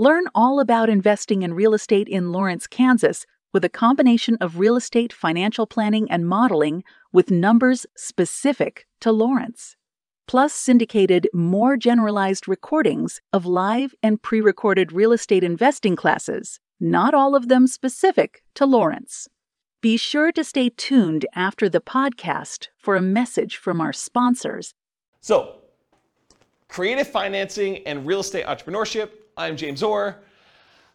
Learn all about investing in real estate in Lawrence, Kansas, with a combination of real estate financial planning and modeling with numbers specific to Lawrence. Plus, syndicated, more generalized recordings of live and pre recorded real estate investing classes, not all of them specific to Lawrence. Be sure to stay tuned after the podcast for a message from our sponsors. So, creative financing and real estate entrepreneurship I'm James Orr.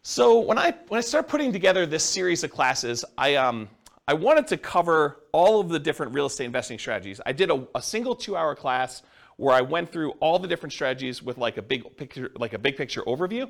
So when I when I started putting together this series of classes, I um I wanted to cover all of the different real estate investing strategies. I did a, a single two-hour class where I went through all the different strategies with like a big picture like a big picture overview.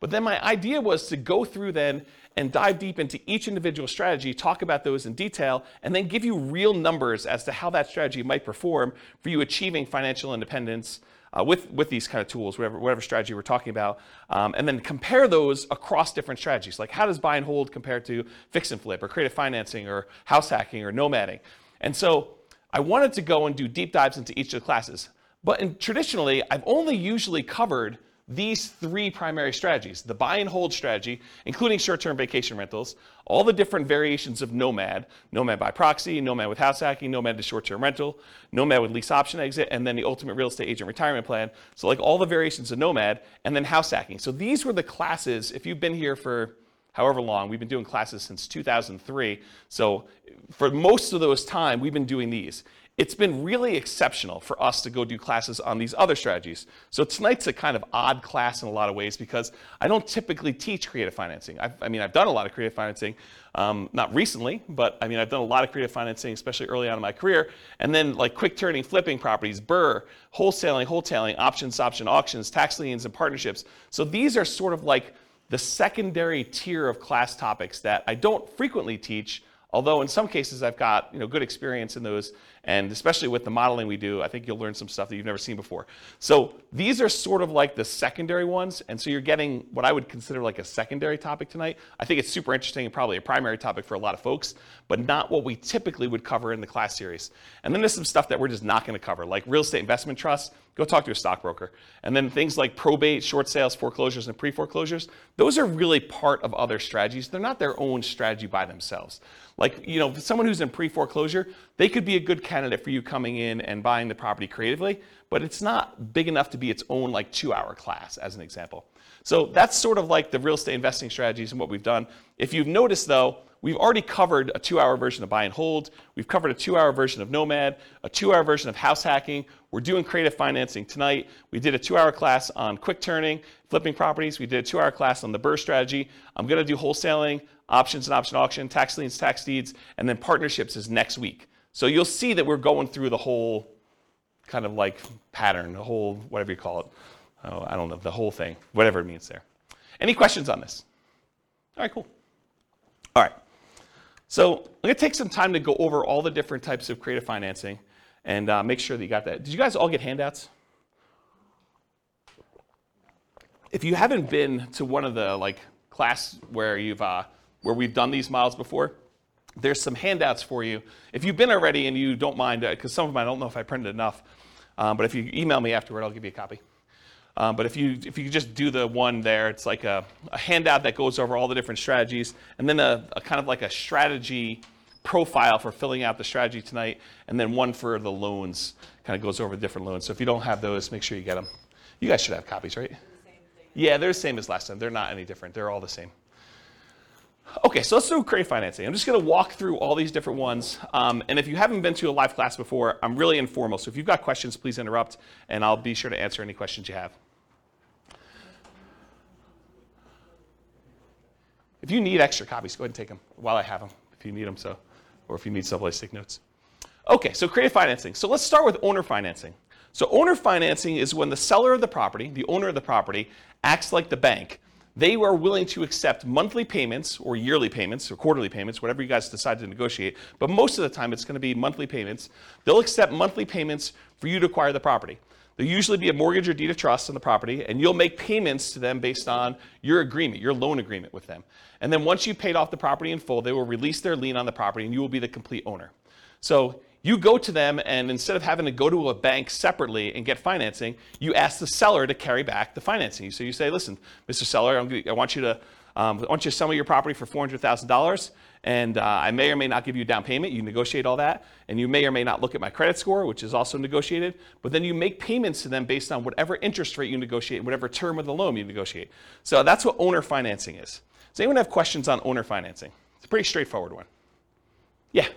But then my idea was to go through then and dive deep into each individual strategy, talk about those in detail, and then give you real numbers as to how that strategy might perform for you achieving financial independence uh, with, with these kind of tools, whatever, whatever strategy we're talking about, um, and then compare those across different strategies. Like how does buy and hold compare to fix and flip or creative financing or house hacking or nomading? And so I wanted to go and do deep dives into each of the classes. But in, traditionally, I've only usually covered these three primary strategies the buy and hold strategy, including short term vacation rentals, all the different variations of Nomad Nomad by proxy, Nomad with house hacking, Nomad to short term rental, Nomad with lease option exit, and then the ultimate real estate agent retirement plan. So, like all the variations of Nomad, and then house hacking. So, these were the classes, if you've been here for however long, we've been doing classes since 2003. So, for most of those time, we've been doing these it's been really exceptional for us to go do classes on these other strategies. So tonight's a kind of odd class in a lot of ways because I don't typically teach creative financing. I've, i mean, I've done a lot of creative financing, um, not recently, but I mean, I've done a lot of creative financing, especially early on in my career. And then like quick turning, flipping properties, BRRRR, wholesaling, wholetailing, options, option auctions, tax liens, and partnerships. So these are sort of like the secondary tier of class topics that I don't frequently teach Although in some cases I've got you know, good experience in those, and especially with the modeling we do, I think you'll learn some stuff that you've never seen before. So these are sort of like the secondary ones, and so you're getting what I would consider like a secondary topic tonight. I think it's super interesting and probably a primary topic for a lot of folks, but not what we typically would cover in the class series. And then there's some stuff that we're just not going to cover, like real estate investment trusts. Go talk to a stockbroker. And then things like probate, short sales, foreclosures, and pre-foreclosures, those are really part of other strategies. They're not their own strategy by themselves. Like, you know, someone who's in pre-foreclosure, they could be a good candidate for you coming in and buying the property creatively, but it's not big enough to be its own like two-hour class, as an example. So that's sort of like the real estate investing strategies and what we've done. If you've noticed though, we've already covered a two-hour version of buy and hold. We've covered a two-hour version of Nomad, a two-hour version of house hacking. We're doing creative financing tonight. We did a two-hour class on quick turning, flipping properties. We did a two-hour class on the BRRRR strategy. I'm going to do wholesaling options and option auction, tax liens, tax deeds, and then partnerships is next week. So you'll see that we're going through the whole kind of like pattern, the whole, whatever you call it. Oh, I don't know, the whole thing, whatever it means there. Any questions on this? All right, cool. All right. So I'm going to take some time to go over all the different types of creative financing and uh, make sure that you got that. Did you guys all get handouts? If you haven't been to one of the like class where you've uh, where we've done these models before. There's some handouts for you. If you've been already and you don't mind, because uh, some of them I don't know if I printed enough, um, but if you email me afterward, I'll give you a copy. Um, but if you if you just do the one there, it's like a, a handout that goes over all the different strategies, and then a, a, kind of like a strategy profile for filling out the strategy tonight, and then one for the loans, kind of goes over the different loans. So if you don't have those, make sure you get them. You guys should have copies, right? Yeah, they're the same as last time. They're not any different. They're all the same. Okay, so let's do creative financing. I'm just going to walk through all these different ones. Um, and if you haven't been to a live class before, I'm really informal. So if you've got questions, please interrupt, and I'll be sure to answer any questions you have. If you need extra copies, go ahead and take them while I have them, if you need them, so, or if you need someplace to take notes. Okay, so creative financing. So let's start with owner financing. So owner financing is when the seller of the property, the owner of the property, acts like the bank they are willing to accept monthly payments or yearly payments or quarterly payments, whatever you guys decide to negotiate. But most of the time, it's going to be monthly payments. They'll accept monthly payments for you to acquire the property. There'll usually be a mortgage or deed of trust on the property, and you'll make payments to them based on your agreement, your loan agreement with them. And then once you've paid off the property in full, they will release their lien on the property, and you will be the complete owner. So you go to them, and instead of having to go to a bank separately and get financing, you ask the seller to carry back the financing. So you say, "Listen, Mr. Seller, i want you to um, I want you to sell me your property for $400,000, and uh, I may or may not give you a down payment. You negotiate all that, and you may or may not look at my credit score, which is also negotiated. But then you make payments to them based on whatever interest rate you negotiate, whatever term of the loan you negotiate. So that's what owner financing is. Does anyone have questions on owner financing? It's a pretty straightforward one. Yeah.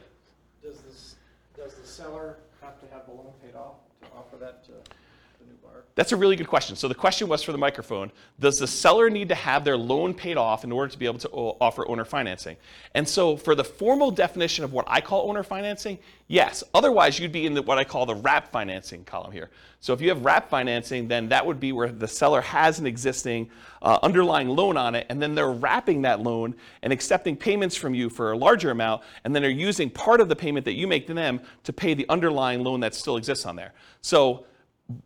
Does this, does the seller have to have the loan paid off to offer that to the new buyer? That's a really good question. So the question was for the microphone, does the seller need to have their loan paid off in order to be able to offer owner financing? And so for the formal definition of what I call owner financing, yes. Otherwise, you'd be in the, what I call the wrap financing column here. So if you have wrap financing, then that would be where the seller has an existing uh, underlying loan on it, and then they're wrapping that loan and accepting payments from you for a larger amount, and then they're using part of the payment that you make to them to pay the underlying loan that still exists on there. So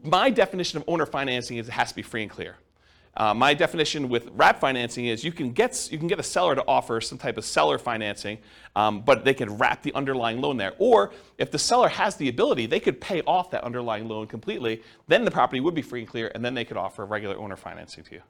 my definition of owner financing is it has to be free and clear. Uh, my definition with wrap financing is you can get you can get a seller to offer some type of seller financing, um, but they can wrap the underlying loan there. Or if the seller has the ability, they could pay off that underlying loan completely. Then the property would be free and clear, and then they could offer regular owner financing to you.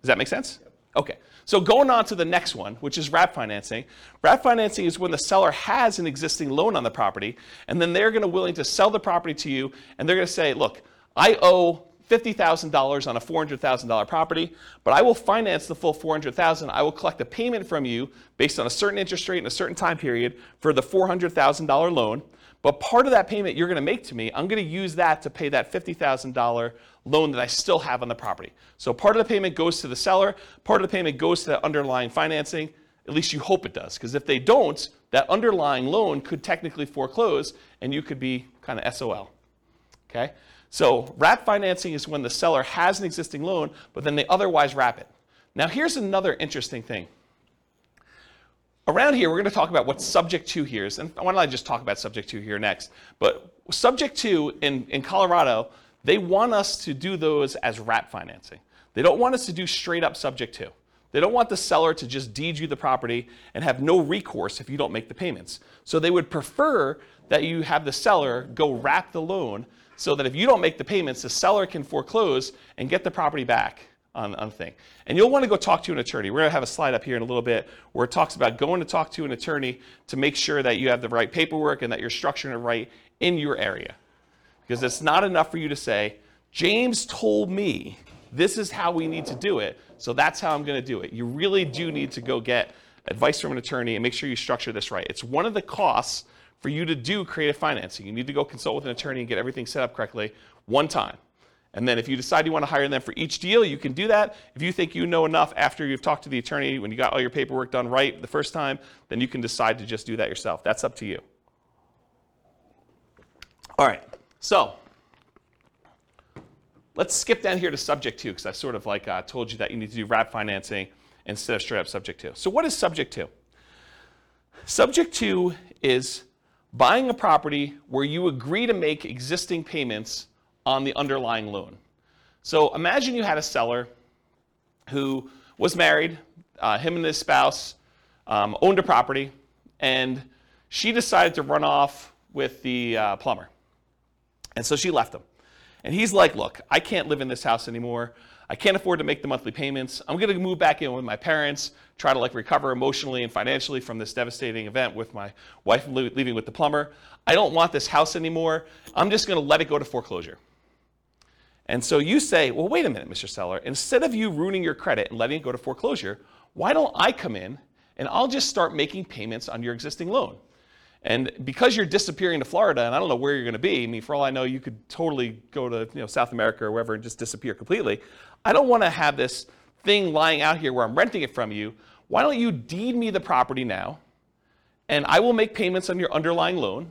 Does that make sense? Okay. So going on to the next one, which is wrap financing. Wrap financing is when the seller has an existing loan on the property, and then they're going to willing to sell the property to you, and they're going to say, look, I owe $50,000 on a $400,000 property, but I will finance the full 400,000. I will collect a payment from you based on a certain interest rate and a certain time period for the $400,000 loan. But part of that payment you're going to make to me, I'm going to use that to pay that $50,000 loan that I still have on the property. So part of the payment goes to the seller, part of the payment goes to the underlying financing. At least you hope it does, because if they don't, that underlying loan could technically foreclose and you could be kind of SOL. Okay? So wrap financing is when the seller has an existing loan, but then they otherwise wrap it. Now here's another interesting thing. Around here, we're going to talk about what subject to here is, and why don't I just talk about subject to here next? But subject to in, in Colorado, they want us to do those as wrap financing. They don't want us to do straight up subject to. They don't want the seller to just deed you the property and have no recourse if you don't make the payments. So they would prefer that you have the seller go wrap the loan so that if you don't make the payments, the seller can foreclose and get the property back on, the thing. And you'll want to go talk to an attorney. We're going to have a slide up here in a little bit where it talks about going to talk to an attorney to make sure that you have the right paperwork and that you're structuring it right in your area. Because it's not enough for you to say, James told me this is how we need to do it, so that's how I'm going to do it. You really do need to go get advice from an attorney and make sure you structure this right. It's one of the costs for you to do creative financing. You need to go consult with an attorney and get everything set up correctly one time. And then if you decide you want to hire them for each deal, you can do that. If you think you know enough after you've talked to the attorney, when you got all your paperwork done right the first time, then you can decide to just do that yourself. That's up to you. All right, so let's skip down here to subject to, because I sort of like uh, told you that you need to do wrap financing instead of straight up subject to. So what is subject to? Subject to is buying a property where you agree to make existing payments on the underlying loan. So imagine you had a seller who was married, uh, him and his spouse um, owned a property, and she decided to run off with the uh, plumber. And so she left him. And he's like, Look, I can't live in this house anymore. I can't afford to make the monthly payments. I'm going to move back in with my parents, try to like recover emotionally and financially from this devastating event with my wife leaving with the plumber. I don't want this house anymore. I'm just going to let it go to foreclosure. And so you say, well, wait a minute, Mr. Seller. Instead of you ruining your credit and letting it go to foreclosure, why don't I come in and I'll just start making payments on your existing loan? And because you're disappearing to Florida, and I don't know where you're going to be, I mean, for all I know, you could totally go to you know, South America or wherever and just disappear completely. I don't want to have this thing lying out here where I'm renting it from you. Why don't you deed me the property now, and I will make payments on your underlying loan,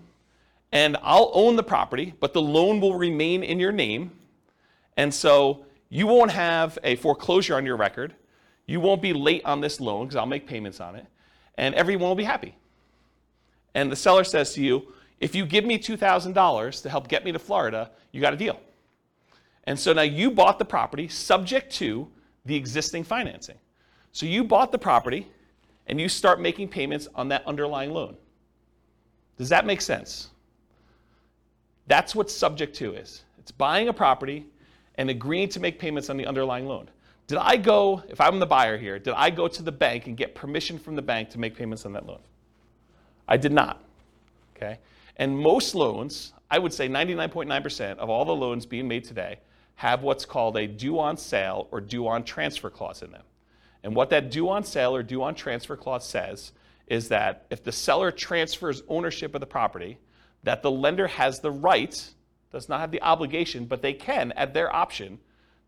and I'll own the property, but the loan will remain in your name. And so you won't have a foreclosure on your record. You won't be late on this loan because I'll make payments on it, and everyone will be happy. And the seller says to you, if you give me $2,000 to help get me to Florida, you got a deal. And so now you bought the property subject to the existing financing. So you bought the property and you start making payments on that underlying loan. Does that make sense? That's what subject to is. It's buying a property and agreeing to make payments on the underlying loan. Did I go, if I'm the buyer here, did I go to the bank and get permission from the bank to make payments on that loan? I did not. Okay? And most loans, I would say 99.9% of all the loans being made today, have what's called a due on sale or due on transfer clause in them. And what that due on sale or due on transfer clause says is that if the seller transfers ownership of the property, that the lender has the right, does not have the obligation, but they can, at their option,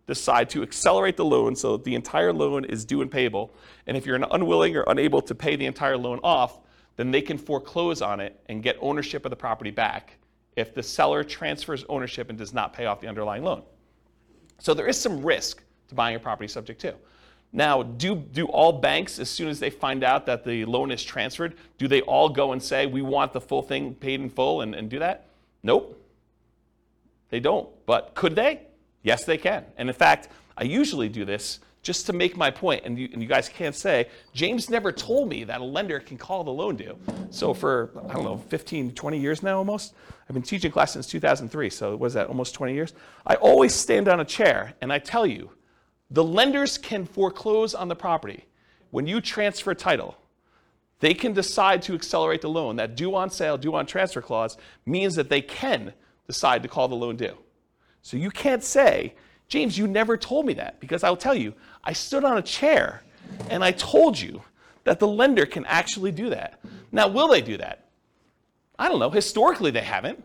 decide to accelerate the loan so that the entire loan is due and payable. And if you're unwilling or unable to pay the entire loan off, then they can foreclose on it and get ownership of the property back if the seller transfers ownership and does not pay off the underlying loan. So there is some risk to buying a property subject to. Now, do, do all banks, as soon as they find out that the loan is transferred, do they all go and say, we want the full thing paid in full and, and do that? Nope. They don't. But could they? Yes, they can. And in fact, I usually do this just to make my point, and you, and you, guys can't say, James never told me that a lender can call the loan due. So for, I don't know, 15, 20 years now almost, I've been teaching class since 2003, so was that almost 20 years? I always stand on a chair and I tell you, the lenders can foreclose on the property. When you transfer title, they can decide to accelerate the loan. That due on sale, due on transfer clause means that they can decide to call the loan due. So you can't say, James, you never told me that because I'll tell you, I stood on a chair and I told you that the lender can actually do that. Now, will they do that? I don't know. Historically, they haven't.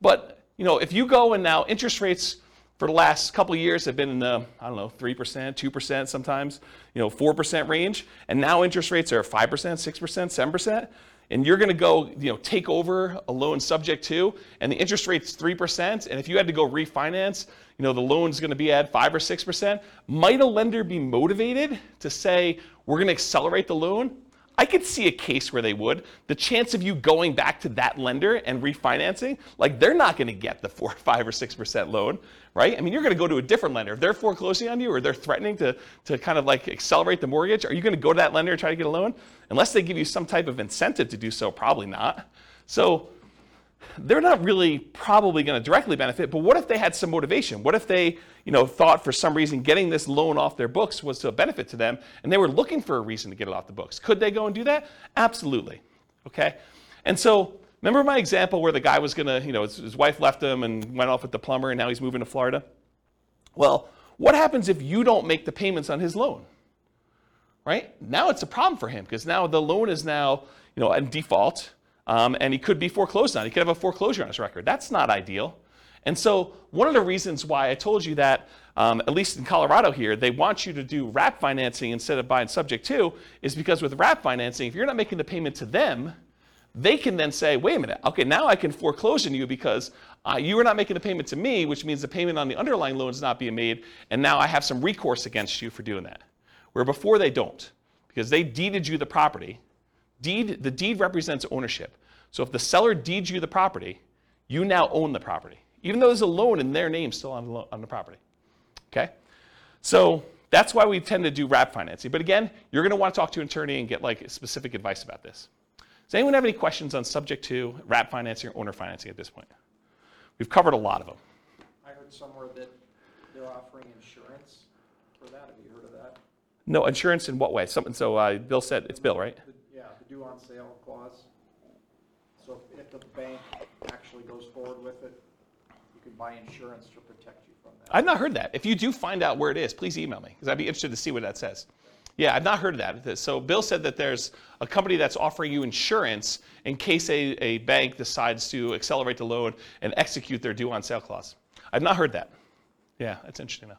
But, you know, if you go and now interest rates for the last couple years have been in the, I don't know, 3%, 2%, sometimes, you know, 4% range, and now interest rates are 5%, 6%, 7%, and you're going to go, you know, take over a loan subject to, and the interest rate's 3%, and if you had to go refinance, you know, the loan's going to be at 5 or 6%, might a lender be motivated to say, we're going to accelerate the loan? I could see a case where they would. The chance of you going back to that lender and refinancing, like they're not going to get the 4, 5 or 6% loan, right? I mean, you're going to go to a different lender. If they're foreclosing on you or they're threatening to, to kind of like accelerate the mortgage, are you going to go to that lender and try to get a loan? Unless they give you some type of incentive to do so, probably not. So they're not really probably going to directly benefit, but what if they had some motivation? What if they, you know, thought for some reason getting this loan off their books was a benefit to them and they were looking for a reason to get it off the books? Could they go and do that? Absolutely. Okay? And so, remember my example where the guy was going to, you know, his, his wife left him and went off with the plumber and now he's moving to Florida? Well, what happens if you don't make the payments on his loan? Right? Now it's a problem for him because now the loan is now, you know, in default um, and he could be foreclosed on. He could have a foreclosure on his record. That's not ideal. And so, one of the reasons why I told you that, um, at least in Colorado here, they want you to do wrap financing instead of buying subject to, is because with wrap financing, if you're not making the payment to them, they can then say, wait a minute, okay, now I can foreclose on you because uh, you are not making the payment to me, which means the payment on the underlying loan is not being made, and now I have some recourse against you for doing that. Where before they don't, because they deeded you the property, Deed, the deed represents ownership. So if the seller deeds you the property, you now own the property, even though there's a loan in their name still on the, on the property. Okay? So that's why we tend to do wrap financing. But again, you're going to want to talk to an attorney and get like specific advice about this. Does anyone have any questions on subject to wrap financing or owner financing at this point? We've covered a lot of them. I heard somewhere that they're offering insurance for that. Have you heard of that? No, insurance in what way? Something, so uh, Bill said, it's Bill, right? The- Yeah, the due on sale clause. So if the bank actually goes forward with it, you can buy insurance to protect you from that. I've not heard that. If you do find out where it is, please email me because I'd be interested to see what that says. Yeah, I've not heard of that. So Bill said that there's a company that's offering you insurance in case a, a bank decides to accelerate the loan and execute their due on sale clause. I've not heard that. Yeah, that's interesting though.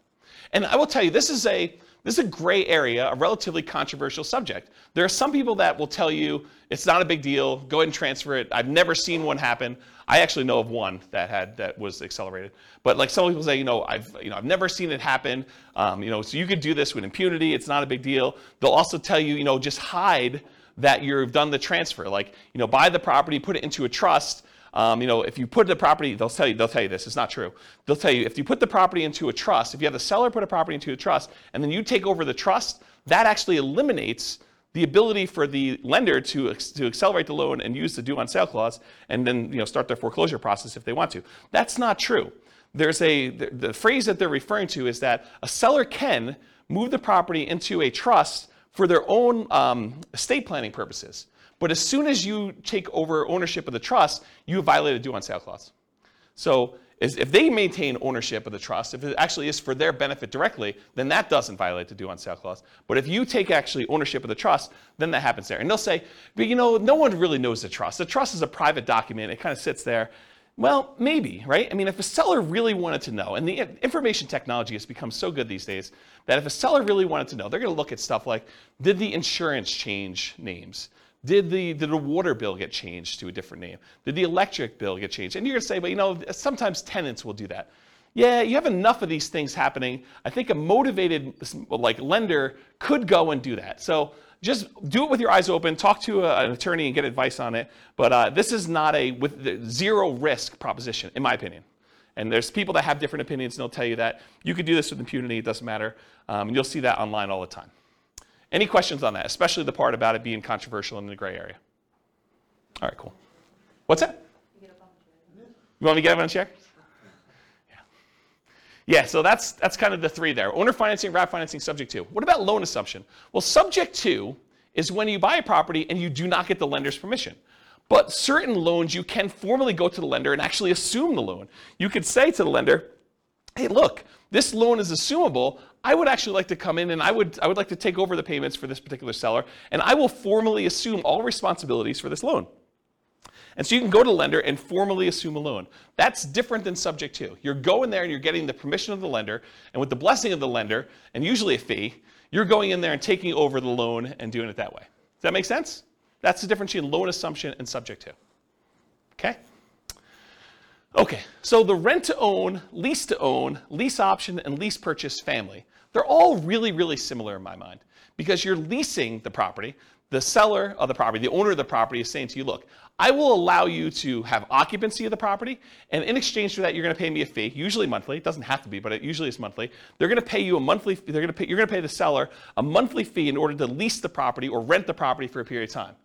And I will tell you, this is a this is a gray area, a relatively controversial subject. There are some people that will tell you it's not a big deal, go ahead and transfer it. I've never seen one happen. I actually know of one that had that was accelerated. But like some people say, you know, I've you know I've never seen it happen. Um, you know, so you could do this with impunity. It's not a big deal. They'll also tell you, you know, just hide that you've done the transfer. Like, you know, buy the property, put it into a trust. Um, you know, if you put the property, they'll tell you, they'll tell you this, it's not true. They'll tell you if you put the property into a trust, if you have the seller put a property into a trust, and then you take over the trust, that actually eliminates the ability for the lender to, to accelerate the loan and use the due on sale clause and then you know, start their foreclosure process if they want to. That's not true. There's a, the, the phrase that they're referring to is that a seller can move the property into a trust for their own um, estate planning purposes. But as soon as you take over ownership of the trust, you have violated due on sale clause. So if they maintain ownership of the trust, if it actually is for their benefit directly, then that doesn't violate the due on sale clause. But if you take actually ownership of the trust, then that happens there. And they'll say, but you know, no one really knows the trust. The trust is a private document. It kind of sits there. Well, maybe, right? I mean, if a seller really wanted to know, and the information technology has become so good these days that if a seller really wanted to know, they're going to look at stuff like did the insurance change names? Did the, did the water bill get changed to a different name? Did the electric bill get changed? And you're going to say, but you know, sometimes tenants will do that. Yeah, you have enough of these things happening. I think a motivated like lender could go and do that. So just do it with your eyes open. Talk to a, an attorney and get advice on it. But uh, this is not a with zero risk proposition, in my opinion. And there's people that have different opinions, and they'll tell you that you could do this with impunity. It doesn't matter. Um, and you'll see that online all the time. Any questions on that, especially the part about it being controversial in the gray area? All right, cool. What's that? You want me to get up on a chair? Yeah. Yeah, so that's that's kind of the three there. Owner financing, wrap financing, subject to. What about loan assumption? Well, subject to is when you buy a property and you do not get the lender's permission. But certain loans, you can formally go to the lender and actually assume the loan. You could say to the lender, hey, look, this loan is assumable. I would actually like to come in and I would, I would like to take over the payments for this particular seller, and I will formally assume all responsibilities for this loan. And so you can go to the lender and formally assume a loan. That's different than subject to. You're going there and you're getting the permission of the lender, and with the blessing of the lender, and usually a fee, you're going in there and taking over the loan and doing it that way. Does that make sense? That's the difference between loan assumption and subject to. Okay? Okay, so the rent to own, lease to own, lease option, and lease purchase family they're all really, really similar in my mind because you're leasing the property. The seller of the property, the owner of the property is saying to you, look, I will allow you to have occupancy of the property, and in exchange for that, you're going to pay me a fee, usually monthly. It doesn't have to be, but it usually is monthly. They're going to pay you a monthly. They're going to pay. You're going to pay the seller a monthly fee in order to lease the property or rent the property for a period of time.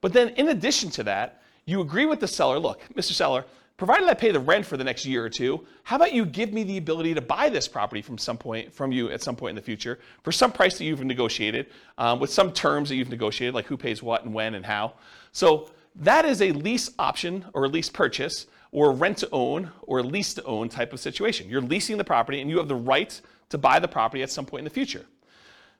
But then, in addition to that, you agree with the seller. Look, Mr. Seller, provided I pay the rent for the next year or two, how about you give me the ability to buy this property from some point from you at some point in the future for some price that you've negotiated, um, with some terms that you've negotiated, like who pays what and when and how. So that is a lease option or a lease purchase or rent to own or lease to own type of situation. You're leasing the property and you have the right to buy the property at some point in the future.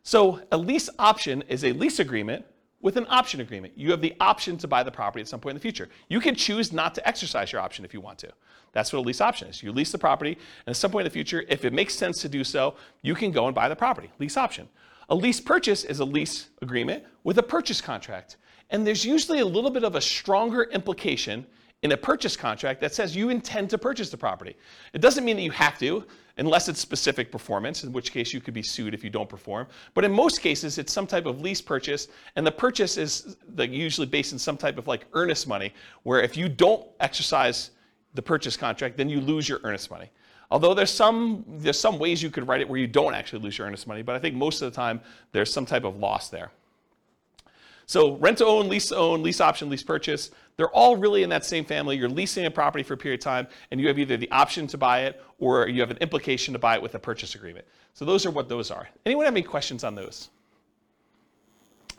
So a lease option is a lease agreement with an option agreement. You have the option to buy the property at some point in the future. You can choose not to exercise your option if you want to. That's what a lease option is. You lease the property, and at some point in the future, if it makes sense to do so, you can go and buy the property. Lease option. A lease purchase is a lease agreement with a purchase contract. And there's usually a little bit of a stronger implication in a purchase contract that says you intend to purchase the property. It doesn't mean that you have to, unless it's specific performance, in which case you could be sued if you don't perform. But in most cases, it's some type of lease purchase, and the purchase is usually based in some type of like earnest money, where if you don't exercise the purchase contract, then you lose your earnest money. Although there's some, there's some ways you could write it where you don't actually lose your earnest money, but I think most of the time there's some type of loss there. So rent to own, lease to own, lease option, lease purchase, they're all really in that same family. You're leasing a property for a period of time, and you have either the option to buy it or you have an implication to buy it with a purchase agreement. So those are what those are. Anyone have any questions on those?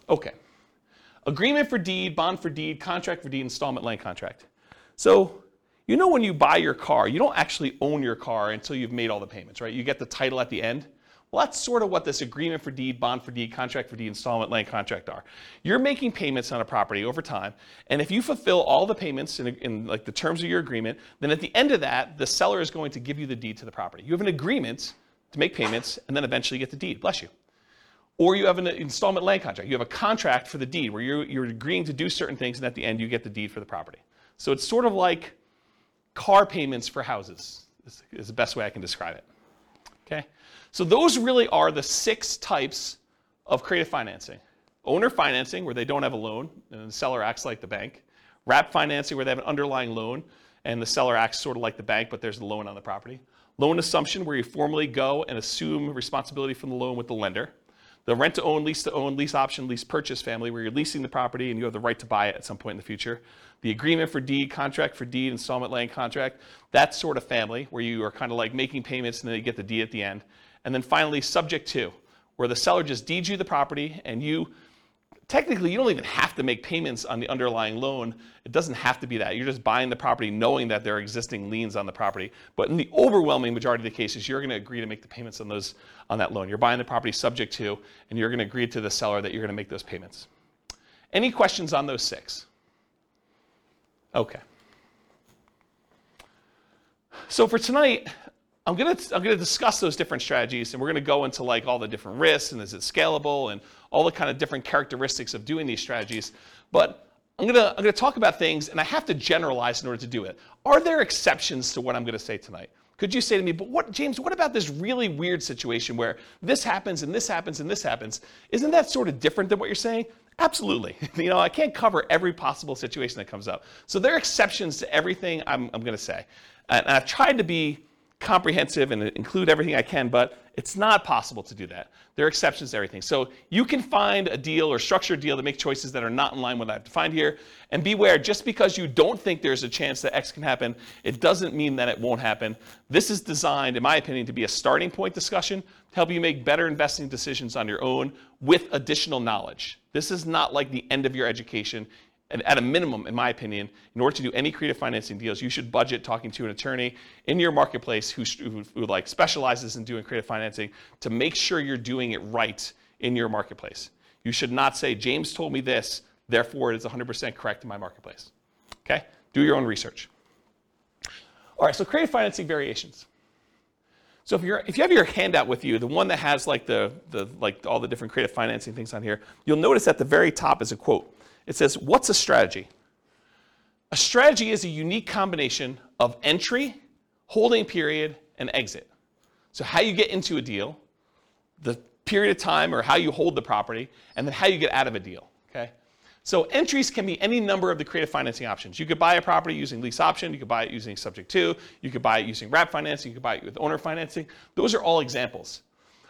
Okay. Agreement for deed, bond for deed, contract for deed, installment land contract. So you know when you buy your car, you don't actually own your car until you've made all the payments, right? You get the title at the end. Well, that's sort of what this agreement for deed, bond for deed, contract for deed, installment land contract are. You're making payments on a property over time, and if you fulfill all the payments in, in, like the terms of your agreement, then at the end of that, the seller is going to give you the deed to the property. You have an agreement to make payments and then eventually get the deed. Bless you. Or you have an installment land contract. You have a contract for the deed where you're, you're agreeing to do certain things and at the end you get the deed for the property. So it's sort of like car payments for houses, is, is the best way I can describe it. Okay? So those really are the six types of creative financing. Owner financing, where they don't have a loan and the seller acts like the bank. Wrap financing, where they have an underlying loan and the seller acts sort of like the bank, but there's a loan on the property. Loan assumption, where you formally go and assume responsibility from the loan with the lender. The rent to own, lease to own, lease option, lease purchase family, where you're leasing the property and you have the right to buy it at some point in the future. The agreement for deed, contract for deed, installment land contract, that sort of family, where you are kind of like making payments and then you get the deed at the end. And then finally, subject to, where the seller just deeds you the property and you technically you don't even have to make payments on the underlying loan. It doesn't have to be that. You're just buying the property knowing that there are existing liens on the property. But in the overwhelming majority of the cases, you're going to agree to make the payments on those on that loan. You're buying the property subject to, and you're going to agree to the seller that you're going to make those payments. Any questions on those six? Okay. So for tonight, I'm gonna I'm gonna discuss those different strategies, and we're gonna go into like all the different risks and is it scalable and all the kind of different characteristics of doing these strategies. But I'm gonna I'm gonna talk about things, and I have to generalize in order to do it. Are there exceptions to what I'm gonna say tonight? Could you say to me, but what, James, what about this really weird situation where this happens and this happens and this happens? Isn't that sort of different than what you're saying? Absolutely. You know, I can't cover every possible situation that comes up. So there are exceptions to everything I'm, I'm going to say. And I've tried to be comprehensive and include everything I can, but it's not possible to do that. There are exceptions to everything. So you can find a deal or structure a deal to make choices that are not in line with what I've defined here. And beware, just because you don't think there's a chance that X can happen, it doesn't mean that it won't happen. This is designed, in my opinion, to be a starting point discussion to help you make better investing decisions on your own with additional knowledge. This is not like the end of your education at a minimum, in my opinion, in order to do any creative financing deals, you should budget talking to an attorney in your marketplace who, who, who, like specializes in doing creative financing to make sure you're doing it right in your marketplace. You should not say, James told me this, therefore it is 100% correct in my marketplace. Okay? Do your own research. All right, so creative financing variations. So if, you're, if you have your handout with you, the one that has like the, the like all the different creative financing things on here, you'll notice at the very top is a quote. It says, What's a strategy? A strategy is a unique combination of entry, holding period, and exit. So, how you get into a deal, the period of time or how you hold the property, and then how you get out of a deal. Okay? So, entries can be any number of the creative financing options. You could buy a property using lease option, you could buy it using subject to, you could buy it using wrap financing, you could buy it with owner financing. Those are all examples.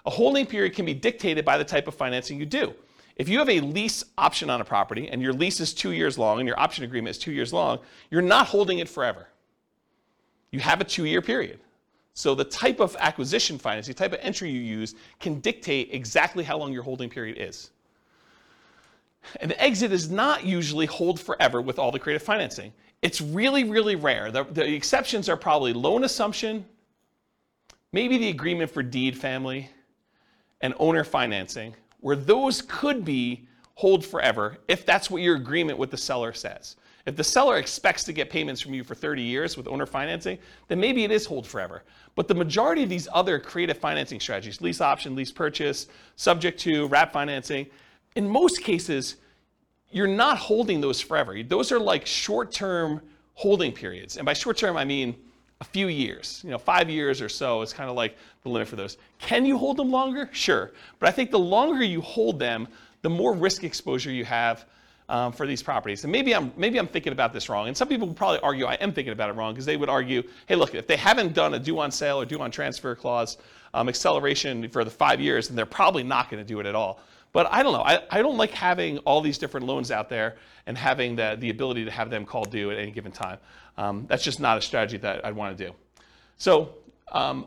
A holding period can be dictated by the type of financing you do. If you have a lease option on a property and your lease is two years long and your option agreement is two years long, you're not holding it forever. You have a two year period. So the type of acquisition financing, the type of entry you use, can dictate exactly how long your holding period is. An exit is not usually hold forever with all the creative financing. It's really, really rare. The, the exceptions are probably loan assumption, maybe the agreement for deed family, and owner financing where those could be hold forever if that's what your agreement with the seller says. If the seller expects to get payments from you for 30 years with owner financing, then maybe it is hold forever. But the majority of these other creative financing strategies, lease option, lease purchase, subject to, wrap financing, in most cases, you're not holding those forever. Those are like short term holding periods. And by short term, I mean a few years, you know, five years or so is kind of like the limit for those. Can you hold them longer? Sure. But I think the longer you hold them, the more risk exposure you have um, for these properties. And maybe I'm, maybe I'm thinking about this wrong. And some people would probably argue I am thinking about it wrong because they would argue, hey, look, if they haven't done a due on sale or due on transfer clause um, acceleration for the five years, then they're probably not going to do it at all. But I don't know. I, I don't like having all these different loans out there and having the, the ability to have them call due at any given time. Um, that's just not a strategy that I'd want to do. So, um,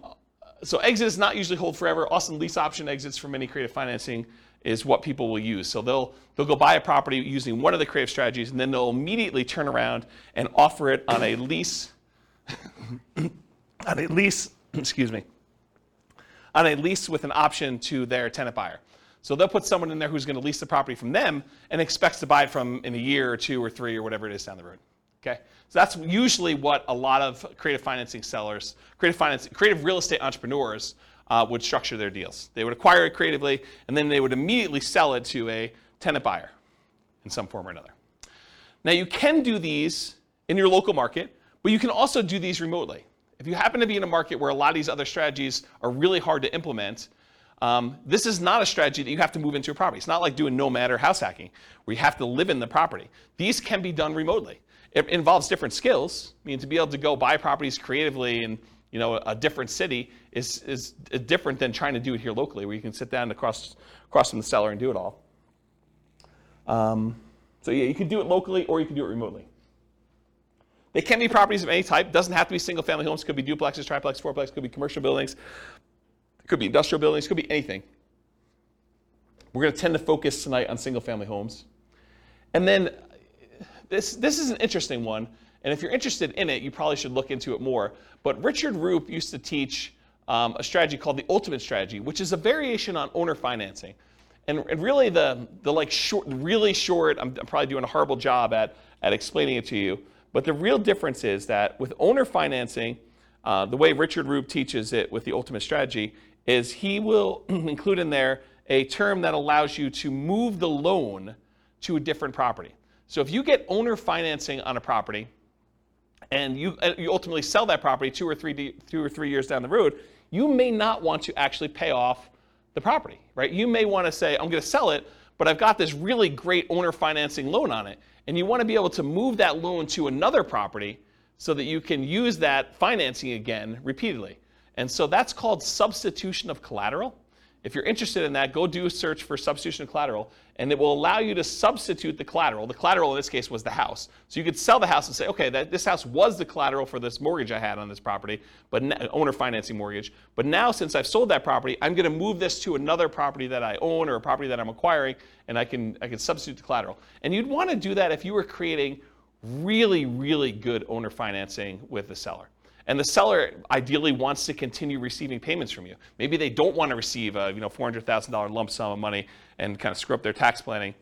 so exit is not usually hold forever. Often lease option exits for many creative financing is what people will use. So they'll they'll go buy a property using one of the creative strategies, and then they'll immediately turn around and offer it on a lease. on a lease, excuse me, on a lease with an option to their tenant buyer. So they'll put someone in there who's going to lease the property from them and expects to buy it from in a year or two or three or whatever it is down the road. Okay, so that's usually what a lot of creative financing sellers, creative finance, creative real estate entrepreneurs uh, would structure their deals. They would acquire it creatively, and then they would immediately sell it to a tenant buyer in some form or another. Now, you can do these in your local market, but you can also do these remotely. If you happen to be in a market where a lot of these other strategies are really hard to implement, um, this is not a strategy that you have to move into a property. It's not like doing nomad or house hacking, where you have to live in the property. These can be done remotely. It involves different skills. I mean, to be able to go buy properties creatively in you know, a different city is, is different than trying to do it here locally, where you can sit down across, across from the seller and do it all. Um, so yeah, you can do it locally or you can do it remotely. They can be properties of any type. Doesn't have to be single family homes. Could be duplexes, triplex, fourplex. Could be commercial buildings. It could be industrial buildings. It Could be anything. We're going to tend to focus tonight on single family homes. And then this, this is an interesting one. And if you're interested in it, you probably should look into it more. But Richard Roop used to teach um, a strategy called the ultimate strategy, which is a variation on owner financing. And, and really the, the like short, really short, I'm, I'm probably doing a horrible job at, at explaining it to you, but the real difference is that with owner financing, uh, the way Richard Roop teaches it with the ultimate strategy is he will include in there a term that allows you to move the loan to a different property. So if you get owner financing on a property and you, uh, you ultimately sell that property two or, three, two or three years down the road, you may not want to actually pay off the property, right? You may want to say, I'm going to sell it, but I've got this really great owner financing loan on it. And you want to be able to move that loan to another property so that you can use that financing again repeatedly. And so that's called substitution of collateral. If you're interested in that, go do a search for substitution of collateral, and it will allow you to substitute the collateral. The collateral in this case was the house. So you could sell the house and say, okay, that, this house was the collateral for this mortgage I had on this property, but owner financing mortgage. But now, since I've sold that property, I'm going to move this to another property that I own or a property that I'm acquiring, and I can I can substitute the collateral. And you'd want to do that if you were creating really, really good owner financing with the seller. And the seller ideally wants to continue receiving payments from you. Maybe they don't want to receive a you know, $400,000 lump sum of money and kind of screw up their tax planning.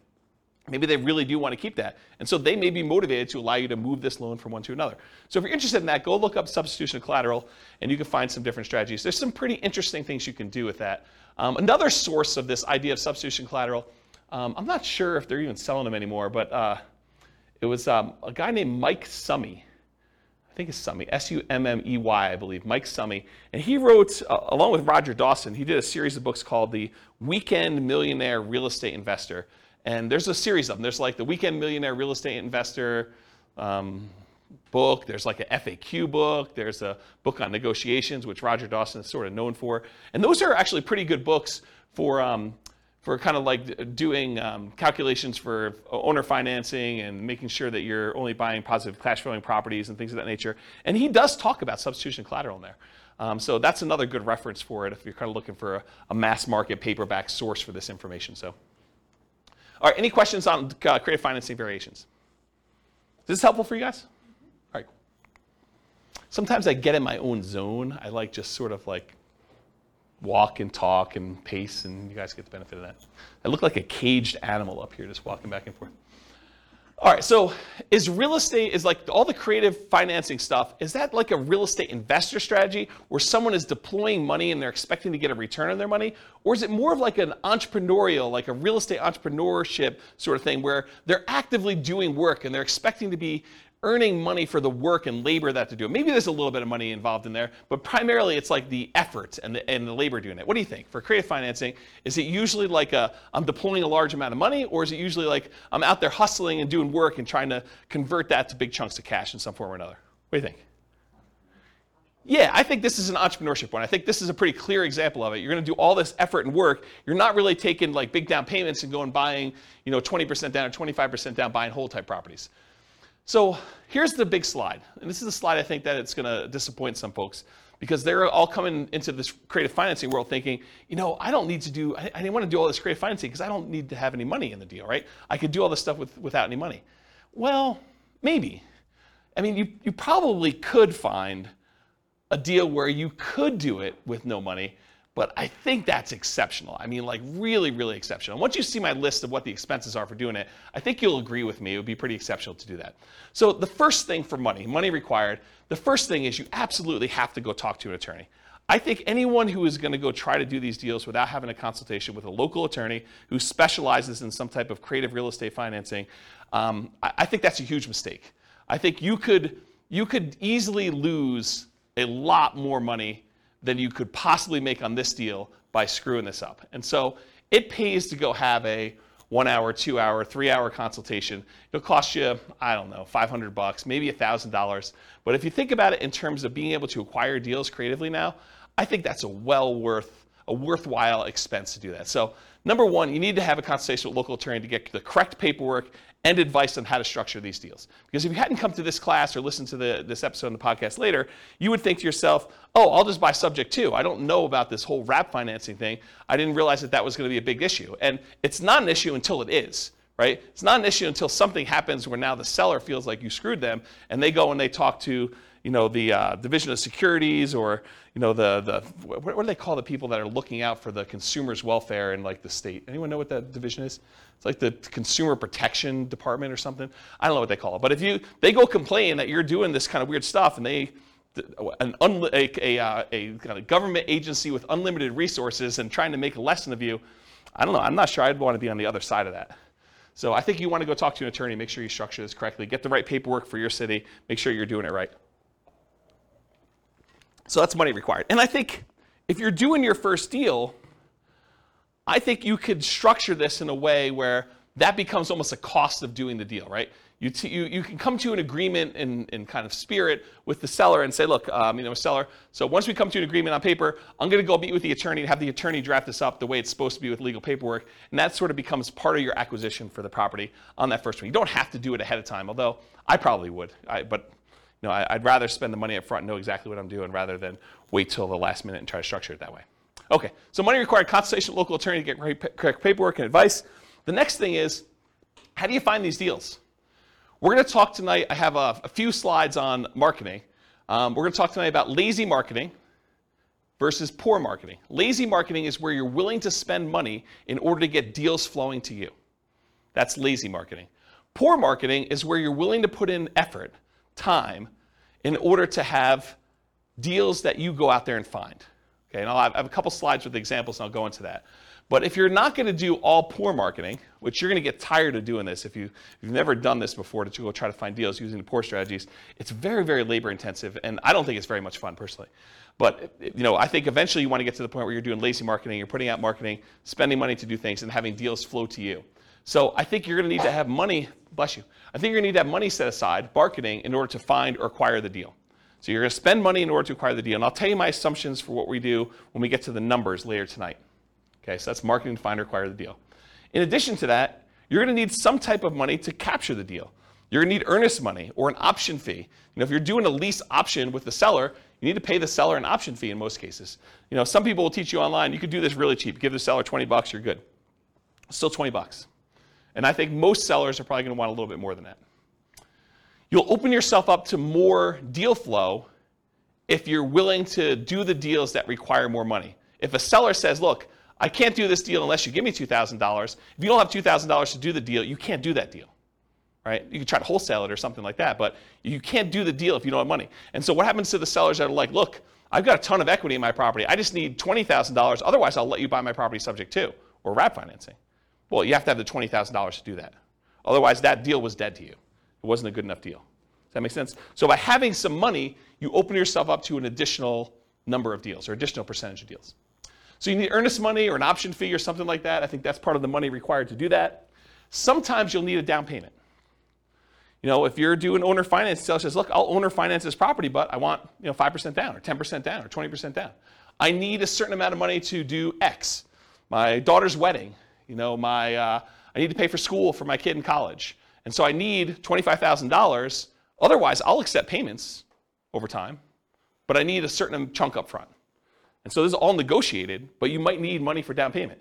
Maybe they really do want to keep that. And so they may be motivated to allow you to move this loan from one to another. So if you're interested in that, go look up substitution of collateral and you can find some different strategies. There's some pretty interesting things you can do with that. Um, another source of this idea of substitution collateral, um, I'm not sure if they're even selling them anymore, but uh, it was um, a guy named Mike Summey I think it's Summey, S-U-M-M-E-Y, I believe, Mike Summey. And he wrote, uh, along with Roger Dawson, he did a series of books called The Weekend Millionaire Real Estate Investor. And there's a series of them. There's like the Weekend Millionaire Real Estate Investor um, book. There's like an FAQ book. There's a book on negotiations, which Roger Dawson is sort of known for. And those are actually pretty good books for um, for kind of like doing um, calculations for owner financing and making sure that you're only buying positive cash flowing properties and things of that nature. And he does talk about substitution collateral in there. Um, so that's another good reference for it if you're kind of looking for a, a, mass market paperback source for this information. So, all right, any questions on uh, creative financing variations? Is this helpful for you guys? All right. Sometimes I get in my own zone. I like just sort of like walk and talk and pace, and you guys get the benefit of that. I look like a caged animal up here, just walking back and forth. All right, so is real estate, is like all the creative financing stuff, is that like a real estate investor strategy where someone is deploying money and they're expecting to get a return on their money? Or is it more of like an entrepreneurial, like a real estate entrepreneurship sort of thing where they're actively doing work and they're expecting to be earning money for the work and labor that to do. Maybe there's a little bit of money involved in there, but primarily it's like the effort and the, and the labor doing it. What do you think? For creative financing, is it usually like a, I'm deploying a large amount of money, or is it usually like I'm out there hustling and doing work and trying to convert that to big chunks of cash in some form or another? What do you think? Yeah, I think this is an entrepreneurship one. I think this is a pretty clear example of it. You're going to do all this effort and work. You're not really taking like big down payments and going buying, you know, 20% down or 25% down buying whole type properties. So here's the big slide. And this is a slide I think that it's going to disappoint some folks because they're all coming into this creative financing world thinking, you know, I don't need to do, I, I didn't want to do all this creative financing because I don't need to have any money in the deal, right? I could do all this stuff with, without any money. Well, maybe. I mean, you, you probably could find a deal where you could do it with no money, but I think that's exceptional. I mean, like really, really exceptional. And Once you see my list of what the expenses are for doing it, I think you'll agree with me. It would be pretty exceptional to do that. So the first thing for money, money required, the first thing is you absolutely have to go talk to an attorney. I think anyone who is going to go try to do these deals without having a consultation with a local attorney who specializes in some type of creative real estate financing, um, I, I think that's a huge mistake. I think you could you could easily lose a lot more money than you could possibly make on this deal by screwing this up. And so it pays to go have a one hour, two hour, three hour consultation. It'll cost you, I don't know, 500 bucks, maybe $1,000. But if you think about it in terms of being able to acquire deals creatively now, I think that's a well worth, a worthwhile expense to do that. So number one, you need to have a consultation with a local attorney to get the correct paperwork and advice on how to structure these deals. Because if you hadn't come to this class or listened to the, this episode in the podcast later, you would think to yourself, oh, I'll just buy subject to. I don't know about this whole wrap financing thing. I didn't realize that that was going to be a big issue. And it's not an issue until it is. Right? It's not an issue until something happens where now the seller feels like you screwed them, and they go and they talk to you know, the uh, Division of Securities or, you know, the, the what, what, do they call the people that are looking out for the consumer's welfare in like the state? Anyone know what that division is? It's like the Consumer Protection Department or something. I don't know what they call it. But if you, they go complain that you're doing this kind of weird stuff and they, an un, a, a, uh, a kind of government agency with unlimited resources and trying to make a lesson of you, I don't know. I'm not sure I'd want to be on the other side of that. So I think you want to go talk to an attorney, make sure you structure this correctly, get the right paperwork for your city, make sure you're doing it right. So that's money required. And I think if you're doing your first deal, I think you could structure this in a way where that becomes almost a cost of doing the deal, right? You, t- you, you can come to an agreement in, in kind of spirit with the seller and say, look, um, you know, seller, so once we come to an agreement on paper, I'm going to go meet with the attorney and have the attorney draft this up the way it's supposed to be with legal paperwork. And that sort of becomes part of your acquisition for the property on that first one. You don't have to do it ahead of time, although I probably would. I, but know, I, would rather spend the money up front and know exactly what I'm doing rather than wait till the last minute and try to structure it that way. Okay, so money required consultation with local attorney to get correct paperwork and advice. The next thing is, how do you find these deals? We're going to talk tonight. I have a, a few slides on marketing. Um, we're going to talk tonight about lazy marketing versus poor marketing. Lazy marketing is where you're willing to spend money in order to get deals flowing to you. That's lazy marketing. Poor marketing is where you're willing to put in effort time in order to have deals that you go out there and find. Okay, and I'll have, I have a couple slides with examples and I'll go into that. But if you're not going to do all poor marketing, which you're going to get tired of doing this if, you, you've never done this before to go try to find deals using the poor strategies, it's very, very labor intensive, and I don't think it's very much fun personally. But you know, I think eventually you want to get to the point where you're doing lazy marketing, you're putting out marketing, spending money to do things, and having deals flow to you. So I think you're going to need to have money, bless you, I think you're going to need to have money set aside, marketing, in order to find or acquire the deal. So you're going to spend money in order to acquire the deal. And I'll tell you my assumptions for what we do when we get to the numbers later tonight. Okay, so that's marketing to find or acquire the deal. In addition to that, you're going to need some type of money to capture the deal. You're going to need earnest money or an option fee. You know, if you're doing a lease option with the seller, you need to pay the seller an option fee in most cases. You know, some people will teach you online, you could do this really cheap. Give the seller 20 bucks, you're good. Still 20 bucks. And I think most sellers are probably going to want a little bit more than that. You'll open yourself up to more deal flow if you're willing to do the deals that require more money. If a seller says, look, I can't do this deal unless you give me $2,000, if you don't have $2,000 to do the deal, you can't do that deal. Right? You can try to wholesale it or something like that, but you can't do the deal if you don't have money. And so what happens to the sellers that are like, look, I've got a ton of equity in my property. I just need $20,000. Otherwise, I'll let you buy my property subject to or wrap financing. Well, you have to have the $20,000 to do that. Otherwise, that deal was dead to you. It wasn't a good enough deal. Does that make sense? So by having some money, you open yourself up to an additional number of deals or additional percentage of deals. So you need earnest money or an option fee or something like that. I think that's part of the money required to do that. Sometimes you'll need a down payment. You know, if you're doing owner finance, seller says, look, I'll owner finance this property, but I want, you know, 5% down or 10% down or 20% down. I need a certain amount of money to do X. My daughter's wedding, you know, my, uh, I need to pay for school for my kid in college. And so I need $25,000. Otherwise, I'll accept payments over time, but I need a certain chunk up front. And so this is all negotiated, but you might need money for down payment.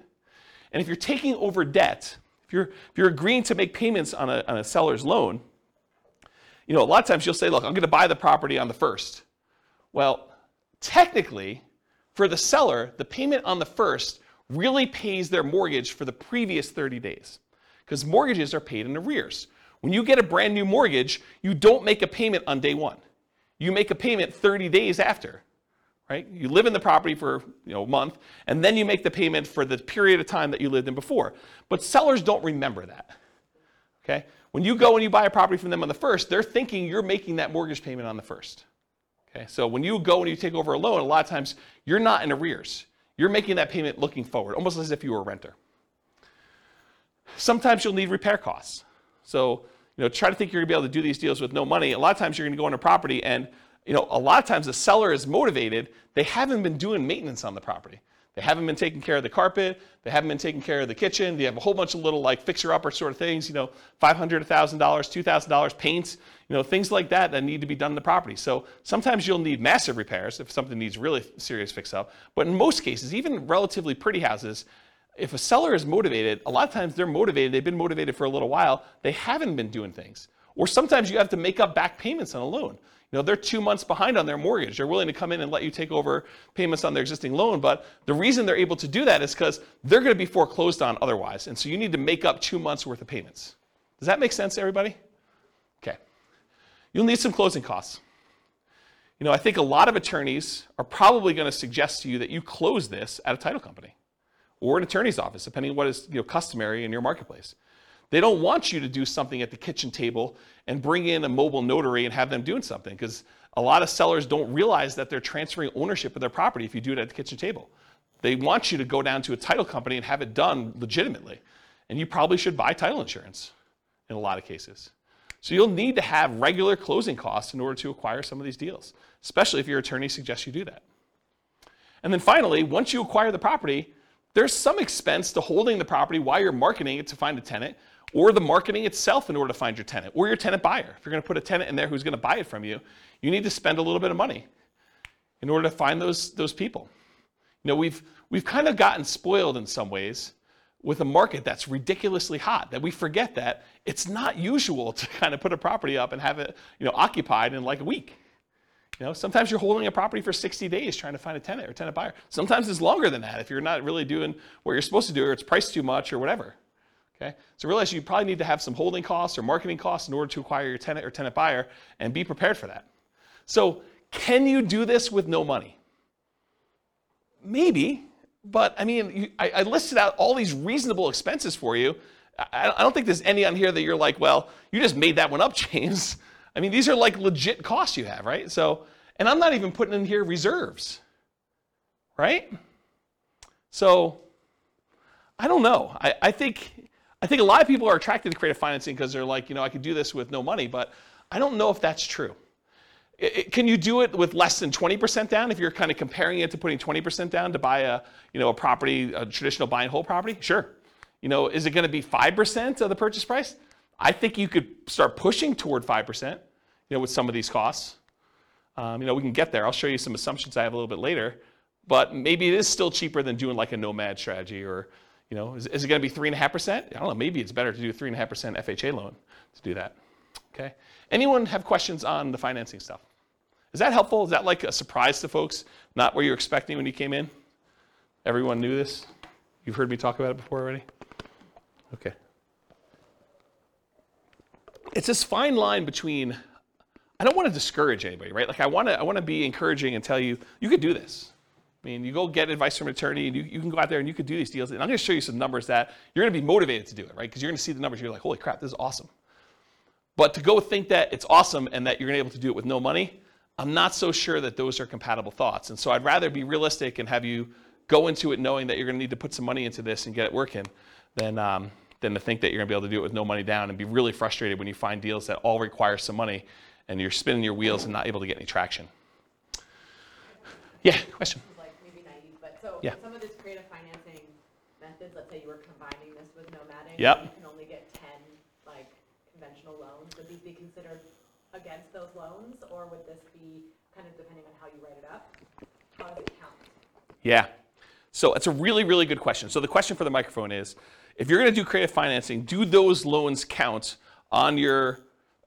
And if you're taking over debt, if you're, if you're agreeing to make payments on a, on a seller's loan, you know, a lot of times you'll say, look, I'm going to buy the property on the first. Well, technically, for the seller, the payment on the first really pays their mortgage for the previous 30 days because mortgages are paid in arrears. When you get a brand new mortgage, you don't make a payment on day one. You make a payment 30 days after, right? You live in the property for you know, a month, and then you make the payment for the period of time that you lived in before. But sellers don't remember that. Okay? When you go and you buy a property from them on the first, they're thinking you're making that mortgage payment on the first. Okay? So when you go and you take over a loan, a lot of times you're not in arrears. You're making that payment looking forward, almost as if you were a renter. Sometimes you'll need repair costs. So, you know, try to think you're gonna be able to do these deals with no money. A lot of times you're gonna go on a property and, you know, a lot of times the seller is motivated. They haven't been doing maintenance on the property. They haven't been taking care of the carpet. They haven't been taking care of the kitchen. They have a whole bunch of little like fixer-upper sort of things, you know, $500, $1,000, $2,000 paints, you know, things like that that need to be done in the property. So sometimes you'll need massive repairs if something needs really serious fix-up. But in most cases, even relatively pretty houses, if a seller is motivated, a lot of times they're motivated, they've been motivated for a little while, they haven't been doing things. Or sometimes you have to make up back payments on a loan. You know, they're two months behind on their mortgage. They're willing to come in and let you take over payments on their existing loan, but the reason they're able to do that is because they're going to be foreclosed on otherwise. And so you need to make up two months worth of payments. Does that make sense everybody? Okay. You'll need some closing costs. You know, I think a lot of attorneys are probably going to suggest to you that you close this at a title company or an attorney's office, depending on what is you know, customary in your marketplace. They don't want you to do something at the kitchen table and bring in a mobile notary and have them doing something because a lot of sellers don't realize that they're transferring ownership of their property if you do it at the kitchen table. They want you to go down to a title company and have it done legitimately. And you probably should buy title insurance in a lot of cases. So you'll need to have regular closing costs in order to acquire some of these deals, especially if your attorney suggests you do that. And then finally, once you acquire the property, there's some expense to holding the property while you're marketing it to find a tenant, or the marketing itself in order to find your tenant, or your tenant buyer. If you're going to put a tenant in there who's going to buy it from you, you need to spend a little bit of money in order to find those, those people. You know, we've, we've kind of gotten spoiled in some ways with a market that's ridiculously hot that we forget that it's not usual to kind of put a property up and have it, you know, occupied in like a week. You know, sometimes you're holding a property for 60 days trying to find a tenant or tenant buyer. Sometimes it's longer than that if you're not really doing what you're supposed to do or it's priced too much or whatever. Okay? So realize you probably need to have some holding costs or marketing costs in order to acquire your tenant or tenant buyer and be prepared for that. So can you do this with no money? Maybe, but I mean, you, I, I, listed out all these reasonable expenses for you. I, I don't think there's any on here that you're like, well, you just made that one up, James. I mean, these are like legit costs you have, right? So, and I'm not even putting in here reserves, right? So, I don't know. I, I think I think a lot of people are attracted to creative financing because they're like, you know, I could do this with no money, but I don't know if that's true. It, it, can you do it with less than 20% down if you're kind of comparing it to putting 20% down to buy a, you know, a property, a traditional buy and hold property? Sure. You know, is it going to be 5% of the purchase price? I think you could start pushing toward 5%, you know, with some of these costs. Um, you know, we can get there. I'll show you some assumptions I have a little bit later. But maybe it is still cheaper than doing like a nomad strategy or, you know, is, is it going to be 3.5%? I don't know. Maybe it's better to do a 3.5% FHA loan to do that. Okay. Anyone have questions on the financing stuff? Is that helpful? Is that like a surprise to folks? Not what you're expecting when you came in? Everyone knew this? You've heard me talk about it before already? Okay. It's this fine line between I don't want to discourage anybody, right? Like I want to I want to be encouraging and tell you you could do this. I mean, you go get advice from an attorney and you, you can go out there and you can do these deals. And I'm going to show you some numbers that you're going to be motivated to do it, right? Because you're going to see the numbers. You're like, holy crap, this is awesome. But to go think that it's awesome and that you're going to be able to do it with no money, I'm not so sure that those are compatible thoughts. And so I'd rather be realistic and have you go into it knowing that you're going to need to put some money into this and get it working than, um, than to think that you're going to be able to do it with no money down and be really frustrated when you find deals that all require some money and you're spinning your wheels and not able to get any traction. Yeah, question. Yeah. Some of this creative financing methods, let's say you were combining this with nomading. Yep. You can only get ten, like, conventional loans. Would these be considered against those loans, or would this be kind of depending on how you write it up? How does it count? Yeah. So it's a really, really good question. So the question for the microphone is, if you're going to do creative financing, do those loans count on your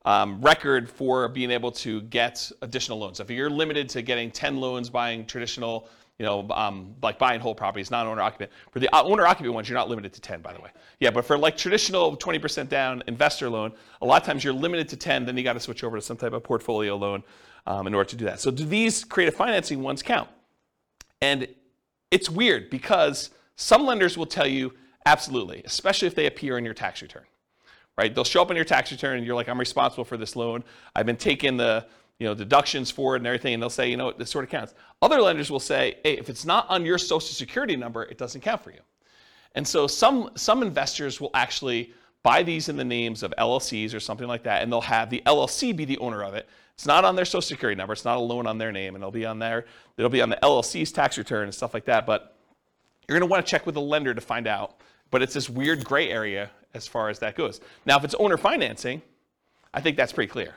um, record for being able to get additional loans? If you're limited to getting 10 loans buying traditional you know, um, like buying whole properties, non-owner occupant. For the owner occupant ones, you're not limited to 10, by the way. Yeah, but for like traditional 20% down investor loan, a lot of times you're limited to 10, then you got to switch over to some type of portfolio loan um, in order to do that. So do these creative financing ones count? And it's weird because some lenders will tell you absolutely, especially if they appear in your tax return. Right? They'll show up on your tax return and you're like, I'm responsible for this loan. I've been taking the you know, deductions for it and everything, and they'll say, you know, this sort of counts. Other lenders will say, hey, if it's not on your social security number, it doesn't count for you. And so some some investors will actually buy these in the names of LLCs or something like that, and they'll have the LLC be the owner of it. It's not on their social security number, it's not a loan on their name, and it'll be on their it'll be on the LLC's tax return and stuff like that. But you're gonna want to check with the lender to find out. But it's this weird gray area as far as that goes. Now, if it's owner financing, I think that's pretty clear,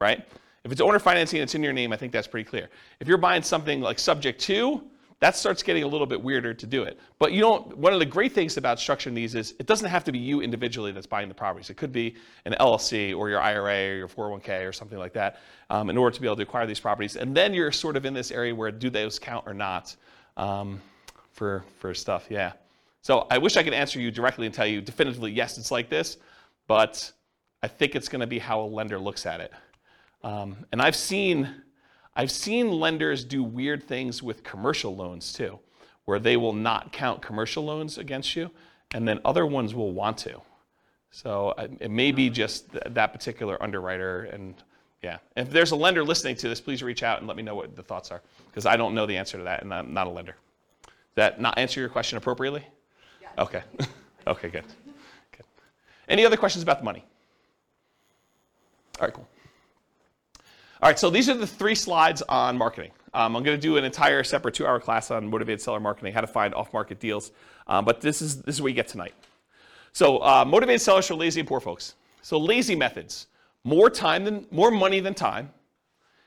right? If it's owner financing and it's in your name, I think that's pretty clear. If you're buying something like subject to, that starts getting a little bit weirder to do it. But you don't, one of the great things about structuring these is it doesn't have to be you individually that's buying the properties. It could be an LLC or your IRA or your 401k or something like that um, in order to be able to acquire these properties. And then you're sort of in this area where do those count or not um, for, for stuff, yeah. So I wish I could answer you directly and tell you definitively, yes, it's like this, but I think it's going to be how a lender looks at it. Um, and I've seen, I've seen lenders do weird things with commercial loans too, where they will not count commercial loans against you, and then other ones will want to. So it may be just th- that particular underwriter. And yeah, if there's a lender listening to this, please reach out and let me know what the thoughts are, because I don't know the answer to that, and I'm not a lender. Does that not answer your question appropriately? Okay. okay, good. good. Any other questions about the money? All right, cool. All right, so these are the three slides on marketing. Um, I'm going to do an entire separate two-hour class on motivated seller marketing, how to find off-market deals. Um, but this is this is what you get tonight. So uh, motivated sellers for lazy and poor folks. So lazy methods: more time than more money than time.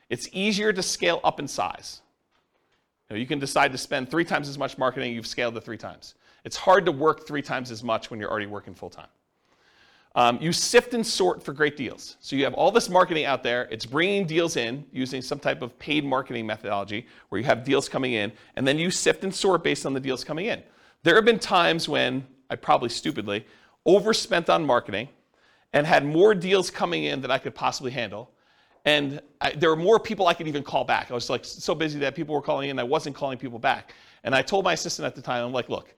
It's easier to scale up in size. You, know, you can decide to spend three times as much marketing. You've scaled it three times. It's hard to work three times as much when you're already working full time. Um, you sift and sort for great deals. So you have all this marketing out there. It's bringing deals in using some type of paid marketing methodology where you have deals coming in, and then you sift and sort based on the deals coming in. There have been times when I probably stupidly overspent on marketing and had more deals coming in than I could possibly handle. And I, there were more people I could even call back. I was like so busy that people were calling in, I wasn't calling people back. And I told my assistant at the time, I'm like, look,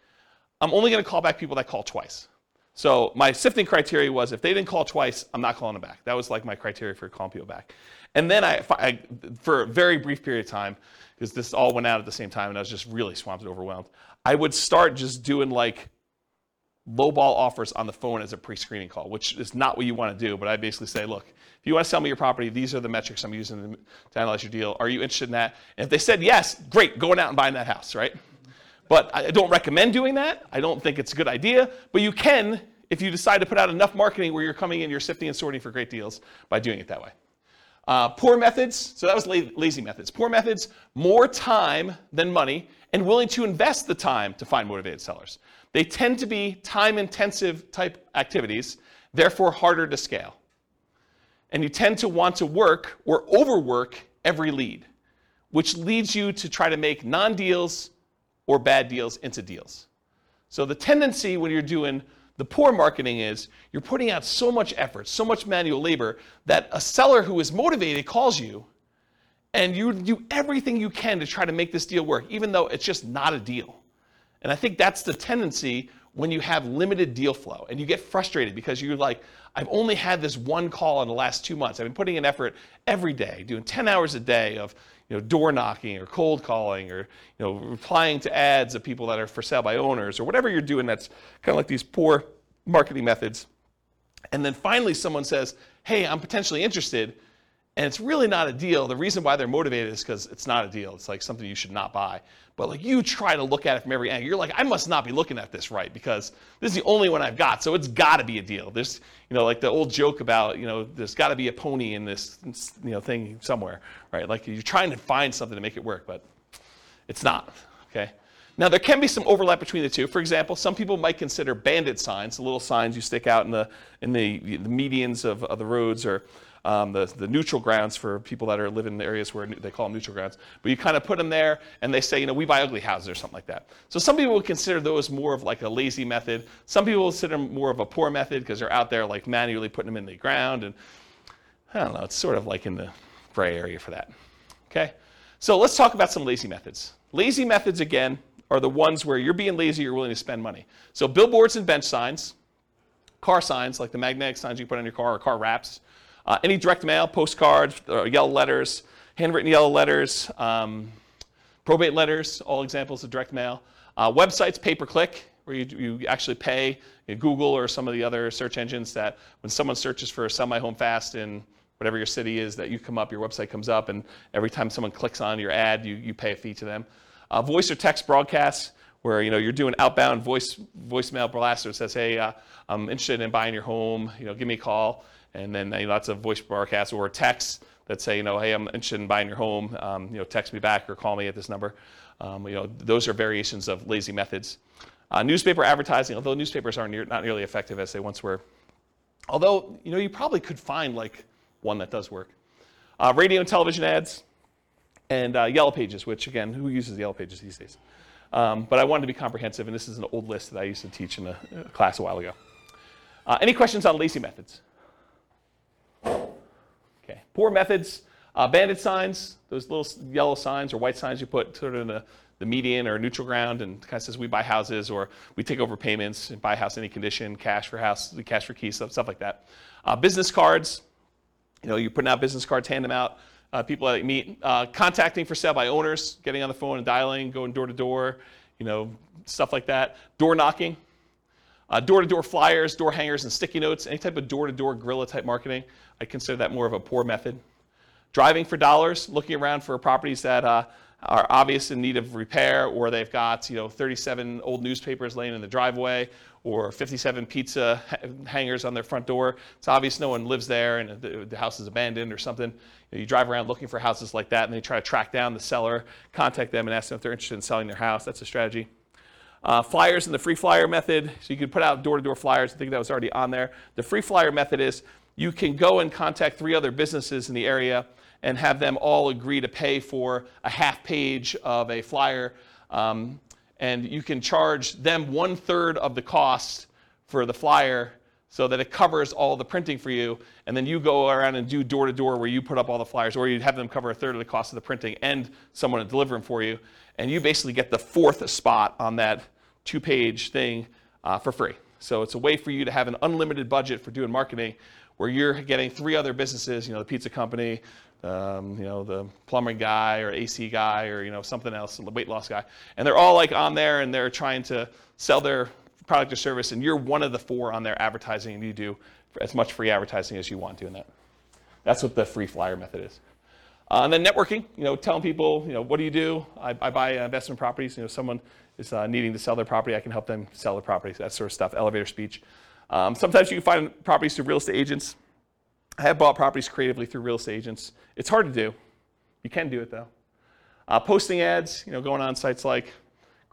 I'm only going to call back people that call twice. So my sifting criteria was if they didn't call twice, I'm not calling them back. That was like my criteria for calling people back. And then I, I for a very brief period of time, because this all went out at the same time and I was just really swamped and overwhelmed, I would start just doing like lowball offers on the phone as a pre-screening call, which is not what you want to do. But I basically say, look, if you want to sell me your property, these are the metrics I'm using to analyze your deal. Are you interested in that? And if they said yes, great, going out and buying that house, right? But I don't recommend doing that. I don't think it's a good idea. But you can if you decide to put out enough marketing where you're coming in, you're sifting and sorting for great deals by doing it that way. Uh, poor methods, so that was la- lazy methods. Poor methods, more time than money, and willing to invest the time to find motivated sellers. They tend to be time intensive type activities, therefore harder to scale. And you tend to want to work or overwork every lead, which leads you to try to make non deals or bad deals into deals. So the tendency when you're doing the poor marketing is you're putting out so much effort, so much manual labor that a seller who is motivated calls you and you do everything you can to try to make this deal work, even though it's just not a deal. And I think that's the tendency when you have limited deal flow and you get frustrated because you're like, I've only had this one call in the last two months. I've been putting in effort every day, doing 10 hours a day of you know, door knocking or cold calling or you know, replying to ads of people that are for sale by owners or whatever you're doing that's kind of like these poor marketing methods. And then finally someone says, hey, I'm potentially interested and it's really not a deal. The reason why they're motivated is because it's not a deal. It's like something you should not buy. But like you try to look at it from every angle. You're like, I must not be looking at this right because this is the only one I've got. So it's got to be a deal. There's, you know, like the old joke about, you know, there's got to be a pony in this, you know, thing somewhere, right? Like you're trying to find something to make it work, but it's not. Okay. Now there can be some overlap between the two. For example, some people might consider bandit signs, the little signs you stick out in the in the, the medians of, of the roads, or um, the, the neutral grounds for people that are living in areas where they call them neutral grounds. But you kind of put them there and they say, you know, we buy ugly houses or something like that. So some people would consider those more of like a lazy method. Some people will consider them more of a poor method because they're out there like manually putting them in the ground. And I don't know, it's sort of like in the gray area for that. Okay? So let's talk about some lazy methods. Lazy methods, again, are the ones where you're being lazy, you're willing to spend money. So billboards and bench signs, car signs, like the magnetic signs you put on your car or car wraps, uh, any direct mail, postcards, uh, yellow letters, handwritten yellow letters, um, probate letters, all examples of direct mail. Uh, websites, pay per click, where you, you actually pay you know, Google or some of the other search engines that when someone searches for sell my home fast in whatever your city is, that you come up, your website comes up, and every time someone clicks on your ad, you, you pay a fee to them. Uh, voice or text broadcasts, where you know you're doing outbound voice voicemail blast that says, "Hey, uh, I'm interested in buying your home. You know, give me a call." And then lots of voice broadcasts or texts that say, you know, "Hey, I'm interested in buying your home. Um, you know, text me back or call me at this number." Um, you know, those are variations of lazy methods. Uh, newspaper advertising, although newspapers are near, not nearly effective as they once were. Although, you know, you probably could find like one that does work. Uh, radio and television ads, and uh, Yellow Pages, which again, who uses Yellow Pages these days? Um, but I wanted to be comprehensive, and this is an old list that I used to teach in a, a class a while ago. Uh, any questions on lazy methods? Poor methods, uh, bandit signs, those little yellow signs or white signs you put sort of in the, the median or neutral ground and kind of says we buy houses or we take over payments and buy a house any condition, cash for house, cash for keys, stuff, stuff like that. Uh, business cards, you know, you're putting out business cards, hand them out. Uh, people that you meet, uh, contacting for sale by owners, getting on the phone and dialing, going door to door, you know, stuff like that. Door knocking, door to door flyers, door hangers, and sticky notes, any type of door to door guerrilla type marketing. I consider that more of a poor method. Driving for dollars, looking around for properties that uh, are obvious in need of repair, or they've got you know 37 old newspapers laying in the driveway, or 57 pizza hangers on their front door. It's obvious no one lives there, and the, the house is abandoned or something. You, know, you, drive around looking for houses like that, and they try to track down the seller, contact them, and ask them if they're interested in selling their house. That's a strategy. Uh, flyers and the free flyer method. So you could put out door-to-door flyers. I think that was already on there. The free flyer method is you can go and contact three other businesses in the area and have them all agree to pay for a half page of a flyer. Um, and you can charge them one third of the cost for the flyer so that it covers all the printing for you. And then you go around and do door to door where you put up all the flyers, or you have them cover a third of the cost of the printing and someone to deliver them for you. And you basically get the fourth spot on that two page thing uh, for free. So it's a way for you to have an unlimited budget for doing marketing where you're getting three other businesses, you know, the pizza company, um, you know, the plumbing guy or AC guy or, you know, something else, the weight loss guy. And they're all like on there and they're trying to sell their product or service and you're one of the four on their advertising and you do as much free advertising as you want doing that. That's what the free flyer method is. Uh, and then networking, you know, telling people, you know, what do you do? I, I buy investment properties. You know, someone is uh, needing to sell their property, I can help them sell their properties, that sort of stuff, elevator speech. Um, sometimes you can find properties through real estate agents. I have bought properties creatively through real estate agents. It's hard to do. You can do it though. Uh, posting ads, you know, going on sites like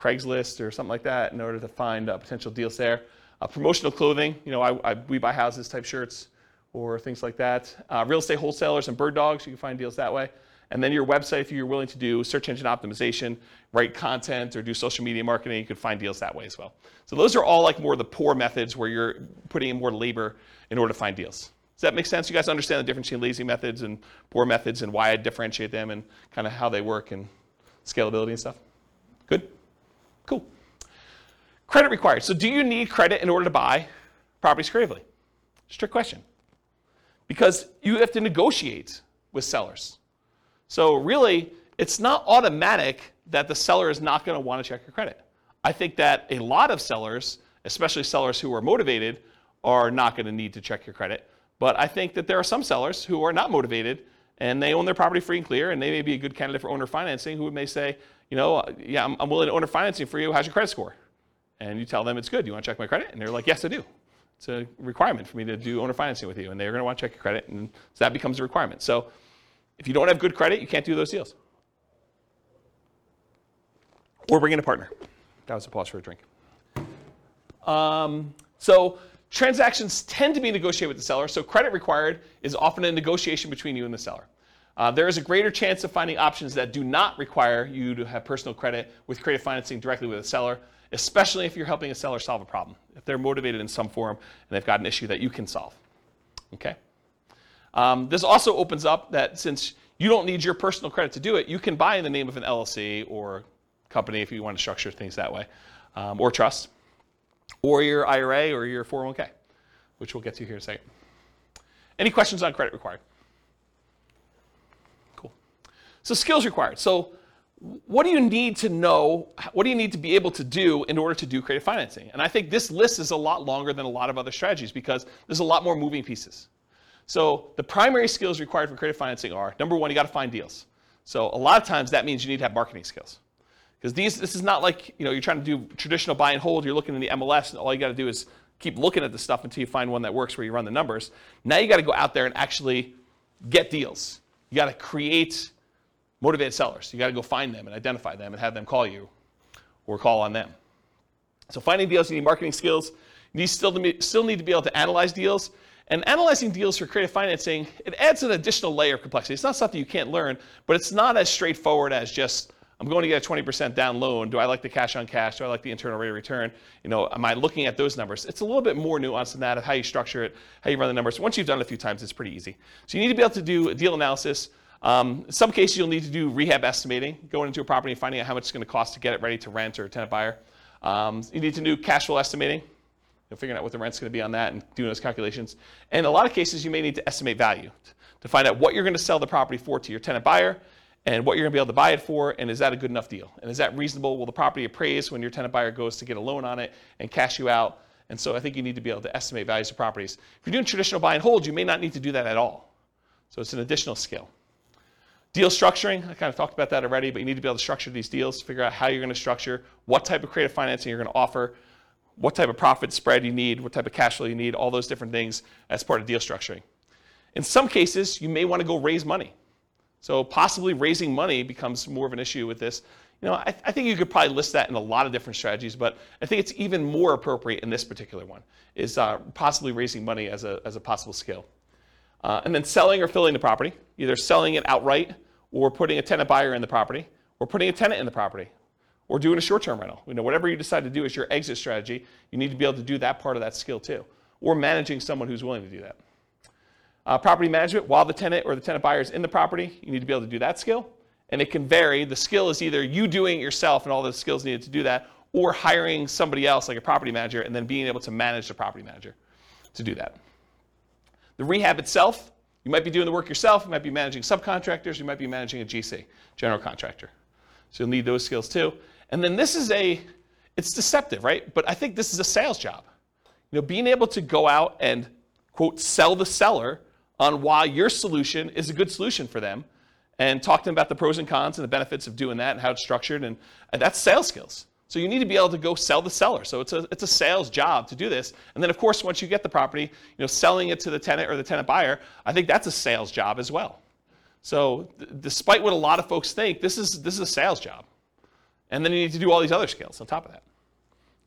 Craigslist or something like that in order to find uh, potential deals there. Uh, promotional clothing, you know, I, I, we buy houses type shirts or things like that. Uh, real estate wholesalers and bird dogs, you can find deals that way. And then your website, if you're willing to do search engine optimization, write content, or do social media marketing, you can find deals that way as well. So those are all like more the poor methods where you're putting in more labor in order to find deals. Does that make sense? You guys understand the difference between lazy methods and poor methods and why I differentiate them and kind of how they work and scalability and stuff? Good? Cool. Credit required. So do you need credit in order to buy properties creatively? Strict question. Because you have to negotiate with sellers. So really, it's not automatic that the seller is not going to want to check your credit. I think that a lot of sellers, especially sellers who are motivated, are not going to need to check your credit. But I think that there are some sellers who are not motivated and they own their property free and clear and they may be a good candidate for owner financing who may say, you know, yeah, I'm, I'm willing to owner financing for you. How's your credit score? And you tell them it's good. You want to check my credit? And they're like, yes, I do. It's a requirement for me to do owner financing with you. And they're going to want to check your credit. And so that becomes a requirement. So if you don't have good credit, you can't do those deals. Or bring in a partner. That was a pause for a drink. Um, so transactions tend to be negotiated with the seller, so credit required is often a negotiation between you and the seller. Uh, there is a greater chance of finding options that do not require you to have personal credit with creative financing directly with a seller, especially if you're helping a seller solve a problem, if they're motivated in some form and they've got an issue that you can solve. Okay? Um, this also opens up that since you don't need your personal credit to do it. You can buy in the name of an LLC or company if you want to structure things that way, um, or trust, or your IRA or your 401k, which we'll get to here in a second. Any questions on credit required? Cool. So skills required. So what do you need to know? What do you need to be able to do in order to do creative financing? And I think this list is a lot longer than a lot of other strategies because there's a lot more moving pieces. So the primary skills required for creative financing are number one, you got to find deals. So a lot of times that means you need to have marketing skills. Because these, this is not like you know you're trying to do traditional buy and hold. You're looking in the MLS, and all you got to do is keep looking at the stuff until you find one that works where you run the numbers. Now you got to go out there and actually get deals. You got to create motivated sellers. You got to go find them and identify them and have them call you or call on them. So finding deals, you need marketing skills. You need still, to, still need to be able to analyze deals. And analyzing deals for creative financing, it adds an additional layer of complexity. It's not something you can't learn, but it's not as straightforward as just I'm going to get a 20% down loan. Do I like the cash on cash? Do I like the internal rate of return? You know, am I looking at those numbers? It's a little bit more nuanced than that of how you structure it, how you run the numbers. Once you've done it a few times, it's pretty easy. So you need to be able to do a deal analysis. Um, in some cases, you'll need to do rehab estimating, going into a property and finding out how much it's going to cost to get it ready to rent or tenant buyer. Um, you need to do cash flow estimating, know, figuring out what the rent's going to be on that and doing those calculations. And in a lot of cases, you may need to estimate value to find out what you're going to sell the property for to your tenant buyer and what you're going to be able to buy it for, and is that a good enough deal? And is that reasonable? Will the property appraise when your tenant buyer goes to get a loan on it and cash you out? And so I think you need to be able to estimate values of properties. If you're doing traditional buy and hold, you may not need to do that at all. So it's an additional skill. Deal structuring, I kind of talked about that already, but you need to be able to structure these deals, figure out how you're going to structure, what type of creative financing you're going to offer, what type of profit spread you need, what type of cash flow you need, all those different things as part of deal structuring. In some cases, you may want to go raise money. So possibly raising money becomes more of an issue with this. You know, I, I, think you could probably list that in a lot of different strategies, but I think it's even more appropriate in this particular one, is uh, possibly raising money as a, as a possible skill. Uh, and then selling or filling the property, either selling it outright or putting a tenant buyer in the property or putting a tenant in the property or doing a short-term rental. You know, whatever you decide to do as your exit strategy, you need to be able to do that part of that skill too, or managing someone who's willing to do that. Uh, property management, while the tenant or the tenant buyer is in the property, you need to be able to do that skill. And it can vary. The skill is either you doing it yourself and all the skills needed to do that, or hiring somebody else like a property manager and then being able to manage the property manager to do that. The rehab itself, you might be doing the work yourself, you might be managing subcontractors, you might be managing a GC, general contractor. So you'll need those skills too. And then this is a, it's deceptive, right? But I think this is a sales job. You know, being able to go out and quote, sell the seller on why your solution is a good solution for them and talk to them about the pros and cons and the benefits of doing that and how it's structured. And, and that's sales skills. So you need to be able to go sell the seller. So it's a, it's a sales job to do this. And then, of course, once you get the property, you know, selling it to the tenant or the tenant buyer, I think that's a sales job as well. So despite what a lot of folks think, this is, this is a sales job. And then you need to do all these other skills on top of that.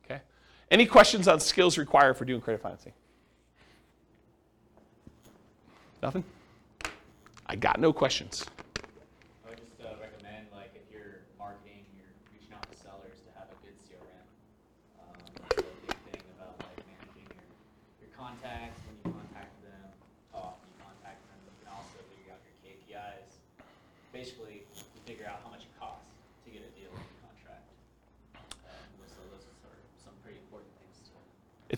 Okay? Any questions on skills required for doing creative financing? Nothing? I got no questions. I would just uh, recommend, like, if you're marketing, you're reaching out to sellers to have a good CRM. Um, that's a big thing about like managing your, your contacts when you contact them, how often you contact them. You can also figure out your KPIs. Basically, you figure out how much it costs to get a deal in the contract. Um, so those are some pretty important things to.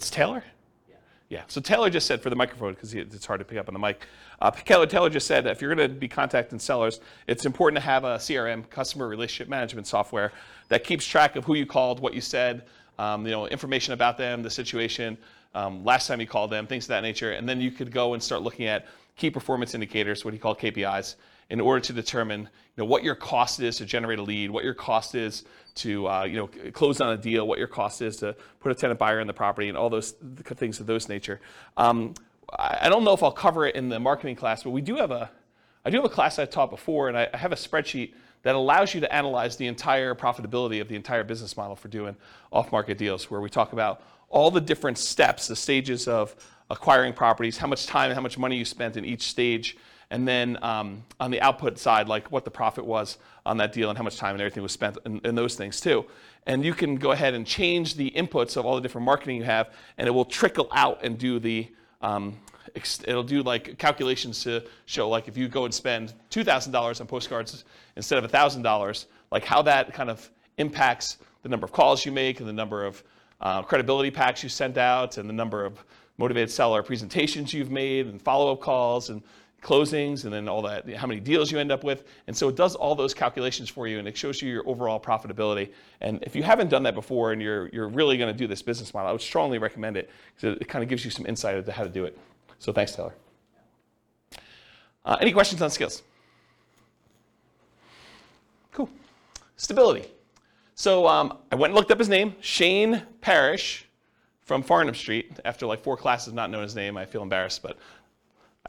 It's Taylor? Yeah. Yeah. So Taylor just said for the microphone because it's hard to pick up on the mic. Uh, Taylor, Taylor just said if you're going to be contacting sellers, it's important to have a CRM, customer relationship management software, that keeps track of who you called, what you said, um, you know, information about them, the situation, um, last time you called them, things of that nature, and then you could go and start looking at key performance indicators, what he called KPIs, in order to determine you know, what your cost is to generate a lead, what your cost is to uh, you know, close on a deal, what your cost is to put a tenant buyer in the property, and all those things of those nature. Um, I don't know if I'll cover it in the marketing class, but we do have a, I do have a class I taught before, and I have a spreadsheet that allows you to analyze the entire profitability of the entire business model for doing off-market deals, where we talk about all the different steps, the stages of acquiring properties, how much time and how much money you spent in each stage, and then um, on the output side, like what the profit was on that deal and how much time and everything was spent in, in those things too. And you can go ahead and change the inputs of all the different marketing you have, and it will trickle out and do the um, it'll do like calculations to show like if you go and spend two thousand dollars on postcards instead of thousand dollars, like how that kind of impacts the number of calls you make and the number of uh, credibility packs you sent out and the number of motivated seller presentations you've made and follow-up calls and closings and then all that, how many deals you end up with. And so it does all those calculations for you and it shows you your overall profitability. And if you haven't done that before and you're, you're really going to do this business model, I would strongly recommend it because it, it kind of gives you some insight into how to do it. So thanks, Taylor. Uh, any questions on skills? Cool. Stability. So um, I went and looked up his name, Shane Parrish from Farnam Street. After like four classes not knowing his name, I feel embarrassed, but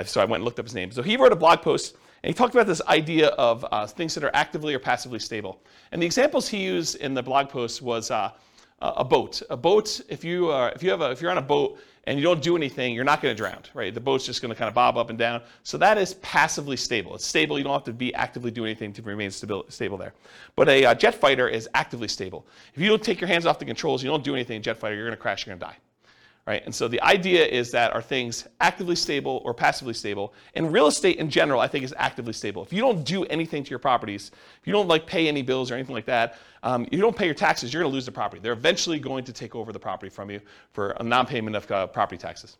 so I went and looked up his name. So he wrote a blog post and he talked about this idea of uh, things that are actively or passively stable. And the examples he used in the blog post was uh, a boat. A boat, if you are, if you have a, if you're on a boat and you don't do anything, you're not going to drown, right? The boat's just going to kind of bob up and down. So that is passively stable. It's stable. You don't have to be actively doing anything to remain stabil- stable there. But a uh, jet fighter is actively stable. If you don't take your hands off the controls, you don't do anything in jet fighter, you're going to crash. You're going to die right? And so the idea is that are things actively stable or passively stable? And real estate in general, I think, is actively stable. If you don't do anything to your properties, if you don't like pay any bills or anything like that, um, you don't pay your taxes, you're going to lose the property. They're eventually going to take over the property from you for a non-payment of uh, property taxes.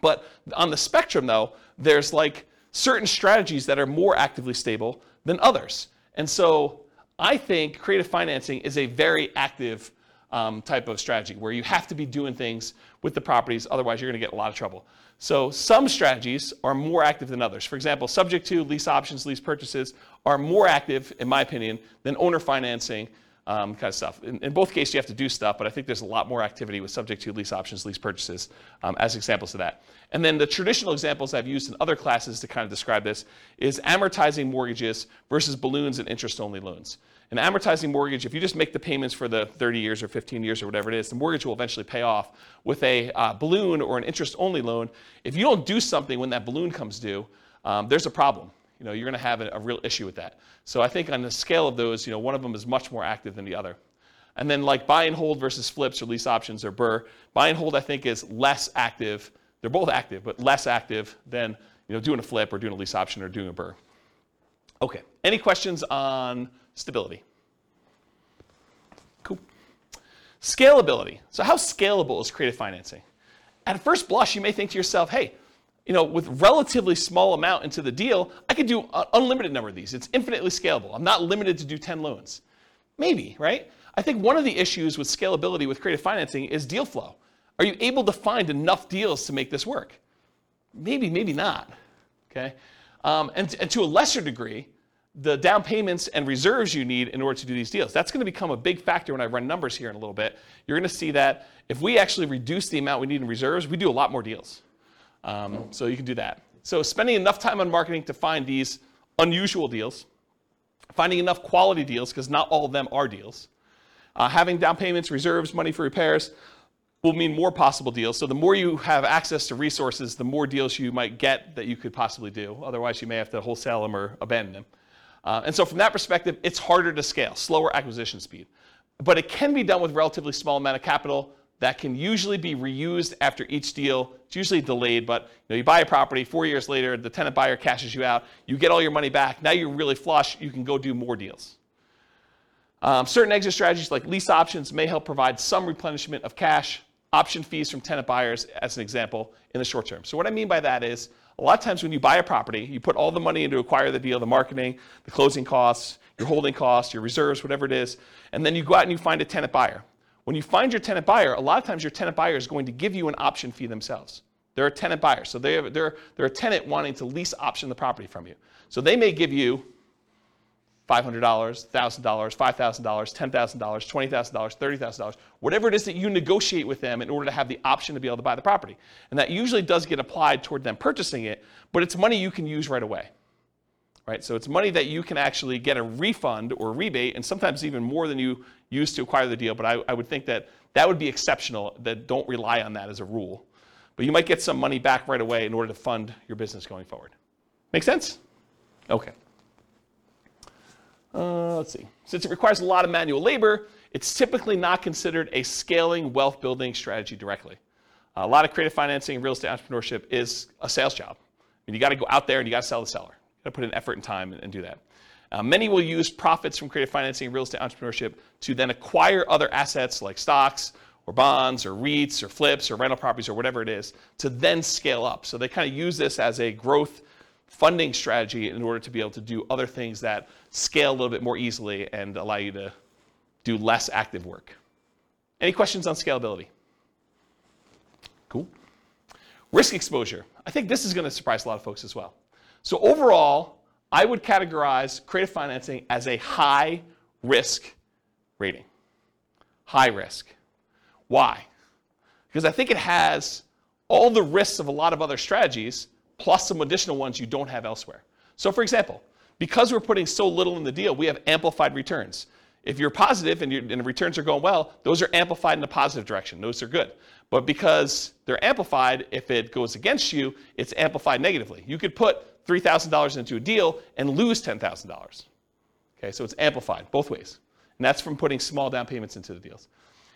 But on the spectrum, though, there's like certain strategies that are more actively stable than others. And so I think creative financing is a very active um, type of strategy where you have to be doing things with the properties, otherwise, you're going to get a lot of trouble. So, some strategies are more active than others. For example, subject to lease options, lease purchases are more active, in my opinion, than owner financing um, kind of stuff. In, in, both cases, you have to do stuff, but I think there's a lot more activity with subject to lease options, lease purchases um, as examples of that. And then the traditional examples I've used in other classes to kind of describe this is amortizing mortgages versus balloons and interest only loans. An amortizing mortgage, if you just make the payments for the 30 years or 15 years or whatever it is, the mortgage will eventually pay off. With a uh, balloon or an interest only loan, if you don't do something when that balloon comes due, um, there's a problem. You know, you're going to have a, a real issue with that. So I think on the scale of those, you know, one of them is much more active than the other. And then like buy and hold versus flips or lease options or BRRRR, buy and hold I think is less active. They're both active, but less active than you know doing a flip or doing a lease option or doing a BRRRR. Okay. Any questions on stability? Cool. Scalability. So how scalable is creative financing? At first blush, you may think to yourself, hey, you know, with relatively small amount into the deal, I could do an unlimited number of these. It's infinitely scalable. I'm not limited to do 10 loans. Maybe, right? I think one of the issues with scalability with creative financing is deal flow. Are you able to find enough deals to make this work? Maybe, maybe not. Okay? Um, and, and to a lesser degree, the down payments and reserves you need in order to do these deals. That's going to become a big factor when I run numbers here in a little bit. You're going to see that if we actually reduce the amount we need in reserves, we do a lot more deals. Um, so you can do that. So spending enough time on marketing to find these unusual deals, finding enough quality deals, because not all of them are deals, uh, having down payments, reserves, money for repairs will mean more possible deals. So the more you have access to resources, the more deals you might get that you could possibly do. Otherwise, you may have to wholesale them or abandon them. Uh, and so from that perspective, it's harder to scale, slower acquisition speed. But it can be done with relatively small amount of capital that can usually be reused after each deal. It's usually delayed, but you, know, you buy a property, four years later, the tenant buyer cashes you out, you get all your money back, now you're really flush, you can go do more deals. Um, certain exit strategies like lease options may help provide some replenishment of cash, option fees from tenant buyers, as an example, in the short term. So what I mean by that is a lot of times when you buy a property, you put all the money in to acquire the deal, the marketing, the closing costs, your holding costs, your reserves, whatever it is, and then you go out and you find a tenant buyer. When you find your tenant buyer, a lot of times your tenant buyer is going to give you an option fee themselves. They're a tenant buyer, so they're, they're, they're a tenant wanting to lease option the property from you. So they may give you $500, $1,000, $5,000, $10,000, $20,000, $30,000, whatever it is that you negotiate with them in order to have the option to be able to buy the property. And that usually does get applied toward them purchasing it, but it's money you can use right away. Right? So it's money that you can actually get a refund or rebate, and sometimes even more than you used to acquire the deal. But I, I would think that that would be exceptional, that don't rely on that as a rule. But you might get some money back right away in order to fund your business going forward. Make sense? Okay. Uh, let's see. Since it requires a lot of manual labor, it's typically not considered a scaling wealth building strategy directly. A lot of creative financing and real estate entrepreneurship is a sales job. I mean, you got to go out there and you got to sell the seller. You got to put in effort and time and, and do that. Uh, many will use profits from creative financing and real estate entrepreneurship to then acquire other assets like stocks or bonds or REITs or flips or rental properties or whatever it is to then scale up. So they kind of use this as a growth funding strategy in order to be able to do other things that scale a little bit more easily and allow you to do less active work. Any questions on scalability? Cool. Risk exposure. I think this is going to surprise a lot of folks as well. So overall, I would categorize creative financing as a high risk rating. High risk. Why? Because I think it has all the risks of a lot of other strategies, plus some additional ones you don't have elsewhere. So, for example, because we're putting so little in the deal, we have amplified returns. If you're positive and, and the returns are going well, those are amplified in a positive direction. Those are good. But because they're amplified, if it goes against you, it's amplified negatively. You could put $3,000 into a deal and lose $10,000. Okay, so it's amplified both ways. And that's from putting small down payments into the deals.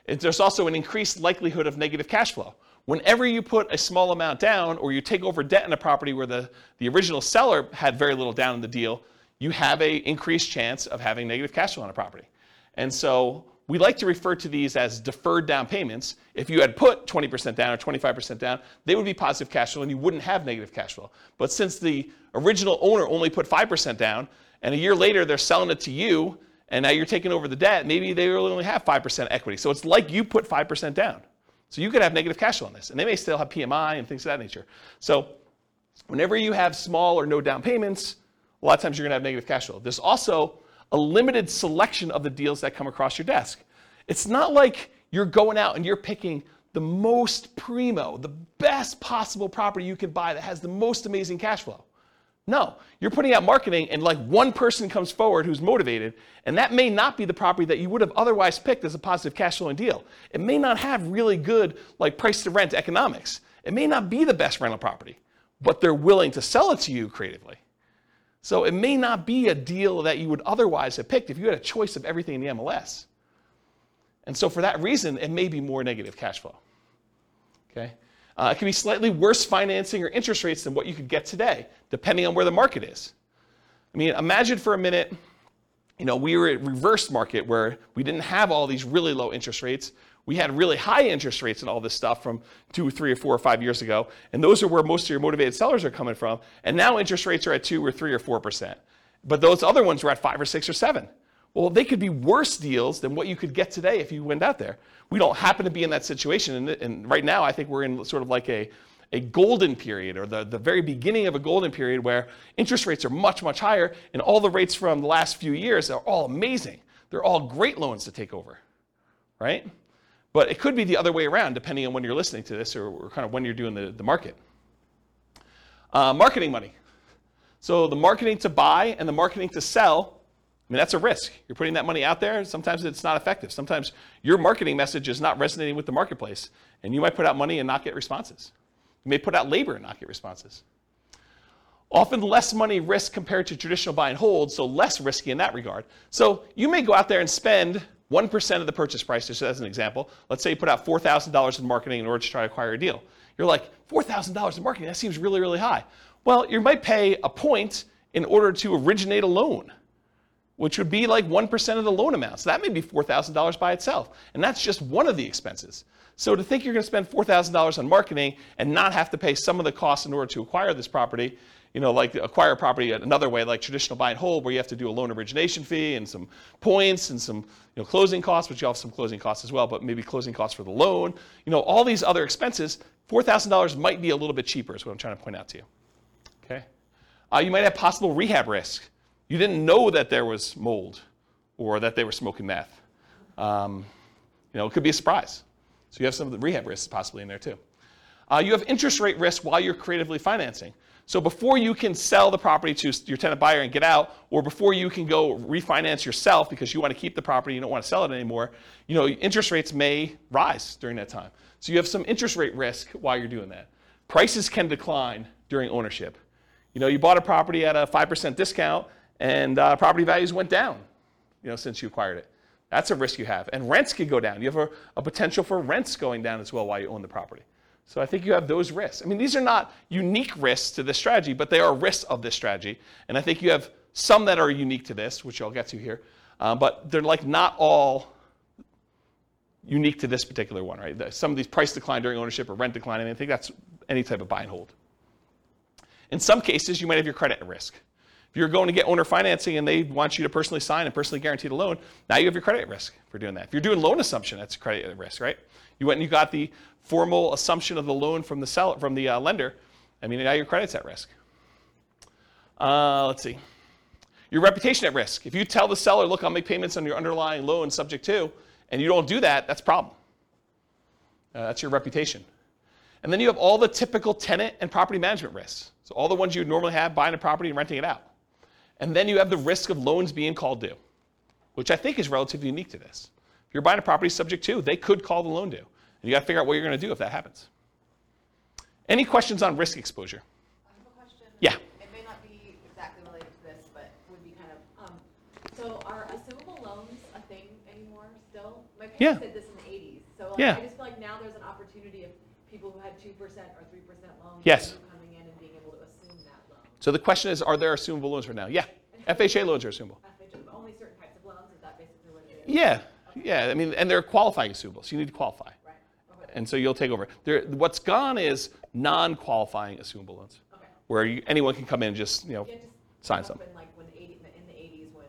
And there's also an increased likelihood of negative cash flow. Whenever you put a small amount down or you take over debt in a property where the, the original seller had very little down in the deal, you have a increased chance of having negative cash flow on a property. And so we like to refer to these as deferred down payments. If you had put 20% down or 25% down, they would be positive cash flow and you wouldn't have negative cash flow. But since the original owner only put 5% down and a year later they're selling it to you and now you're taking over the debt, maybe they only have 5% equity. So it's like you put 5% down. So you could have negative cash flow on this and they may still have PMI and things of that nature. So whenever you have small or no down payments, a lot of times you're going to have negative cash flow. There's also a limited selection of the deals that come across your desk. It's not like you're going out and you're picking the most primo, the best possible property you can buy that has the most amazing cash flow. No, you're putting out marketing and like one person comes forward who's motivated, and that may not be the property that you would have otherwise picked as a positive cash flowing deal. It may not have really good like price to rent economics. It may not be the best rental property, but they're willing to sell it to you creatively. So it may not be a deal that you would otherwise have picked if you had a choice of everything in the MLS. And so for that reason, it may be more negative cash flow. Okay? Uh, it can be slightly worse financing or interest rates than what you could get today, depending on where the market is. I mean, imagine for a minute, you know, we were at a reverse market where we didn't have all these really low interest rates we had really high interest rates and all this stuff from two, three, or four, or five years ago. And those are where most of your motivated sellers are coming from. And now interest rates are at two or three or four percent. But those other ones were at five or six or seven. Well, they could be worse deals than what you could get today if you went out there. We don't happen to be in that situation. And, and right now, I think we're in sort of like a, a golden period or the, the very beginning of a golden period where interest rates are much, much higher. And all the rates from the last few years are all amazing. They're all great loans to take over, right? But it could be the other way around, depending on when you're listening to this or, or kind of when you're doing the, the market. Uh, marketing money. So the marketing to buy and the marketing to sell, I mean, that's a risk. You're putting that money out there. And sometimes it's not effective. Sometimes your marketing message is not resonating with the marketplace, and you might put out money and not get responses. You may put out labor and not get responses. Often less money risk compared to traditional buy and hold, so less risky in that regard. So you may go out there and spend 1% of the purchase price, just as an example, let's say you put out $4,000 in marketing in order to try to acquire a deal. You're like, $4,000 in marketing, that seems really, really high. Well, you might pay a point in order to originate a loan, which would be like 1% of the loan amount. So that may be $4,000 by itself. And that's just one of the expenses. So to think you're going to spend $4,000 on marketing and not have to pay some of the costs in order to acquire this property you know, like acquire property another way, like traditional buy and hold, where you have to do a loan origination fee and some points and some you know, closing costs, which you have some closing costs as well, but maybe closing costs for the loan. You know, all these other expenses, $4,000 might be a little bit cheaper, is what I'm trying to point out to you. Okay? Uh, you might have possible rehab risk. You didn't know that there was mold or that they were smoking meth. Um, you know, it could be a surprise. So you have some of the rehab risks possibly in there too. Uh, you have interest rate risk while you're creatively financing. So before you can sell the property to your tenant buyer and get out, or before you can go refinance yourself because you want to keep the property, you don't want to sell it anymore, you know, interest rates may rise during that time. So you have some interest rate risk while you're doing that. Prices can decline during ownership. You know, you bought a property at a 5% discount and uh, property values went down, you know, since you acquired it. That's a risk you have. And rents could go down. You have a, a potential for rents going down as well while you own the property. So I think you have those risks. I mean, these are not unique risks to this strategy, but they are risks of this strategy. And I think you have some that are unique to this, which I'll get to here. Uh, but they're like not all unique to this particular one, right? Some of these price decline during ownership or rent decline, I think that's any type of buy and hold. In some cases, you might have your credit at risk. If you're going to get owner financing and they want you to personally sign and personally guarantee the loan, now you have your credit risk for doing that. If you're doing loan assumption, that's credit risk, right? You went and you got the formal assumption of the loan from the seller, from the uh, lender. I mean, now your credit's at risk. Uh, let's see. Your reputation at risk. If you tell the seller, look, I'll make payments on your underlying loan subject to, and you don't do that, that's a problem. Uh, that's your reputation. And then you have all the typical tenant and property management risks. So all the ones you would normally have buying a property and renting it out. And then you have the risk of loans being called due, which I think is relatively unique to this. If you're buying a property subject to, they could call the loan due. And you got to figure out what you're going to do if that happens. Any questions on risk exposure? I have a question. Yeah. It may not be exactly related to this, but would be kind of, um, so are assumable loans a thing anymore still? My Yeah. parents did this in the eighties, so like, Yeah. I just feel like now there's an opportunity of people who had two percent or three percent loans. Yes. Coming in and being able to assume that loan. So the question is, are there assumable loans right now? Yeah. FHA loans are assumable. FHA, but only certain types of loans, is that basically what it is? Yeah. Yeah. I mean, and they're qualifying assumable, so you need to qualify. Right, okay, And so you'll take over. There, what's gone is non-qualifying assumable loans, okay. where you, anyone can come in and just, you know, Yeah, just sign something. In like when the eighty, in the eighties when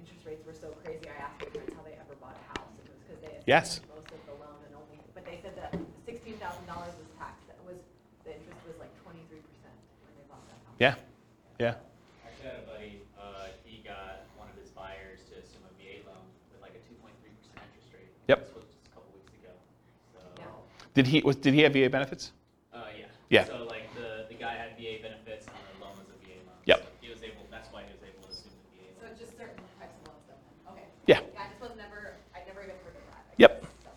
interest rates were so crazy, I asked my parents how they ever bought a house, and it was because they had Yes. spent most of the loan and only, but they said that sixteen thousand dollars was taxed, that was, the interest was like twenty-three percent when they bought that house. Yeah. Yeah. Actually, I had a buddy, uh, he got one of his buyers to assume a VA loan with like a two point three percent interest rate. Yep. This was just a couple weeks ago, so. Yeah. Did he was, did he have VA benefits? Uh, yeah. Yeah. So like the, the guy had VA benefits and the loan was a VA loan. Yep. So He was able, that's why he was able to assume the VA So loan. it's just certain types of loans then, okay. Yeah. Yeah, I just was never, I never even heard of that. I Yep. guess, so,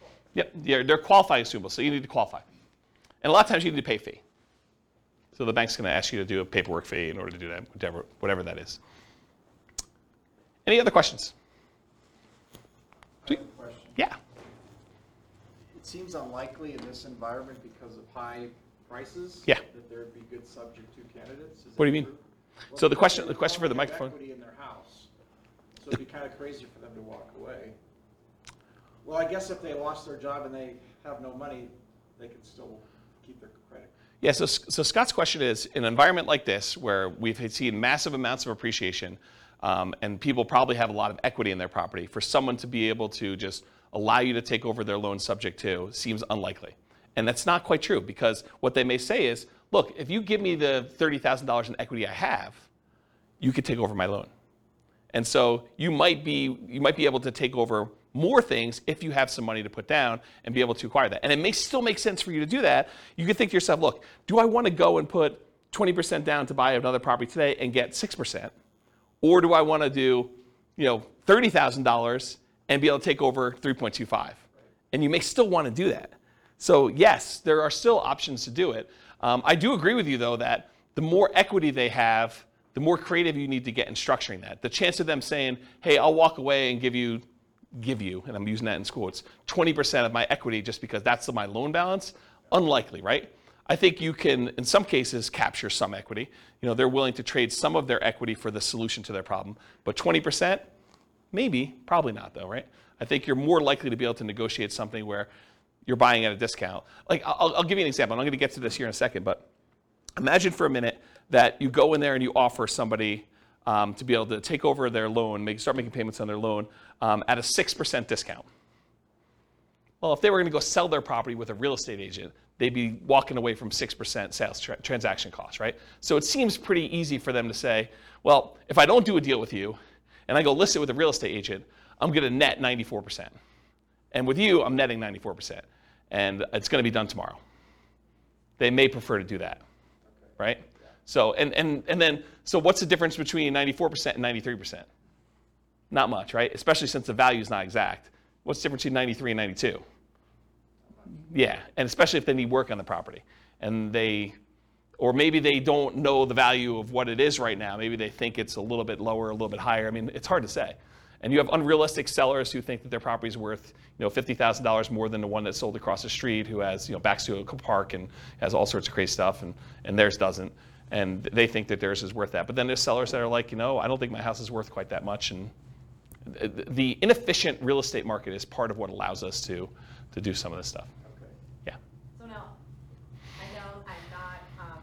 cool. Yep. They're, they're qualifying assumable, so you need to qualify. And a lot of times you need to pay a fee. So the bank's going to ask you to do a paperwork fee in order to do that, whatever, whatever that is. Any other questions? I have a question. Yeah. It seems unlikely in this environment because of high prices. Yeah. That there'd be good subject to candidates. Is What do that you mean? true? Well, So the question- the question for the don't have microphone. Equity in their house. So it'd be kind of crazy for them to walk away. Well, I guess if they lost their job and they have no money, they could still keep their credit. Yeah, so, so Scott's question is, in an environment like this, where we've seen massive amounts of appreciation, um, and people probably have a lot of equity in their property, for someone to be able to just allow you to take over their loan subject to seems unlikely. And that's not quite true, because what they may say is, look, if you give me the $30,000 in equity I have, you could take over my loan. And so you might be you might be able to take over more things if you have some money to put down and be able to acquire that. And it may still make sense for you to do that. You could think to yourself, look, do I want to go and put 20% down to buy another property today and get 6%? Or do I want to do, you know, $30,000 and be able to take over 3.25? And you may still want to do that. So yes, there are still options to do it. Um, I do agree with you though that the more equity they have, the more creative you need to get in structuring that. The chance of them saying, "Hey, I'll walk away and give you, give you," and I'm using that in quotes, 20% of my equity just because that's my loan balance, unlikely, right? I think you can, in some cases, capture some equity. You know, they're willing to trade some of their equity for the solution to their problem, but 20%, maybe, probably not though, right? I think you're more likely to be able to negotiate something where you're buying at a discount. Like, I'll, I'll give you an example. I'm going to get to this here in a second, but imagine for a minute that you go in there and you offer somebody um, to be able to take over their loan, make, start making payments on their loan um, at a 6% discount. Well, if they were going to go sell their property with a real estate agent, they'd be walking away from 6% sales tra- transaction costs, right? So it seems pretty easy for them to say, well, if I don't do a deal with you and I go list it with a real estate agent, I'm going to net 94%. And with you, I'm netting 94%. And it's going to be done tomorrow. They may prefer to do that, right? So, and, and, and then, so what's the difference between 94% and 93%? Not much, right? Especially since the value is not exact. What's the difference between 93 and 92? Yeah, and especially if they need work on the property. And they, or maybe they don't know the value of what it is right now. Maybe they think it's a little bit lower, a little bit higher. I mean, it's hard to say. And you have unrealistic sellers who think that their property is worth, you know, fifty thousand dollars more than the one that sold across the street, who has, you know, backs to a park and has all sorts of crazy stuff, and, and theirs doesn't. And they think that theirs is worth that. But then there's sellers that are like, you know, I don't think my house is worth quite that much. And the inefficient real estate market is part of what allows us to, to do some of this stuff. Okay. Yeah. So now, I know I'm not, um,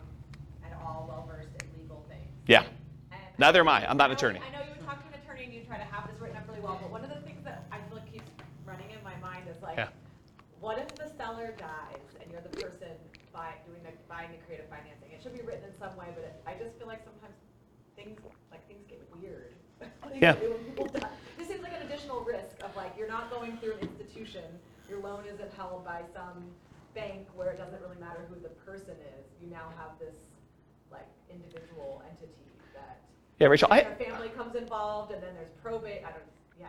at all well versed in legal things. Yeah. And Neither am I. I'm not an attorney. I know you would talk to an attorney and you try to have this written up really well, but one of the things that I feel like keeps running in my mind is like, Yeah. what if the seller dies and you're the person buy, doing the, buying the creative financing? It should be written in some way, but it- I just feel like sometimes things, like things get weird. Things Yeah. do when people die. This seems like an additional risk of like, you're not going through an institution, your loan isn't held by some bank where it doesn't really matter who the person is. You now have this like individual entity that. Yeah, Rachel, I, Their family comes involved and then there's probate, I don't, yeah.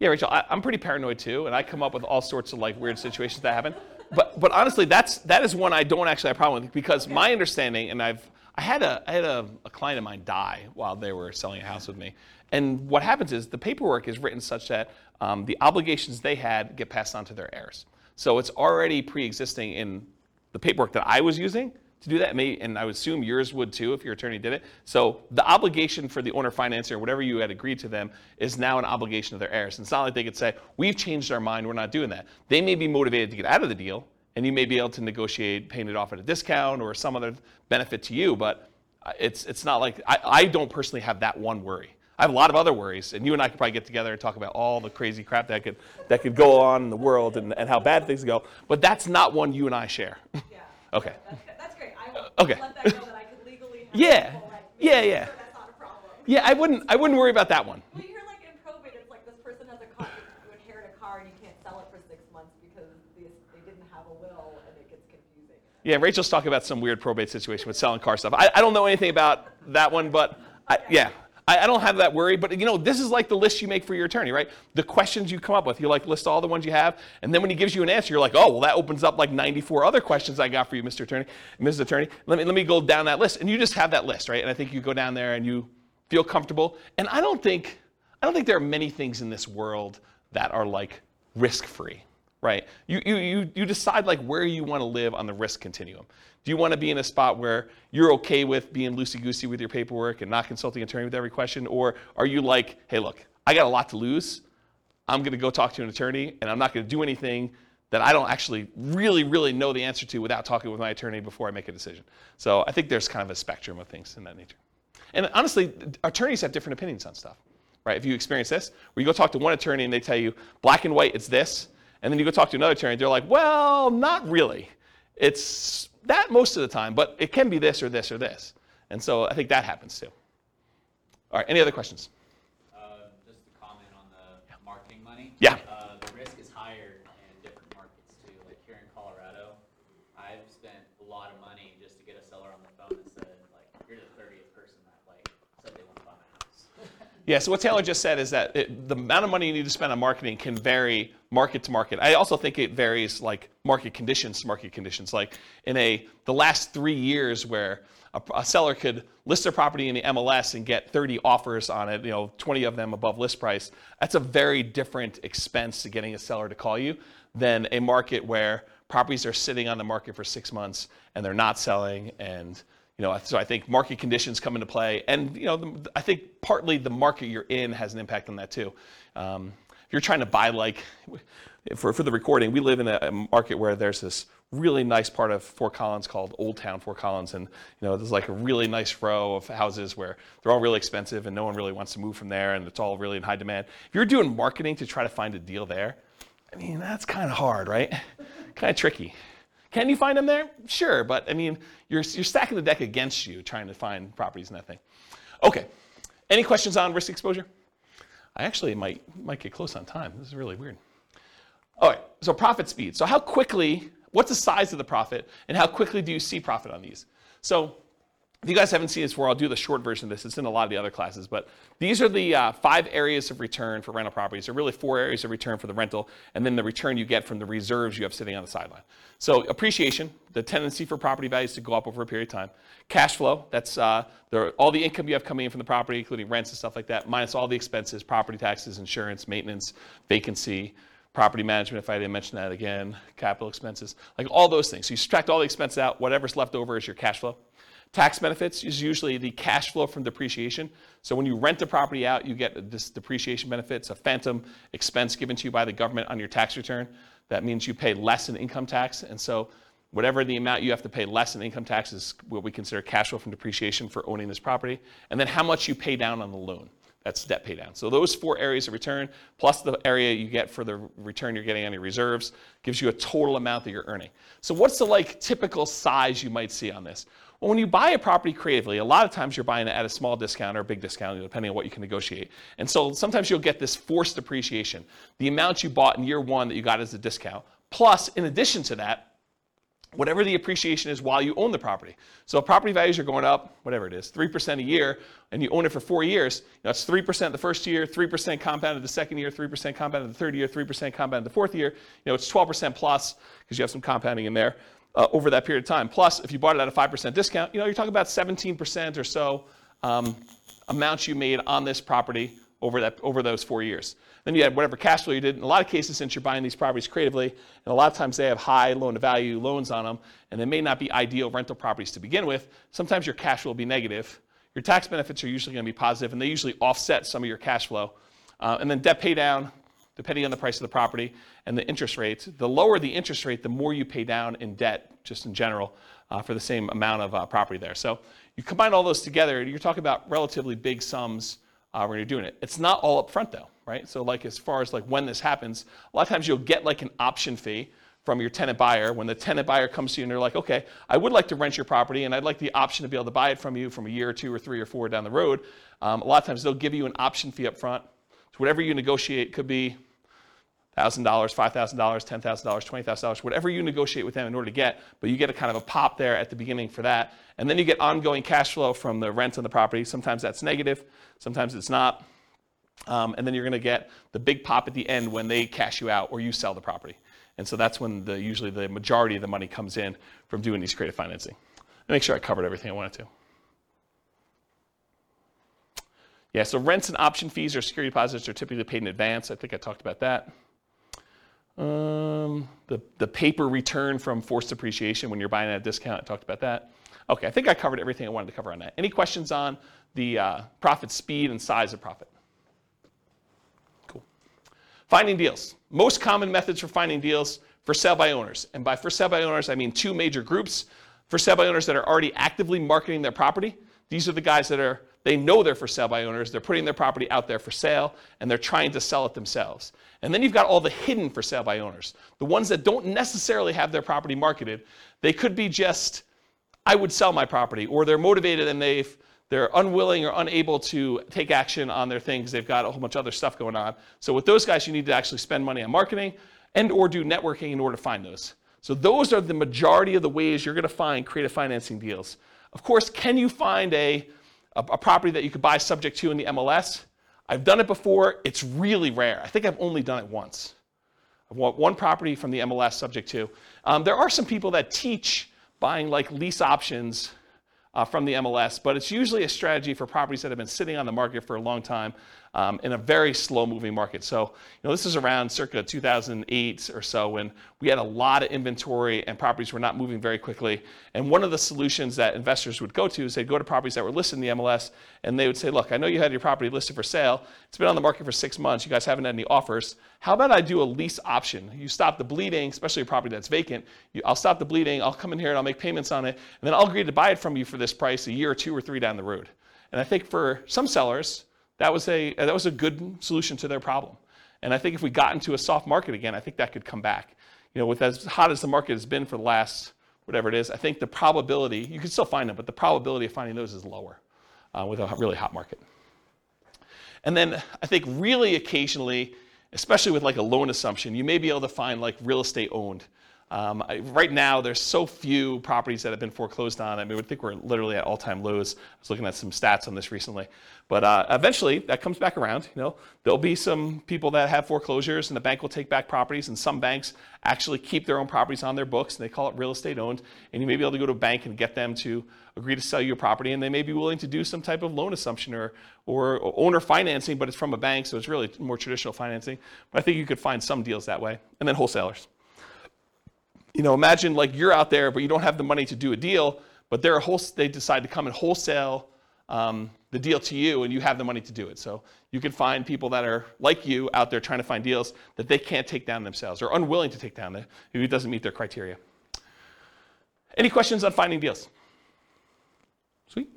Yeah, Rachel, I, I'm pretty paranoid too, and I come up with all sorts of like weird situations that happen. But but honestly, that's that is one I don't actually have a problem with because my understanding, and I've I had a I had a, a client of mine die while they were selling a house with me, and what happens is the paperwork is written such that um, the obligations they had get passed on to their heirs. So it's already pre-existing in the paperwork that I was using to do that, may, and I would assume yours would too if your attorney did it. So the obligation for the owner financier, whatever you had agreed to them, is now an obligation of their heirs. And it's not like they could say, "We've changed our mind, we're not doing that." They may be motivated to get out of the deal, and you may be able to negotiate paying it off at a discount or some other benefit to you. But it's it's not like I, I don't personally have that one worry. I have a lot of other worries, and you and I could probably get together and talk about all the crazy crap that could that could go on in the world and, and how bad things go. But that's not one you and I share. Yeah. Okay. That's, that's great. I will Okay. let that go that I could legally have Yeah. people, like, Yeah, yeah. sure That's not a problem. Yeah, I wouldn't I wouldn't worry about that one. Well, you hear like in probate, it's like this person has a car, you inherit a car and you can't sell it for six months because they, they didn't have a will and it gets confusing. Yeah, Rachel's talking about some weird probate situation with selling car stuff. I, I don't know anything about that one, but I, yeah, I, I don't have that worry. But you know, this is like the list you make for your attorney, right? The questions you come up with, you like list all the ones you have, and then when he gives you an answer, you're like, oh, well, that opens up like 94 other questions I got for you, Mr. Attorney, Mrs. Attorney. Let me let me go down that list, and you just have that list, right? And I think you go down there and you feel comfortable. And I don't think I don't think there are many things in this world that are like risk free right? You, you, you, you decide like where you want to live on the risk continuum. Do you want to be in a spot where you're okay with being loosey-goosey with your paperwork and not consulting an attorney with every question? Or are you like, hey, look, I got a lot to lose. I'm going to go talk to an attorney and I'm not going to do anything that I don't actually really, really know the answer to without talking with my attorney before I make a decision. So I think there's kind of a spectrum of things in that nature. And honestly, attorneys have different opinions on stuff, right? If you experience this, where you go talk to one attorney and they tell you black and white, it's this, and then you go talk to another attorney, they're like, well, not really. It's that most of the time, but it can be this or this or this. And so I think that happens too. All right, any other questions? Uh, just to comment on the marketing money. Yeah. Uh, the risk is higher in different markets too. Like here in Colorado, I've spent a lot of money just to get a seller on the phone and said, like, you're the thirtieth person that like said they want to buy my house. Yeah, so what Taylor just said is that it, the amount of money you need to spend on marketing can vary market to market. I also think it varies like market conditions to market conditions. Like in a the last three years where a, a seller could list their property in the MLS and get 30 offers on it, you know, 20 of them above list price. That's a very different expense to getting a seller to call you than a market where properties are sitting on the market for six months and they're not selling and you know, so I think market conditions come into play, and you know, I think partly the market you're in has an impact on that too. Um, you're trying to buy, like, for for the recording, we live in a, market where there's this really nice part of Fort Collins called Old Town Fort Collins, and you know, there's like a really nice row of houses where they're all really expensive, and no one really wants to move from there, and it's all really in high demand. If you're doing marketing to try to find a deal there, I mean, that's kind of hard, right? kind of tricky. Can you find them there? Sure, but I mean, you're, you're stacking the deck against you trying to find properties in that thing. Okay, any questions on risk exposure? I actually might, might get close on time. This is really weird. All right, so profit speed. So how quickly, what's the size of the profit, and how quickly do you see profit on these? So if you guys haven't seen this before, I'll do the short version of this. It's in a lot of the other classes, but these are the uh, five areas of return for rental properties. There are really four areas of return for the rental, and then the return you get from the reserves you have sitting on the sideline. So appreciation, the tendency for property values to go up over a period of time. Cash flow, that's uh, all the income you have coming in from the property, including rents and stuff like that, minus all the expenses, property taxes, insurance, maintenance, vacancy, property management, if I didn't mention that again, capital expenses, like all those things. So you subtract all the expenses out, whatever's left over is your cash flow. Tax benefits is usually the cash flow from depreciation. So when you rent a property out, you get this depreciation benefit. It's a phantom expense given to you by the government on your tax return. That means you pay less in income tax. And so whatever the amount you have to pay less in income tax is what we consider cash flow from depreciation for owning this property. And then how much you pay down on the loan. That's debt pay down. So those four areas of return, plus the area you get for the return you're getting on your reserves, gives you a total amount that you're earning. So what's the like typical size you might see on this? Well, when you buy a property creatively, a lot of times you're buying it at a small discount or a big discount, depending on what you can negotiate. And so sometimes you'll get this forced depreciation. The amount you bought in year one that you got as a discount, plus in addition to that, whatever the appreciation is while you own the property. So property values are going up, whatever it is, 3% a year, and you own it for four years, you know, 3% the first year, 3% compounded the second year, 3% compounded the third year, 3% compounded the fourth year. You know, it's 12% plus because you have some compounding in there uh, over that period of time. Plus, if you bought it at a 5% discount, you know, you're talking about 17% or so um, amounts you made on this property over, that, over those four years. Then you had whatever cash flow you did. In a lot of cases, since you're buying these properties creatively, and a lot of times they have high loan to value loans on them, and they may not be ideal rental properties to begin with, sometimes your cash flow will be negative. Your tax benefits are usually going to be positive, and they usually offset some of your cash flow. Uh, and then debt pay down, depending on the price of the property and the interest rates. The lower the interest rate, the more you pay down in debt, just in general, uh, for the same amount of uh, property there. So you combine all those together, you're talking about relatively big sums uh, when you're doing it. It's not all up front though, right? So like as far as like when this happens, a lot of times you'll get like an option fee from your tenant buyer when the tenant buyer comes to you and they're like, okay, I would like to rent your property and I'd like the option to be able to buy it from you from a year or two or three or four down the road. Um, a lot of times they'll give you an option fee up front. So whatever you negotiate could be $1,000, $5,000, $10,000, $20,000, whatever you negotiate with them in order to get, but you get a kind of a pop there at the beginning for that. And then you get ongoing cash flow from the rent on the property. Sometimes that's negative, sometimes it's not. Um, and then you're going to get the big pop at the end when they cash you out or you sell the property. And so that's when the, usually the majority of the money comes in from doing these creative financing. Make sure I covered everything I wanted to. Yeah, so rents and option fees or security deposits are typically paid in advance. I think I talked about that. Um, the, the paper return from forced depreciation when you're buying at a discount, I talked about that. Okay, I think I covered everything I wanted to cover on that. Any questions on the uh, profit speed and size of profit? Cool. Finding deals. Most common methods for finding deals for sale by owners. And by for sale by owners, I mean two major groups. For sale by owners that are already actively marketing their property. These are the guys that are they know they're for sale by owners. They're putting their property out there for sale and they're trying to sell it themselves. And then you've got all the hidden for sale by owners, the ones that don't necessarily have their property marketed. They could be just, I would sell my property, or they're motivated and they've they're unwilling or unable to take action on their things. They've got a whole bunch of other stuff going on. So with those guys, you need to actually spend money on marketing and or do networking in order to find those. So those are the majority of the ways you're going to find creative financing deals. Of course, can you find a a, a property that you could buy subject to in the MLS. I've done it before. It's really rare. I think I've only done it once. I've bought one property from the MLS subject to. Um, there are some people that teach buying like lease options uh, from the MLS, but it's usually a strategy for properties that have been sitting on the market for a long time um, in a very slow moving market. So, you know, this is around circa 2008 or so when we had a lot of inventory and properties were not moving very quickly. And one of the solutions that investors would go to is they'd go to properties that were listed in the MLS and they would say, look, I know you had your property listed for sale. It's been on the market for six months. You guys haven't had any offers. How about I do a lease option? You stop the bleeding, especially a property that's vacant. You, I'll stop the bleeding. I'll come in here and I'll make payments on it. And then I'll agree to buy it from you for this price a year or two or three down the road. And I think for some sellers, that was a, that was a good solution to their problem. And I think if we got into a soft market again, I think that could come back. You know, with as hot as the market has been for the last whatever it is, I think the probability, you can still find them, but the probability of finding those is lower uh, with a really hot market. And then I think really occasionally, especially with like a loan assumption, you may be able to find like real estate owned Um, I, right now, there's so few properties that have been foreclosed on. I mean, I think we're literally at all-time lows. I was looking at some stats on this recently, but uh, eventually that comes back around. You know, there'll be some people that have foreclosures, and the bank will take back properties. And some banks actually keep their own properties on their books, and they call it real estate owned. And you may be able to go to a bank and get them to agree to sell you a property, and they may be willing to do some type of loan assumption or or owner financing, but it's from a bank, so it's really more traditional financing. But I think you could find some deals that way, and then wholesalers you know, imagine like you're out there, but you don't have the money to do a deal, but they're a whole, they decide to come and wholesale um, the deal to you, and you have the money to do it. So you can find people that are like you out there trying to find deals that they can't take down themselves or unwilling to take down if it doesn't meet their criteria. Any questions on finding deals? Sweet.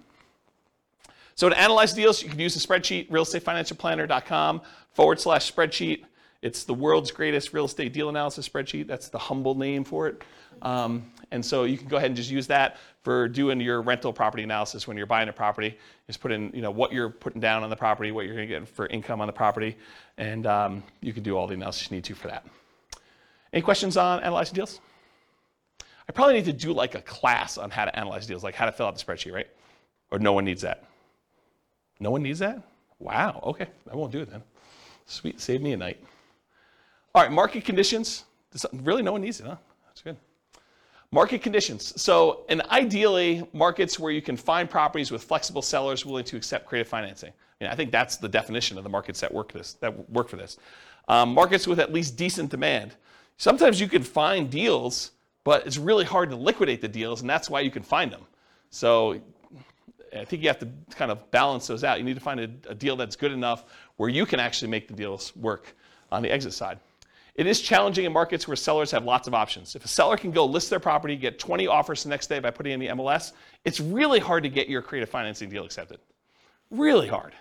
So to analyze deals, you can use the spreadsheet, realestatefinancialplanner.com forward slash spreadsheet. It's the world's greatest real estate deal analysis spreadsheet. That's the humble name for it. Um, and so you can go ahead and just use that for doing your rental property analysis when you're buying a property. Just put in, you know, what you're putting down on the property, what you're going to get for income on the property, and um, you can do all the analysis you need to for that. Any questions on analyzing deals? I probably need to do like a class on how to analyze deals, like how to fill out the spreadsheet, right? Or no one needs that. No one needs that? Wow. Okay, I won't do it then. Sweet, save me a night. All right, market conditions. Really, no one needs it, huh? That's good. Market conditions. So, and ideally, markets where you can find properties with flexible sellers willing to accept creative financing. I, mean, I think that's the definition of the markets that work this that work for this. Um, markets with at least decent demand. Sometimes you can find deals, but it's really hard to liquidate the deals, and that's why you can find them. So, I think you have to kind of balance those out. You need to find a, a deal that's good enough where you can actually make the deals work on the exit side. It is challenging in markets where sellers have lots of options. If a seller can go list their property, get 20 offers the next day by putting in the MLS, it's really hard to get your creative financing deal accepted. Really hard,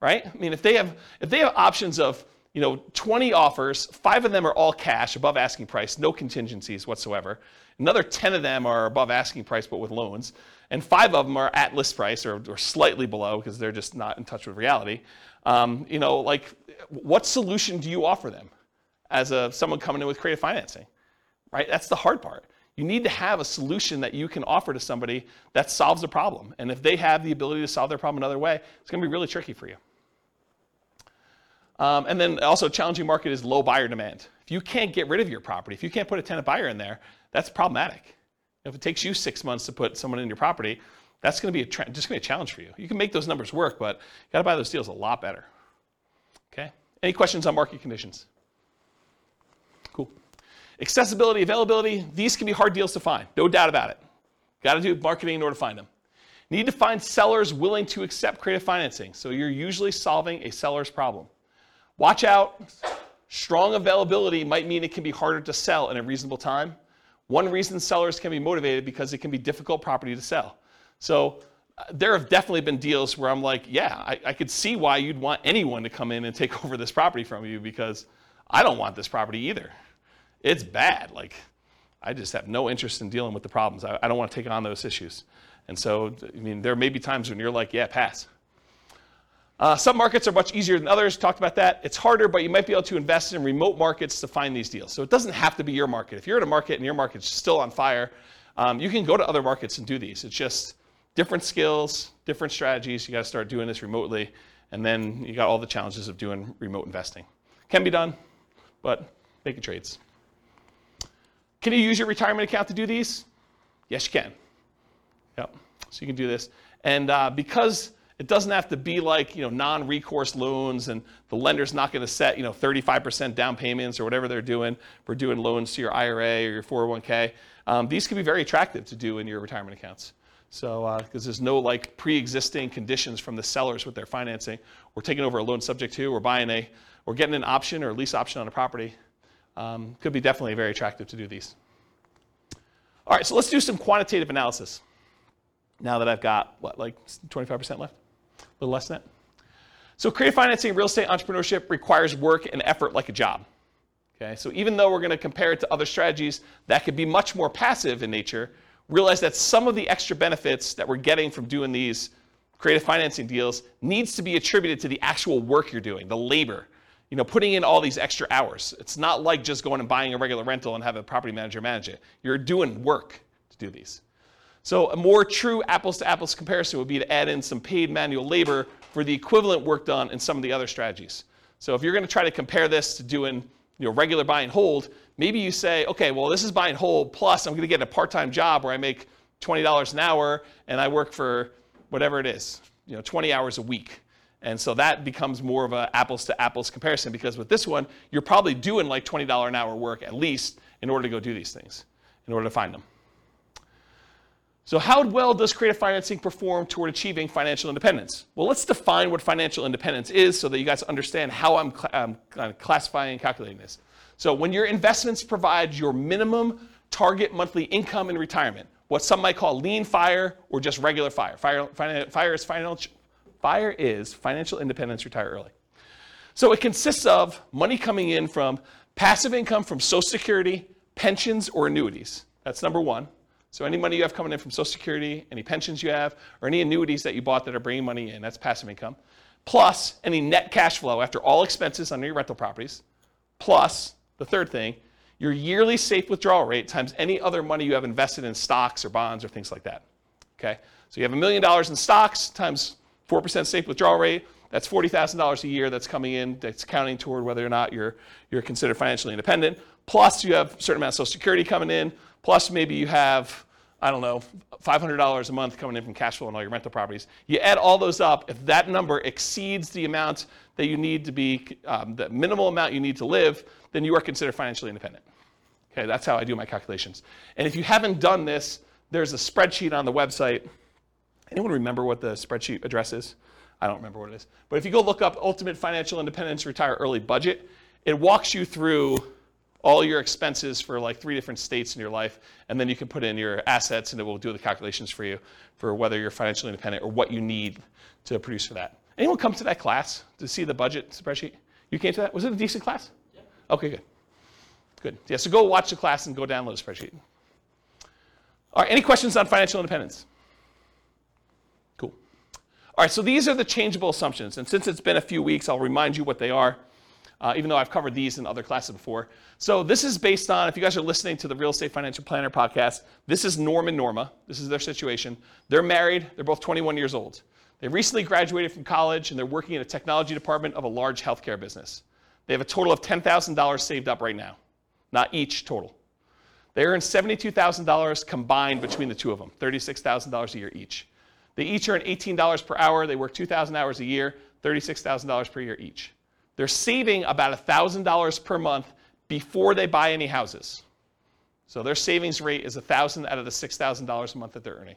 right? I mean, if they have if they have options of you know 20 offers, five of them are all cash, above asking price, no contingencies whatsoever. Another 10 of them are above asking price but with loans, and five of them are at list price or, or slightly below because they're just not in touch with reality. Um, you know, like what solution do you offer them? As a, someone coming in with creative financing, right? That's the hard part. You need to have a solution that you can offer to somebody that solves a problem. And if they have the ability to solve their problem another way, it's going to be really tricky for you. Um, and then also, a challenging market is low buyer demand. If you can't get rid of your property, if you can't put a tenant buyer in there, that's problematic. If it takes you six months to put someone in your property, that's going to be a tra- just going to be a challenge for you. You can make those numbers work, but you got to buy those deals a lot better. Okay. Any questions on market conditions? Accessibility, availability, these can be hard deals to find, no doubt about it. Got to do marketing in order to find them. Need to find sellers willing to accept creative financing. So you're usually solving a seller's problem. Watch out. Strong availability might mean it can be harder to sell in a reasonable time. One reason sellers can be motivated because it can be difficult property to sell. So uh, there have definitely been deals where I'm like, yeah, I, I could see why you'd want anyone to come in and take over this property from you because I don't want this property either it's bad. Like, I just have no interest in dealing with the problems. I, I don't want to take on those issues. And so, I mean, there may be times when you're like, yeah, pass. Uh, some markets are much easier than others. Talked about that. It's harder, but you might be able to invest in remote markets to find these deals. So it doesn't have to be your market. If you're in a market and your market's still on fire, um, you can go to other markets and do these. It's just different skills, different strategies. You got to start doing this remotely, and then you got all the challenges of doing remote investing. Can be done, but making trades. Can you use your retirement account to do these? Yes, you can. Yep. So you can do this. And uh, because it doesn't have to be like you know non-recourse loans, and the lender's not going to set you know 35% down payments or whatever they're doing for doing loans to your IRA or your 401k. Um, these can be very attractive to do in your retirement accounts. So because uh, there's no like pre-existing conditions from the sellers with their financing, we're taking over a loan subject to, we're buying a, we're getting an option or lease option on a property um, could be definitely very attractive to do these. All right, so let's do some quantitative analysis. Now that I've got, what, like 25% left? A little less than that. So creative financing real estate entrepreneurship requires work and effort like a job. Okay, so even though we're going to compare it to other strategies that could be much more passive in nature, realize that some of the extra benefits that we're getting from doing these creative financing deals needs to be attributed to the actual work you're doing, the labor you know, putting in all these extra hours. It's not like just going and buying a regular rental and have a property manager manage it. You're doing work to do these. So a more true apples to apples comparison would be to add in some paid manual labor for the equivalent work done in some of the other strategies. So if you're going to try to compare this to doing you know, regular buy and hold, maybe you say, okay, well, this is buy and hold, plus I'm going to get a part-time job where I make $20 an hour and I work for whatever it is, you know, 20 hours a week. And so that becomes more of an apples to apples comparison because with this one, you're probably doing like $20 an hour work at least in order to go do these things, in order to find them. So, how well does creative financing perform toward achieving financial independence? Well, let's define what financial independence is so that you guys understand how I'm, cl- I'm classifying and calculating this. So, when your investments provide your minimum target monthly income in retirement, what some might call lean fire or just regular fire. Fire, fire, is, financial, fire is financial independence, retire early. So, it consists of money coming in from passive income from Social Security, pensions, or annuities. That's number one. So any money you have coming in from Social Security, any pensions you have, or any annuities that you bought that are bringing money in, that's passive income, plus any net cash flow after all expenses under your rental properties, plus the third thing, your yearly safe withdrawal rate times any other money you have invested in stocks or bonds or things like that. Okay? So you have a million dollars in stocks times 4% safe withdrawal rate. That's $40,000 a year that's coming in, that's counting toward whether or not you're, you're considered financially independent. Plus, you have a certain amount of Social Security coming in, plus maybe you have, I don't know, $500 a month coming in from cash flow and all your rental properties. You add all those up, if that number exceeds the amount that you need to be, um, the minimal amount you need to live, then you are considered financially independent. Okay, that's how I do my calculations. And if you haven't done this, there's a spreadsheet on the website. Anyone remember what the spreadsheet address is? I don't remember what it is. But if you go look up Ultimate Financial Independence Retire Early Budget, it walks you through all your expenses for like three different states in your life, and then you can put in your assets and it will do the calculations for you for whether you're financially independent or what you need to produce for that. Anyone come to that class to see the budget spreadsheet? You came to that? Was it a decent class? Yeah. Okay, good. Good. Yeah, so go watch the class and go download the spreadsheet. All right, any questions on financial independence? All right, so these are the changeable assumptions. And since it's been a few weeks, I'll remind you what they are uh, even though I've covered these in other classes before. So this is based on, if you guys are listening to the Real Estate Financial Planner podcast, this is Norm and Norma. This is their situation. They're married. They're both 21 years old. They recently graduated from college and they're working in a technology department of a large healthcare business. They have a total of $10,000 saved up right now, not each total. They earn $72,000 combined between the two of them, $36,000 a year each. They each earn $18 per hour. They work 2,000 hours a year, $36,000 per year each. They're saving about $1,000 per month before they buy any houses. So their savings rate is 1,000 out of the $6,000 a month that they're earning.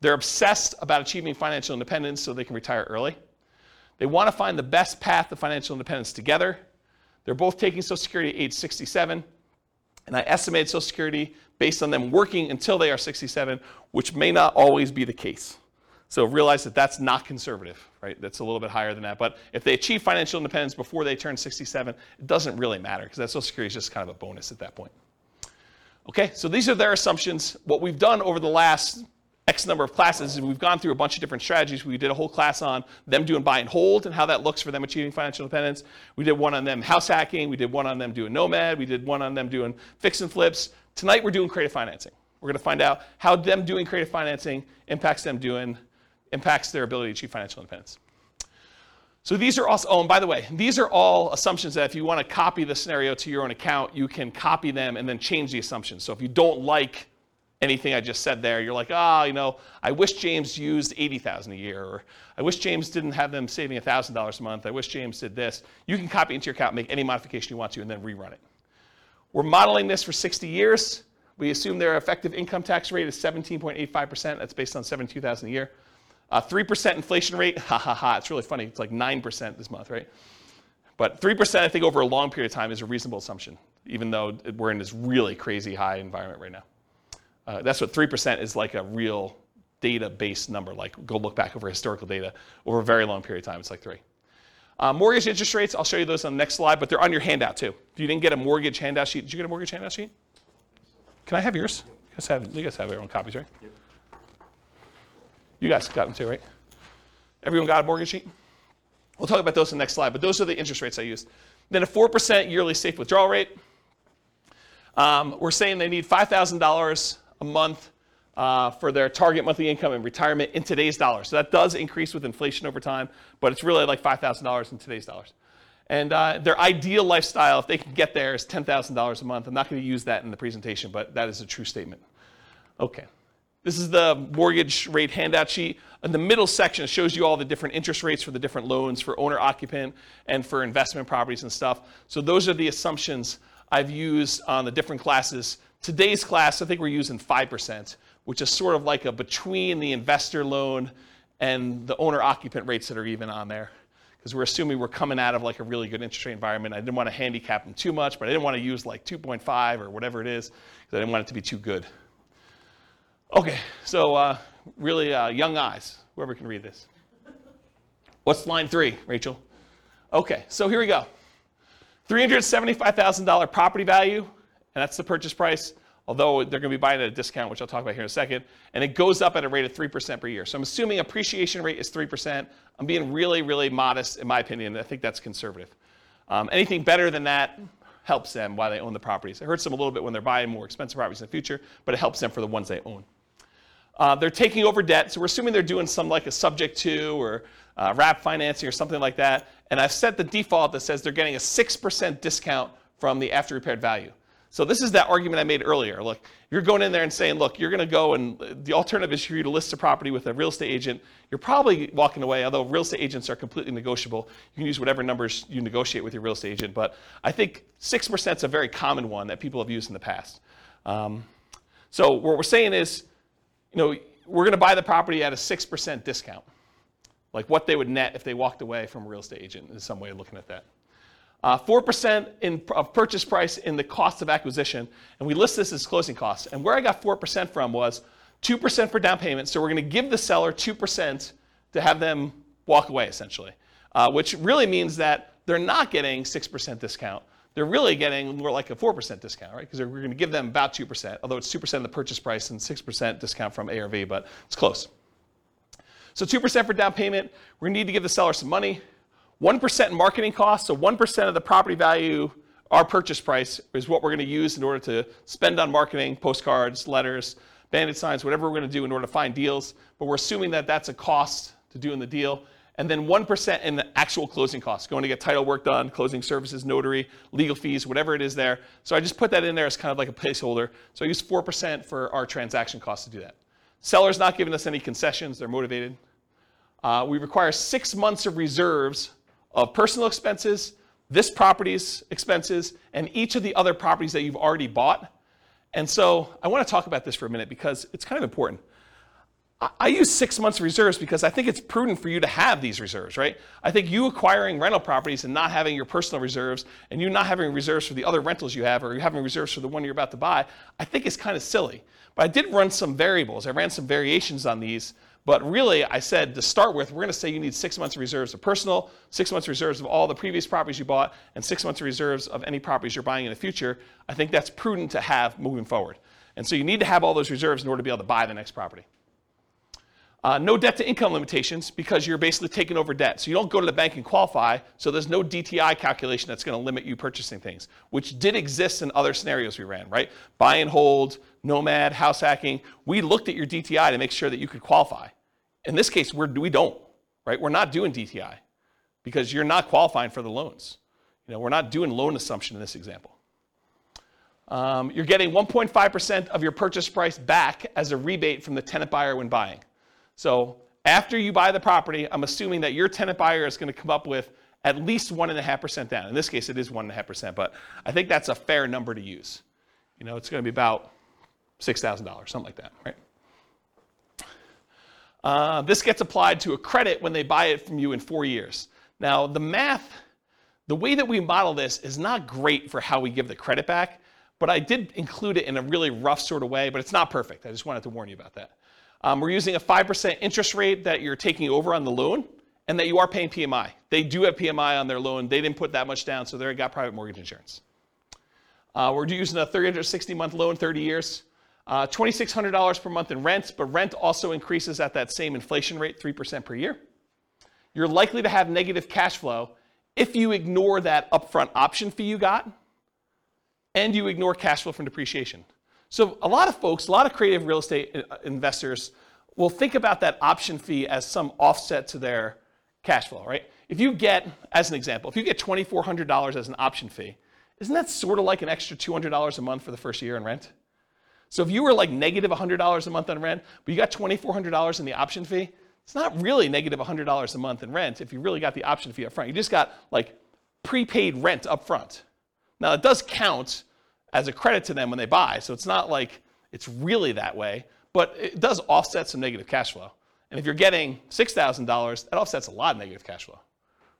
They're obsessed about achieving financial independence so they can retire early. They want to find the best path to financial independence together. They're both taking Social Security at age 67. And I estimate Social Security based on them working until they are 67, which may not always be the case. So realize that that's not conservative, right? That's a little bit higher than that. But if they achieve financial independence before they turn 67, it doesn't really matter because that Social Security is just kind of a bonus at that point. Okay, so these are their assumptions. What we've done over the last X number of classes is we've gone through a bunch of different strategies. We did a whole class on them doing buy and hold and how that looks for them achieving financial independence. We did one on them house hacking. We did one on them doing nomad. We did one on them doing fix and flips. Tonight we're doing creative financing. We're going to find out how them doing creative financing impacts them doing impacts their ability to achieve financial independence. So these are also, oh, and by the way, these are all assumptions that if you want to copy the scenario to your own account, you can copy them and then change the assumptions. So if you don't like anything I just said there, you're like, ah, oh, you know, I wish James used 80,000 a year, or I wish James didn't have them saving $1,000 a month. I wish James did this. You can copy into your account, make any modification you want to, and then rerun it. We're modeling this for 60 years. We assume their effective income tax rate is 17.85%. That's based on 72,000 a year. Uh, 3% inflation rate, ha ha ha, it's really funny. It's like 9% this month, right? But 3%, I think, over a long period of time is a reasonable assumption, even though we're in this really crazy high environment right now. Uh, that's what 3% is like a real data based number. Like, go look back over historical data over a very long period of time, it's like 3. Uh, mortgage interest rates, I'll show you those on the next slide, but they're on your handout too. If you didn't get a mortgage handout sheet, did you get a mortgage handout sheet? Can I have yours? You guys have, you guys have your own copies, right? Yep. You guys got them too, right? Everyone got a mortgage sheet? We'll talk about those in the next slide, but those are the interest rates I used. Then a 4% yearly safe withdrawal rate. Um, we're saying they need $5,000 a month uh, for their target monthly income in retirement in today's dollars. So that does increase with inflation over time, but it's really like $5,000 in today's dollars. And uh, their ideal lifestyle, if they can get there, is $10,000 a month. I'm not going to use that in the presentation, but that is a true statement. Okay. This is the mortgage rate handout sheet. In the middle section, shows you all the different interest rates for the different loans for owner occupant and for investment properties and stuff. So those are the assumptions I've used on the different classes. Today's class, I think we're using 5%, which is sort of like a between the investor loan and the owner occupant rates that are even on there. Because we're assuming we're coming out of like a really good interest rate environment. I didn't want to handicap them too much, but I didn't want to use like 2.5 or whatever it is, because I didn't want it to be too good. Okay, so uh, really uh, young eyes, whoever can read this. What's line three, Rachel? Okay, so here we go. $375,000 property value, and that's the purchase price, although they're going to be buying at a discount, which I'll talk about here in a second. And it goes up at a rate of 3% per year. So I'm assuming appreciation rate is 3%. I'm being really, really modest, in my opinion. I think that's conservative. Um, anything better than that helps them while they own the properties. It hurts them a little bit when they're buying more expensive properties in the future, but it helps them for the ones they own. Uh, they're taking over debt, so we're assuming they're doing some like a subject to or uh, wrap financing or something like that. And I've set the default that says they're getting a 6% discount from the after repaired value. So this is that argument I made earlier. Look, you're going in there and saying, look, you're going to go and the alternative is for you to list a property with a real estate agent. You're probably walking away, although real estate agents are completely negotiable. You can use whatever numbers you negotiate with your real estate agent. But I think 6% is a very common one that people have used in the past. Um, so what we're saying is, you know, we're going to buy the property at a 6% discount. Like what they would net if they walked away from a real estate agent is some way of looking at that. Uh, 4% in, of purchase price in the cost of acquisition, and we list this as closing costs. And where I got 4% from was 2% for down payment, so we're going to give the seller 2% to have them walk away, essentially, uh, which really means that they're not getting 6% discount. They're really getting more like a 4% discount, right? Because we're going to give them about 2%, although it's 2% of the purchase price and 6% discount from ARV, but it's close. So 2% for down payment. We're going to need to give the seller some money. 1% in marketing costs, so 1% of the property value, our purchase price, is what we're going to use in order to spend on marketing, postcards, letters, bandit signs, whatever we're going to do in order to find deals. But we're assuming that that's a cost to doing the deal. And then 1% in the actual closing costs, going to get title work done, closing services, notary, legal fees, whatever it is there. So I just put that in there as kind of like a placeholder. So I use 4% for our transaction costs to do that. Seller's not giving us any concessions, they're motivated. Uh, we require six months of reserves of personal expenses, this property's expenses, and each of the other properties that you've already bought. And so I want to talk about this for a minute because it's kind of important. I, use six months reserves because I think it's prudent for you to have these reserves, right? I think you acquiring rental properties and not having your personal reserves and you not having reserves for the other rentals you have or you having reserves for the one you're about to buy, I think is kind of silly. But I did run some variables. I ran some variations on these but really, I said to start with, we're going to say you need six months of reserves of personal, six months of reserves of all the previous properties you bought, and six months of reserves of any properties you're buying in the future. I think that's prudent to have moving forward. And so you need to have all those reserves in order to be able to buy the next property. Uh, no debt to income limitations because you're basically taking over debt. So you don't go to the bank and qualify, so there's no DTI calculation that's going to limit you purchasing things, which did exist in other scenarios we ran, right? Buy and hold, nomad, house hacking. We looked at your DTI to make sure that you could qualify. In this case, we're, we don't, right? We're not doing DTI because you're not qualifying for the loans. You know, we're not doing loan assumption in this example. Um, you're getting 1.5% of your purchase price back as a rebate from the tenant buyer when buying. So after you buy the property, I'm assuming that your tenant buyer is going to come up with at least 1.5% down. In this case, it is 1.5%, but I think that's a fair number to use. You know, it's going to be about $6,000, something like that, right? Uh, this gets applied to a credit when they buy it from you in four years. Now, the math, the way that we model this is not great for how we give the credit back, but I did include it in a really rough sort of way, but it's not perfect. I just wanted to warn you about that. Um, we're using a 5% interest rate that you're taking over on the loan and that you are paying PMI. They do have PMI on their loan. They didn't put that much down, so they got private mortgage insurance. Uh, we're using a 360 month loan, 30 years. Uh, $2,600 per month in rent, but rent also increases at that same inflation rate, 3% per year. you're likely to have negative cash flow if you ignore that upfront option fee you got and you ignore cash flow from depreciation. So a lot of folks, a lot of creative real estate uh, investors will think about that option fee as some offset to their cash flow, right? If you get, as an example, if you get $2,400 as an option fee, isn't that sort of like an extra $200 a month for the first year in rent? So if you were like negative $100 a month on rent, but you got $2,400 in the option fee, it's not really negative $100 a month in rent if you really got the option fee up front. You just got like prepaid rent up front. Now it does count as a credit to them when they buy, so it's not like it's really that way, but it does offset some negative cash flow. And if you're getting $6,000, that offsets a lot of negative cash flow,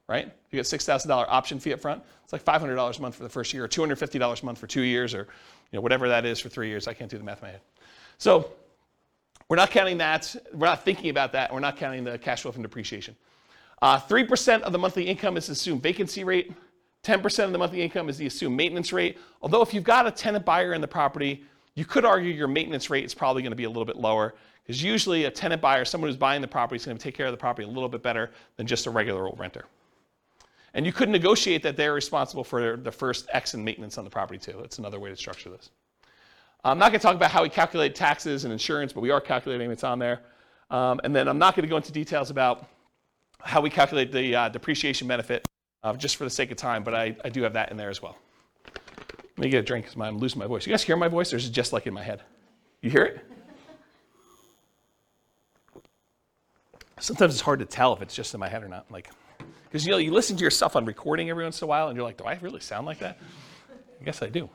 right? You get $6,000 option fee up front, it's like $500 a month for the first year, or $250 a month for two years, or you know, whatever that is for three years. I can't do the math in my head. So we're not counting that. We're not thinking about that. We're not counting the cash flow from depreciation. Uh, 3% of the monthly income is assumed vacancy rate. 10% of the monthly income is the assumed maintenance rate. Although if you've got a tenant buyer in the property, you could argue your maintenance rate is probably going to be a little bit lower because usually a tenant buyer, someone who's buying the property, is going to take care of the property a little bit better than just a regular old renter. And you could negotiate that they're responsible for the first X in maintenance on the property too. That's another way to structure this. I'm not going to talk about how we calculate taxes and insurance, but we are calculating it's on there. Um, and then I'm not going to go into details about how we calculate the uh, depreciation benefit uh, just for the sake of time, but I, I do have that in there as well. Let me get a drink because I'm losing my voice. You guys hear my voice, or is it just like in my head? You hear it? Sometimes it's hard to tell if it's just in my head or not. Like, because you know, you listen to yourself on recording every once in a while, and you're like, "Do I really sound like that?" I guess I do.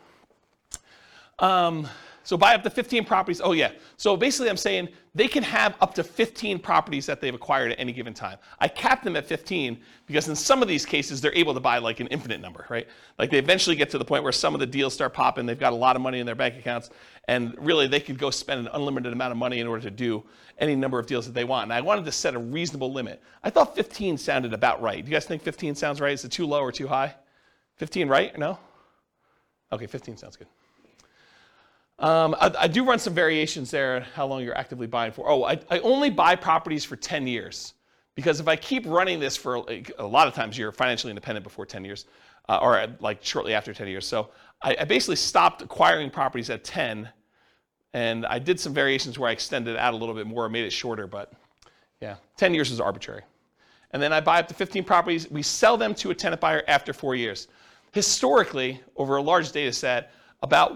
Um, so buy up to 15 properties. Oh yeah. So basically, I'm saying they can have up to 15 properties that they've acquired at any given time. I cap them at 15 because in some of these cases they're able to buy like an infinite number, right? Like they eventually get to the point where some of the deals start popping. They've got a lot of money in their bank accounts, and really they could go spend an unlimited amount of money in order to do any number of deals that they want. And I wanted to set a reasonable limit. I thought 15 sounded about right. Do you guys think 15 sounds right? Is it too low or too high? 15 right? No? Okay, 15 sounds good. Um, I, I, do run some variations there on how long you're actively buying for. Oh, I, I, only buy properties for 10 years because if I keep running this for like, a lot of times you're financially independent before 10 years uh, or like shortly after 10 years. So I, I, basically stopped acquiring properties at 10 and I did some variations where I extended out a little bit more, made it shorter, but yeah, 10 years is arbitrary. And then I buy up to 15 properties. We sell them to a tenant buyer after four years. Historically, over a large data set, about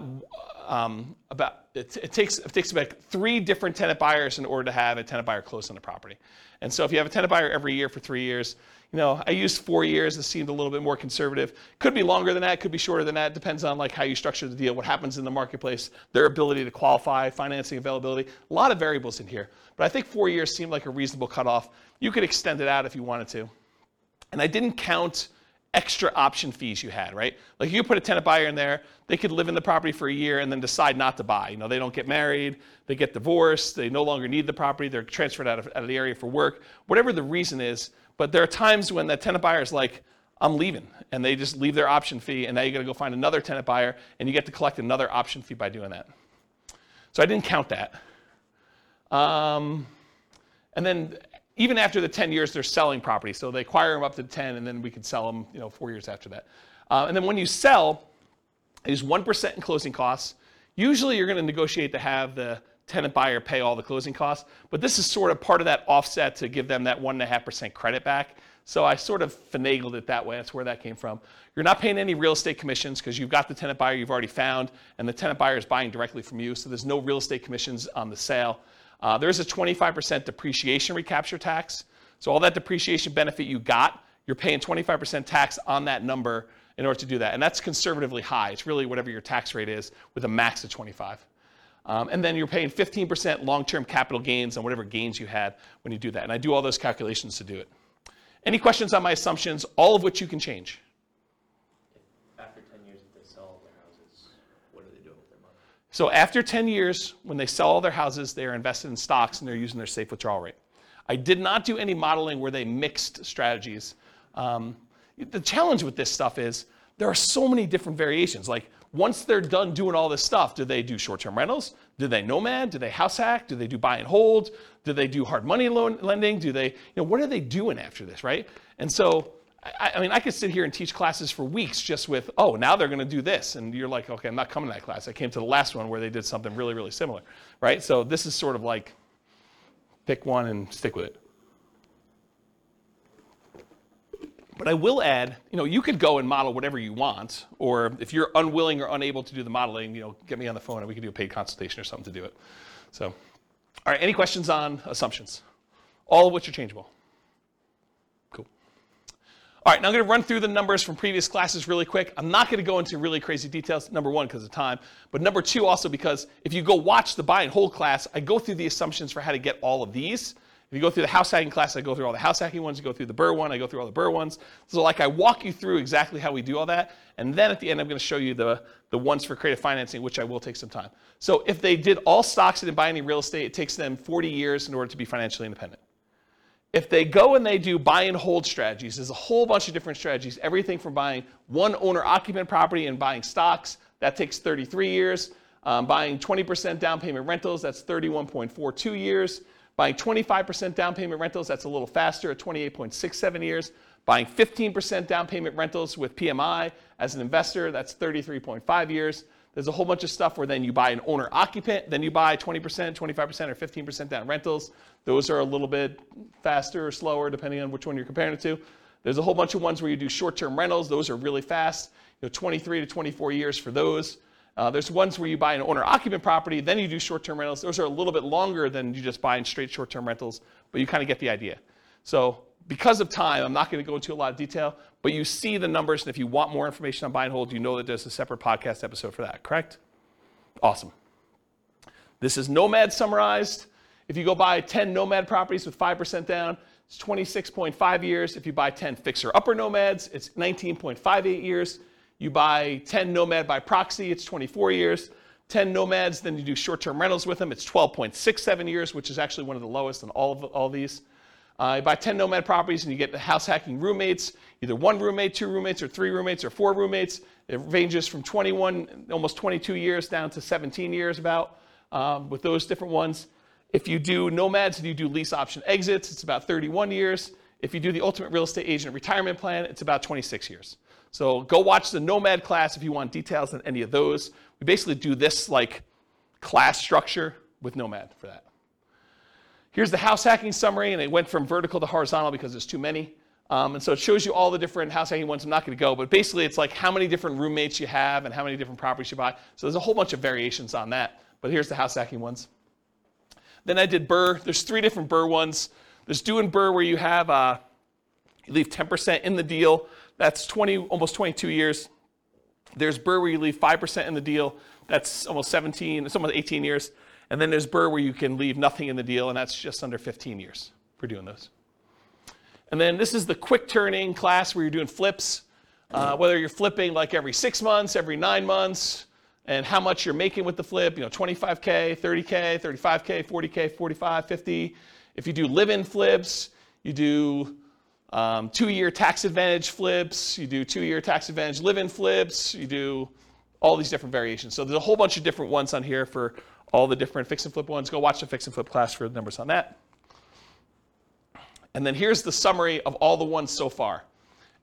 um, about it, it, takes it takes about three different tenant buyers in order to have a tenant buyer close on the property. And so if you have a tenant buyer every year for three years, you know, I used four years. It seemed a little bit more conservative. Could be longer than that. Could be shorter than that. Depends on like how you structure the deal, what happens in the marketplace, their ability to qualify, financing availability. A lot of variables in here. But I think four years seemed like a reasonable cutoff. You could extend it out if you wanted to. And I didn't count extra option fees you had, right? Like you put a tenant buyer in there, they could live in the property for a year and then decide not to buy. You know, they don't get married, they get divorced, they no longer need the property, they're transferred out of, out of the area for work, whatever the reason is. But there are times when that tenant buyer is like, I'm leaving, and they just leave their option fee, and now you got to go find another tenant buyer, and you get to collect another option fee by doing that. So I didn't count that. Um, and then even after the 10 years, they're selling property. So they acquire them up to 10, and then we could sell them, you know, four years after that. Uh, and then when you sell, it is 1% in closing costs. Usually you're going to negotiate to have the tenant buyer pay all the closing costs, but this is sort of part of that offset to give them that 1.5% credit back. So I sort of finagled it that way. That's where that came from. You're not paying any real estate commissions because you've got the tenant buyer you've already found, and the tenant buyer is buying directly from you, so there's no real estate commissions on the sale. Uh, there's a 25% depreciation recapture tax. So all that depreciation benefit you got, you're paying 25% tax on that number in order to do that. And that's conservatively high. It's really whatever your tax rate is with a max of 25. Um, and then you're paying 15% long-term capital gains on whatever gains you had when you do that. And I do all those calculations to do it. Any questions on my assumptions, all of which you can change? So after 10 years, when they sell all their houses, they are invested in stocks and they're using their safe withdrawal rate. I did not do any modeling where they mixed strategies. Um, the challenge with this stuff is there are so many different variations. Like once they're done doing all this stuff, do they do short-term rentals? Do they nomad? Do they house hack? Do they do buy and hold? Do they do hard money loan lending? Do they, you know, what are they doing after this, right? And so, I, I mean, I could sit here and teach classes for weeks just with, oh, now they're going to do this, and you're like, okay, I'm not coming to that class. I came to the last one where they did something really, really similar, right? So this is sort of like, pick one and stick with it. But I will add, you know, you could go and model whatever you want, or if you're unwilling or unable to do the modeling, you know, get me on the phone and we can do a paid consultation or something to do it. So, all right, any questions on assumptions? All of which are changeable. All right, now I'm going to run through the numbers from previous classes really quick. I'm not going to go into really crazy details, number one, because of time, but number two, also because if you go watch the buy and hold class, I go through the assumptions for how to get all of these. If you go through the house hacking class, I go through all the house hacking ones. You go through the BRRRR one, I go through all the BRRRR ones. So like I walk you through exactly how we do all that. And then at the end, I'm going to show you the, the ones for creative financing, which I will take some time. So if they did all stocks and didn't buy any real estate, it takes them 40 years in order to be financially independent. If they go and they do buy and hold strategies, there's a whole bunch of different strategies. Everything from buying one owner occupant property and buying stocks, that takes 33 years. Um, buying 20% down payment rentals, that's 31.42 years. Buying 25% down payment rentals, that's a little faster at 28.67 years. Buying 15% down payment rentals with PMI as an investor, that's 33.5 years. There's a whole bunch of stuff where then you buy an owner occupant, then you buy 20%, 25%, or 15% down rentals. Those are a little bit faster or slower depending on which one you're comparing it to. There's a whole bunch of ones where you do short term rentals. Those are really fast, you know, 23 to 24 years for those. Uh, there's ones where you buy an owner occupant property, then you do short term rentals. Those are a little bit longer than you just buying straight short term rentals, but you kind of get the idea. So, because of time, I'm not going to go into a lot of detail, but you see the numbers, and if you want more information on buy and hold, you know that there's a separate podcast episode for that, correct? Awesome. This is Nomad summarized. If you go buy 10 Nomad properties with 5% down, it's 26.5 years. If you buy 10 fixer upper Nomads, it's 19.58 years. You buy 10 Nomad by proxy, it's 24 years. 10 Nomads, then you do short term rentals with them, it's 12.67 years, which is actually one of the lowest in all of all these. Uh, you buy 10 Nomad properties and you get the house hacking roommates, either one roommate, two roommates, or three roommates, or four roommates. It ranges from 21, almost 22 years down to 17 years about um, with those different ones. If you do Nomads and you do lease option exits, it's about 31 years. If you do the ultimate real estate agent retirement plan, it's about 26 years. So go watch the Nomad class if you want details on any of those. We basically do this like class structure with Nomad for that. Here's the house hacking summary, and it went from vertical to horizontal because there's too many. Um, and so it shows you all the different house hacking ones. I'm not going to go, but basically it's like how many different roommates you have and how many different properties you buy. So there's a whole bunch of variations on that. But here's the house hacking ones. Then I did BRRRR. There's three different BRRRR ones. There's doing BRRRR where you have uh, you leave 10% in the deal. That's 20, almost 22 years. There's BRRRR where you leave 5% in the deal. That's almost 17, it's almost 18 years. And then there's BRRRR, where you can leave nothing in the deal, and that's just under 15 years for doing those. And then this is the quick turning class where you're doing flips. Uh, whether you're flipping like every six months, every nine months, and how much you're making with the flip, you know, 25K, 30K, 35K, 40K, 45, 50. If you do live-in flips, you do um, two-year tax advantage flips, you do two-year tax advantage live-in flips, you do all these different variations. So there's a whole bunch of different ones on here for all the different fix and flip ones. Go watch the fix and flip class for the numbers on that. And then here's the summary of all the ones so far.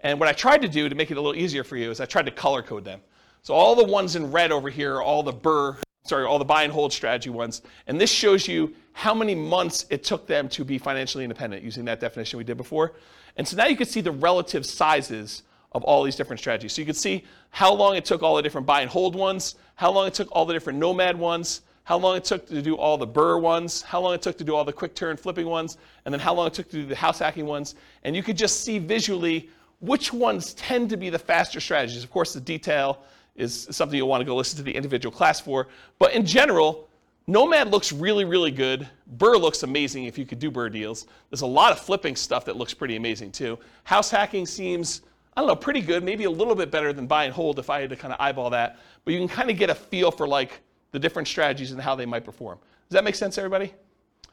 And what I tried to do to make it a little easier for you is I tried to color code them. So all the ones in red over here are all the BRRRR, sorry, all the buy and hold strategy ones. And this shows you how many months it took them to be financially independent using that definition we did before. And so now you can see the relative sizes of all these different strategies. So you can see how long it took all the different buy and hold ones, how long it took all the different nomad ones, how long it took to do all the BRRRR ones, how long it took to do all the quick turn flipping ones, and then how long it took to do the house hacking ones. And you could just see visually which ones tend to be the faster strategies. Of course, the detail is something you'll want to go listen to the individual class for. But in general, Nomad looks really, really good. BRRRR looks amazing if you could do BRRRR deals. There's a lot of flipping stuff that looks pretty amazing too. House hacking seems, I don't know, pretty good, maybe a little bit better than buy and hold if I had to kind of eyeball that. But you can kind of get a feel for like the different strategies and how they might perform. Does that make sense, everybody?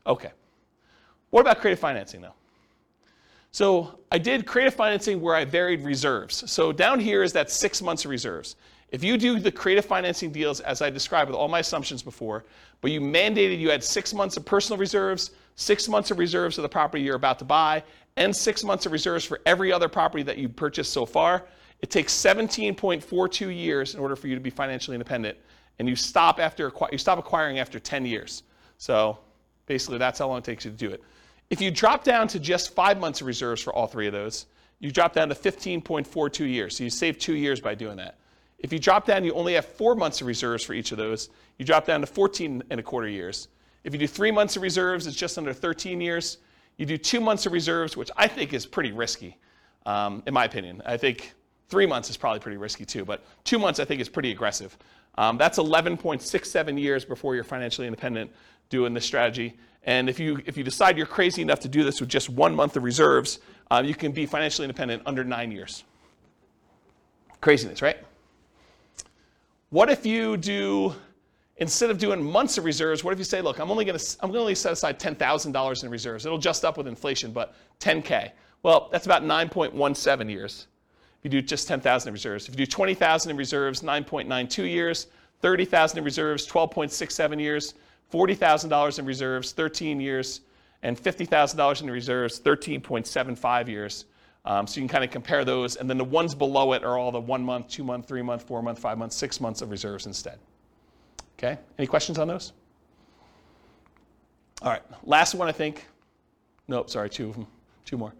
Okay. What about creative financing though? So I did creative financing where I varied reserves. So down here is that six months of reserves. If you do the creative financing deals as I described with all my assumptions before, but you mandated you had six months of personal reserves, six months of reserves of the property you're about to buy, and six months of reserves for every other property that you purchased so far, it takes 17.42 years in order for you to be financially independent, and you stop after you stop acquiring after 10 years. So basically, that's how long it takes you to do it. If you drop down to just five months of reserves for all three of those, you drop down to 15.42 years. So you save two years by doing that. If you drop down, you only have four months of reserves for each of those. You drop down to 14 and a quarter years. If you do three months of reserves, it's just under 13 years. You do two months of reserves, which I think is pretty risky, um, in my opinion. I think three months is probably pretty risky too, but two months I think is pretty aggressive. Um, that's 11.67 years before you're financially independent doing this strategy. And if you, if you decide you're crazy enough to do this with just one month of reserves, um, you can be financially independent under nine years. Craziness, right? What if you do, instead of doing months of reserves, what if you say, look, I'm only going to I'm to set aside $10,000 in reserves. It'll adjust up with inflation, but 10K. Well, that's about 9.17 years. If you do just 10,000 in reserves. If you do 20,000 in reserves, 9.92 years. 30,000 in reserves, 12.67 years. $40,000 in reserves, 13 years. And $50,000 in reserves, 13.75 years. Um, so you can kind of compare those, and then the ones below it are all the one month, two month, three month, four month, five month, six months of reserves instead. Okay, any questions on those? All right, last one I think. Nope, sorry, two of them, two more.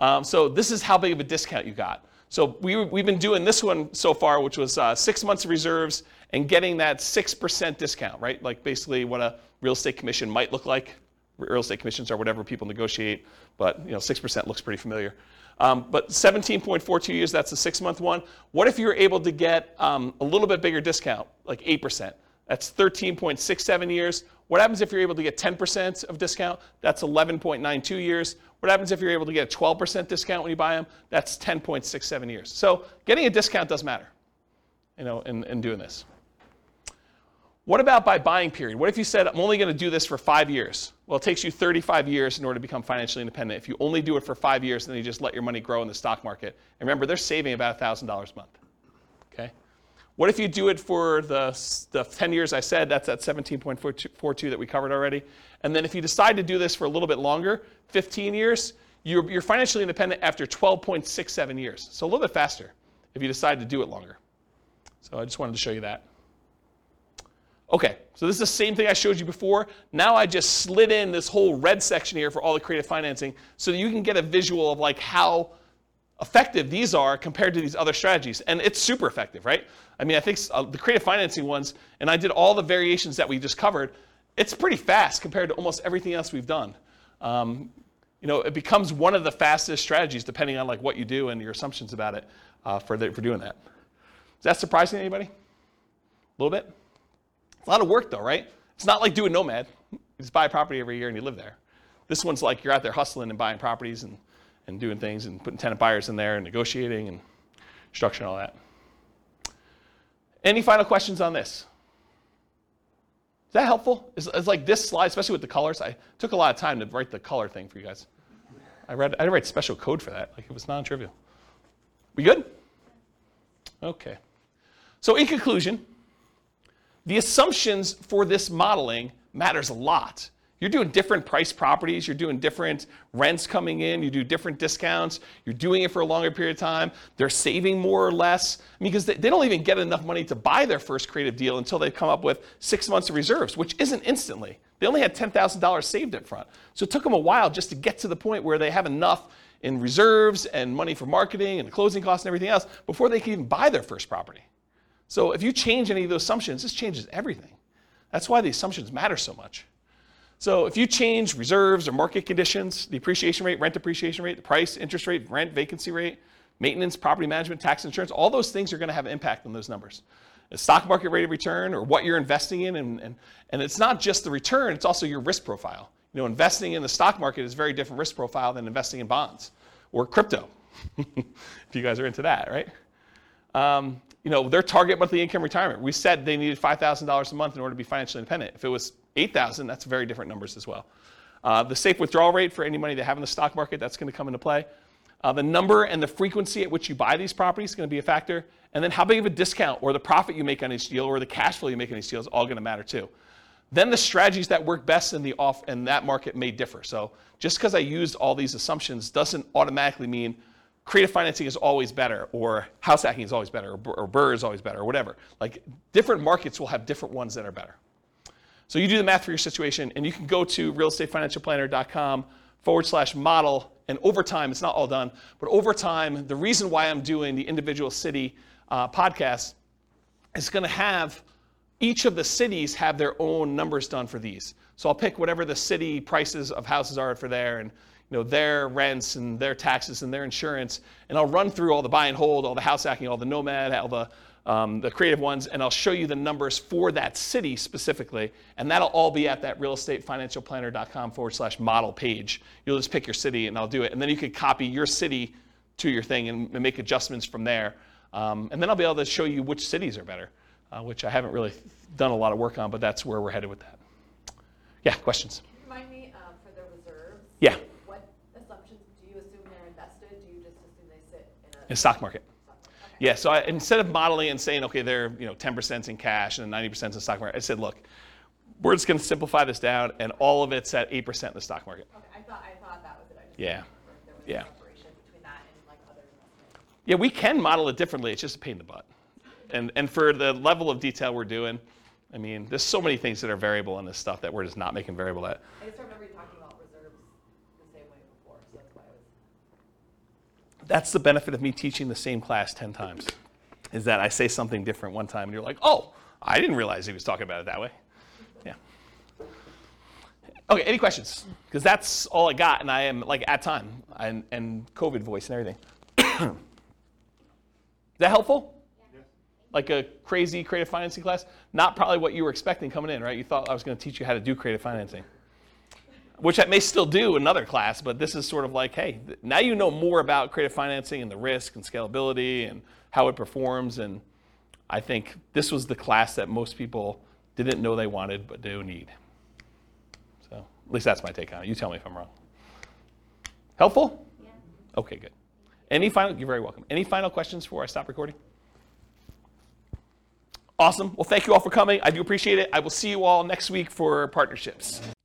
Um, so this is how big of a discount you got. So we, we've been doing this one so far, which was uh, six months of reserves and getting that 6% discount, right? Like basically what a real estate commission might look like. Real estate commissions are whatever people negotiate, but you know, 6% looks pretty familiar. Um, but 17.42 years, that's the six month one. What if you were able to get um, a little bit bigger discount, like 8%? That's 13.67 years. What happens if you're able to get 10% of discount? That's 11.92 years. What happens if you're able to get a 12% discount when you buy them? That's 10.67 years. So getting a discount does matter, you know, in, in doing this. What about by buying period? What if you said, I'm only going to do this for five years? Well, it takes you 35 years in order to become financially independent. If you only do it for five years, then you just let your money grow in the stock market. And remember, they're saving about $1,000 a month. Okay? What if you do it for the, the 10 years I said? That's at 17.42 that we covered already. And then if you decide to do this for a little bit longer, 15 years, you're, you're financially independent after 12.67 years. So a little bit faster if you decide to do it longer. So I just wanted to show you that. Okay, so this is the same thing I showed you before. Now I just slid in this whole red section here for all the creative financing so that you can get a visual of like how effective these are compared to these other strategies. And it's super effective, right? I mean, I think uh, the creative financing ones, and I did all the variations that we just covered, it's pretty fast compared to almost everything else we've done. Um, you know, it becomes one of the fastest strategies depending on like what you do and your assumptions about it uh, for, the, for doing that. Is that surprising to anybody? A little bit? It's a lot of work though, right? It's not like doing Nomad. You just buy a property every year and you live there. This one's like you're out there hustling and buying properties and, and doing things and putting tenant buyers in there and negotiating and structuring all that. Any final questions on this? Is that helpful? It's, it's, like this slide, especially with the colors. I took a lot of time to write the color thing for you guys. I read I write special code for that. Like it was non-trivial. We good? Okay. So in conclusion, the assumptions for this modeling matters a lot. You're doing different price properties, you're doing different rents coming in, you do different discounts, you're doing it for a longer period of time, they're saving more or less. Because they, they don't even get enough money to buy their first creative deal until they come up with six months of reserves, which isn't instantly. They only had $10,000 saved up front. So it took them a while just to get to the point where they have enough in reserves and money for marketing and closing costs and everything else before they can even buy their first property. So if you change any of those assumptions, this changes everything. That's why the assumptions matter so much. So if you change reserves or market conditions, the appreciation rate, rent appreciation rate, the price, interest rate, rent, vacancy rate, maintenance, property management, tax insurance, all those things are going to have an impact on those numbers. The stock market rate of return or what you're investing in, and, and, and it's not just the return, it's also your risk profile. You know, investing in the stock market is a very different risk profile than investing in bonds or crypto, if you guys are into that, right? Um, you know, their target monthly income retirement. We said they needed $5,000 a month in order to be financially independent. If it was 8,000, that's very different numbers as well. Uh, the safe withdrawal rate for any money they have in the stock market, that's going to come into play. Uh, the number and the frequency at which you buy these properties is going to be a factor. And then how big of a discount or the profit you make on each deal or the cash flow you make on each deal is all going to matter too. Then the strategies that work best in the off in that market may differ. So just because I used all these assumptions doesn't automatically mean creative financing is always better or house hacking is always better or, or BRRRR is always better or whatever. Like different markets will have different ones that are better. So you do the math for your situation and you can go to realestatefinancialplanner.com forward slash model and over time, it's not all done, but over time, the reason why I'm doing the individual city uh, podcast is going to have each of the cities have their own numbers done for these. So I'll pick whatever the city prices of houses are for there and you know their rents and their taxes and their insurance, and I'll run through all the buy and hold, all the house hacking, all the nomad, all the um, the creative ones, and I'll show you the numbers for that city specifically, and that'll all be at that realestatefinancialplanner.com forward slash model page. You'll just pick your city, and I'll do it, and then you can copy your city to your thing and, and make adjustments from there, um, and then I'll be able to show you which cities are better, uh, which I haven't really done a lot of work on, but that's where we're headed with that. Yeah, questions? Remind me, um, for the reserves, Yeah, what assumptions, do you assume they're invested? Do you just assume they sit in a? in stock market. Yeah, so I, instead of modeling and saying, okay, they're you know 10% in cash and 90% in the stock market, I said, look, we're just going to simplify this down, and all of it's at 8% in the stock market. Okay, I thought, I thought that was it. I just Yeah. didn't remember if there was Yeah. separation between that and like other. Yeah, we can model it differently. It's just a pain in the butt. And, and for the level of detail we're doing, I mean, there's so many things that are variable in this stuff that we're just not making variable at. I just remember you talking about reserves the same way before, so that's why I was. That's the benefit of me teaching the same class 10 times, is that I say something different one time and you're like, oh, I didn't realize he was talking about it that way. Yeah. Okay, any questions? Because that's all I got, and I am like at time and, and COVID voice and everything. is that helpful? Like a crazy creative financing class? Not probably what you were expecting coming in, right? You thought I was going to teach you how to do creative financing which I may still do another class, but this is sort of like, hey, now you know more about creative financing and the risk and scalability and how it performs. And I think this was the class that most people didn't know they wanted but do need. So at least that's my take on it. You tell me if I'm wrong. Helpful? Yeah. Okay, good. Any final? You're very welcome. Any final questions before I stop recording? Awesome. Well, thank you all for coming. I do appreciate it. I will see you all next week for partnerships.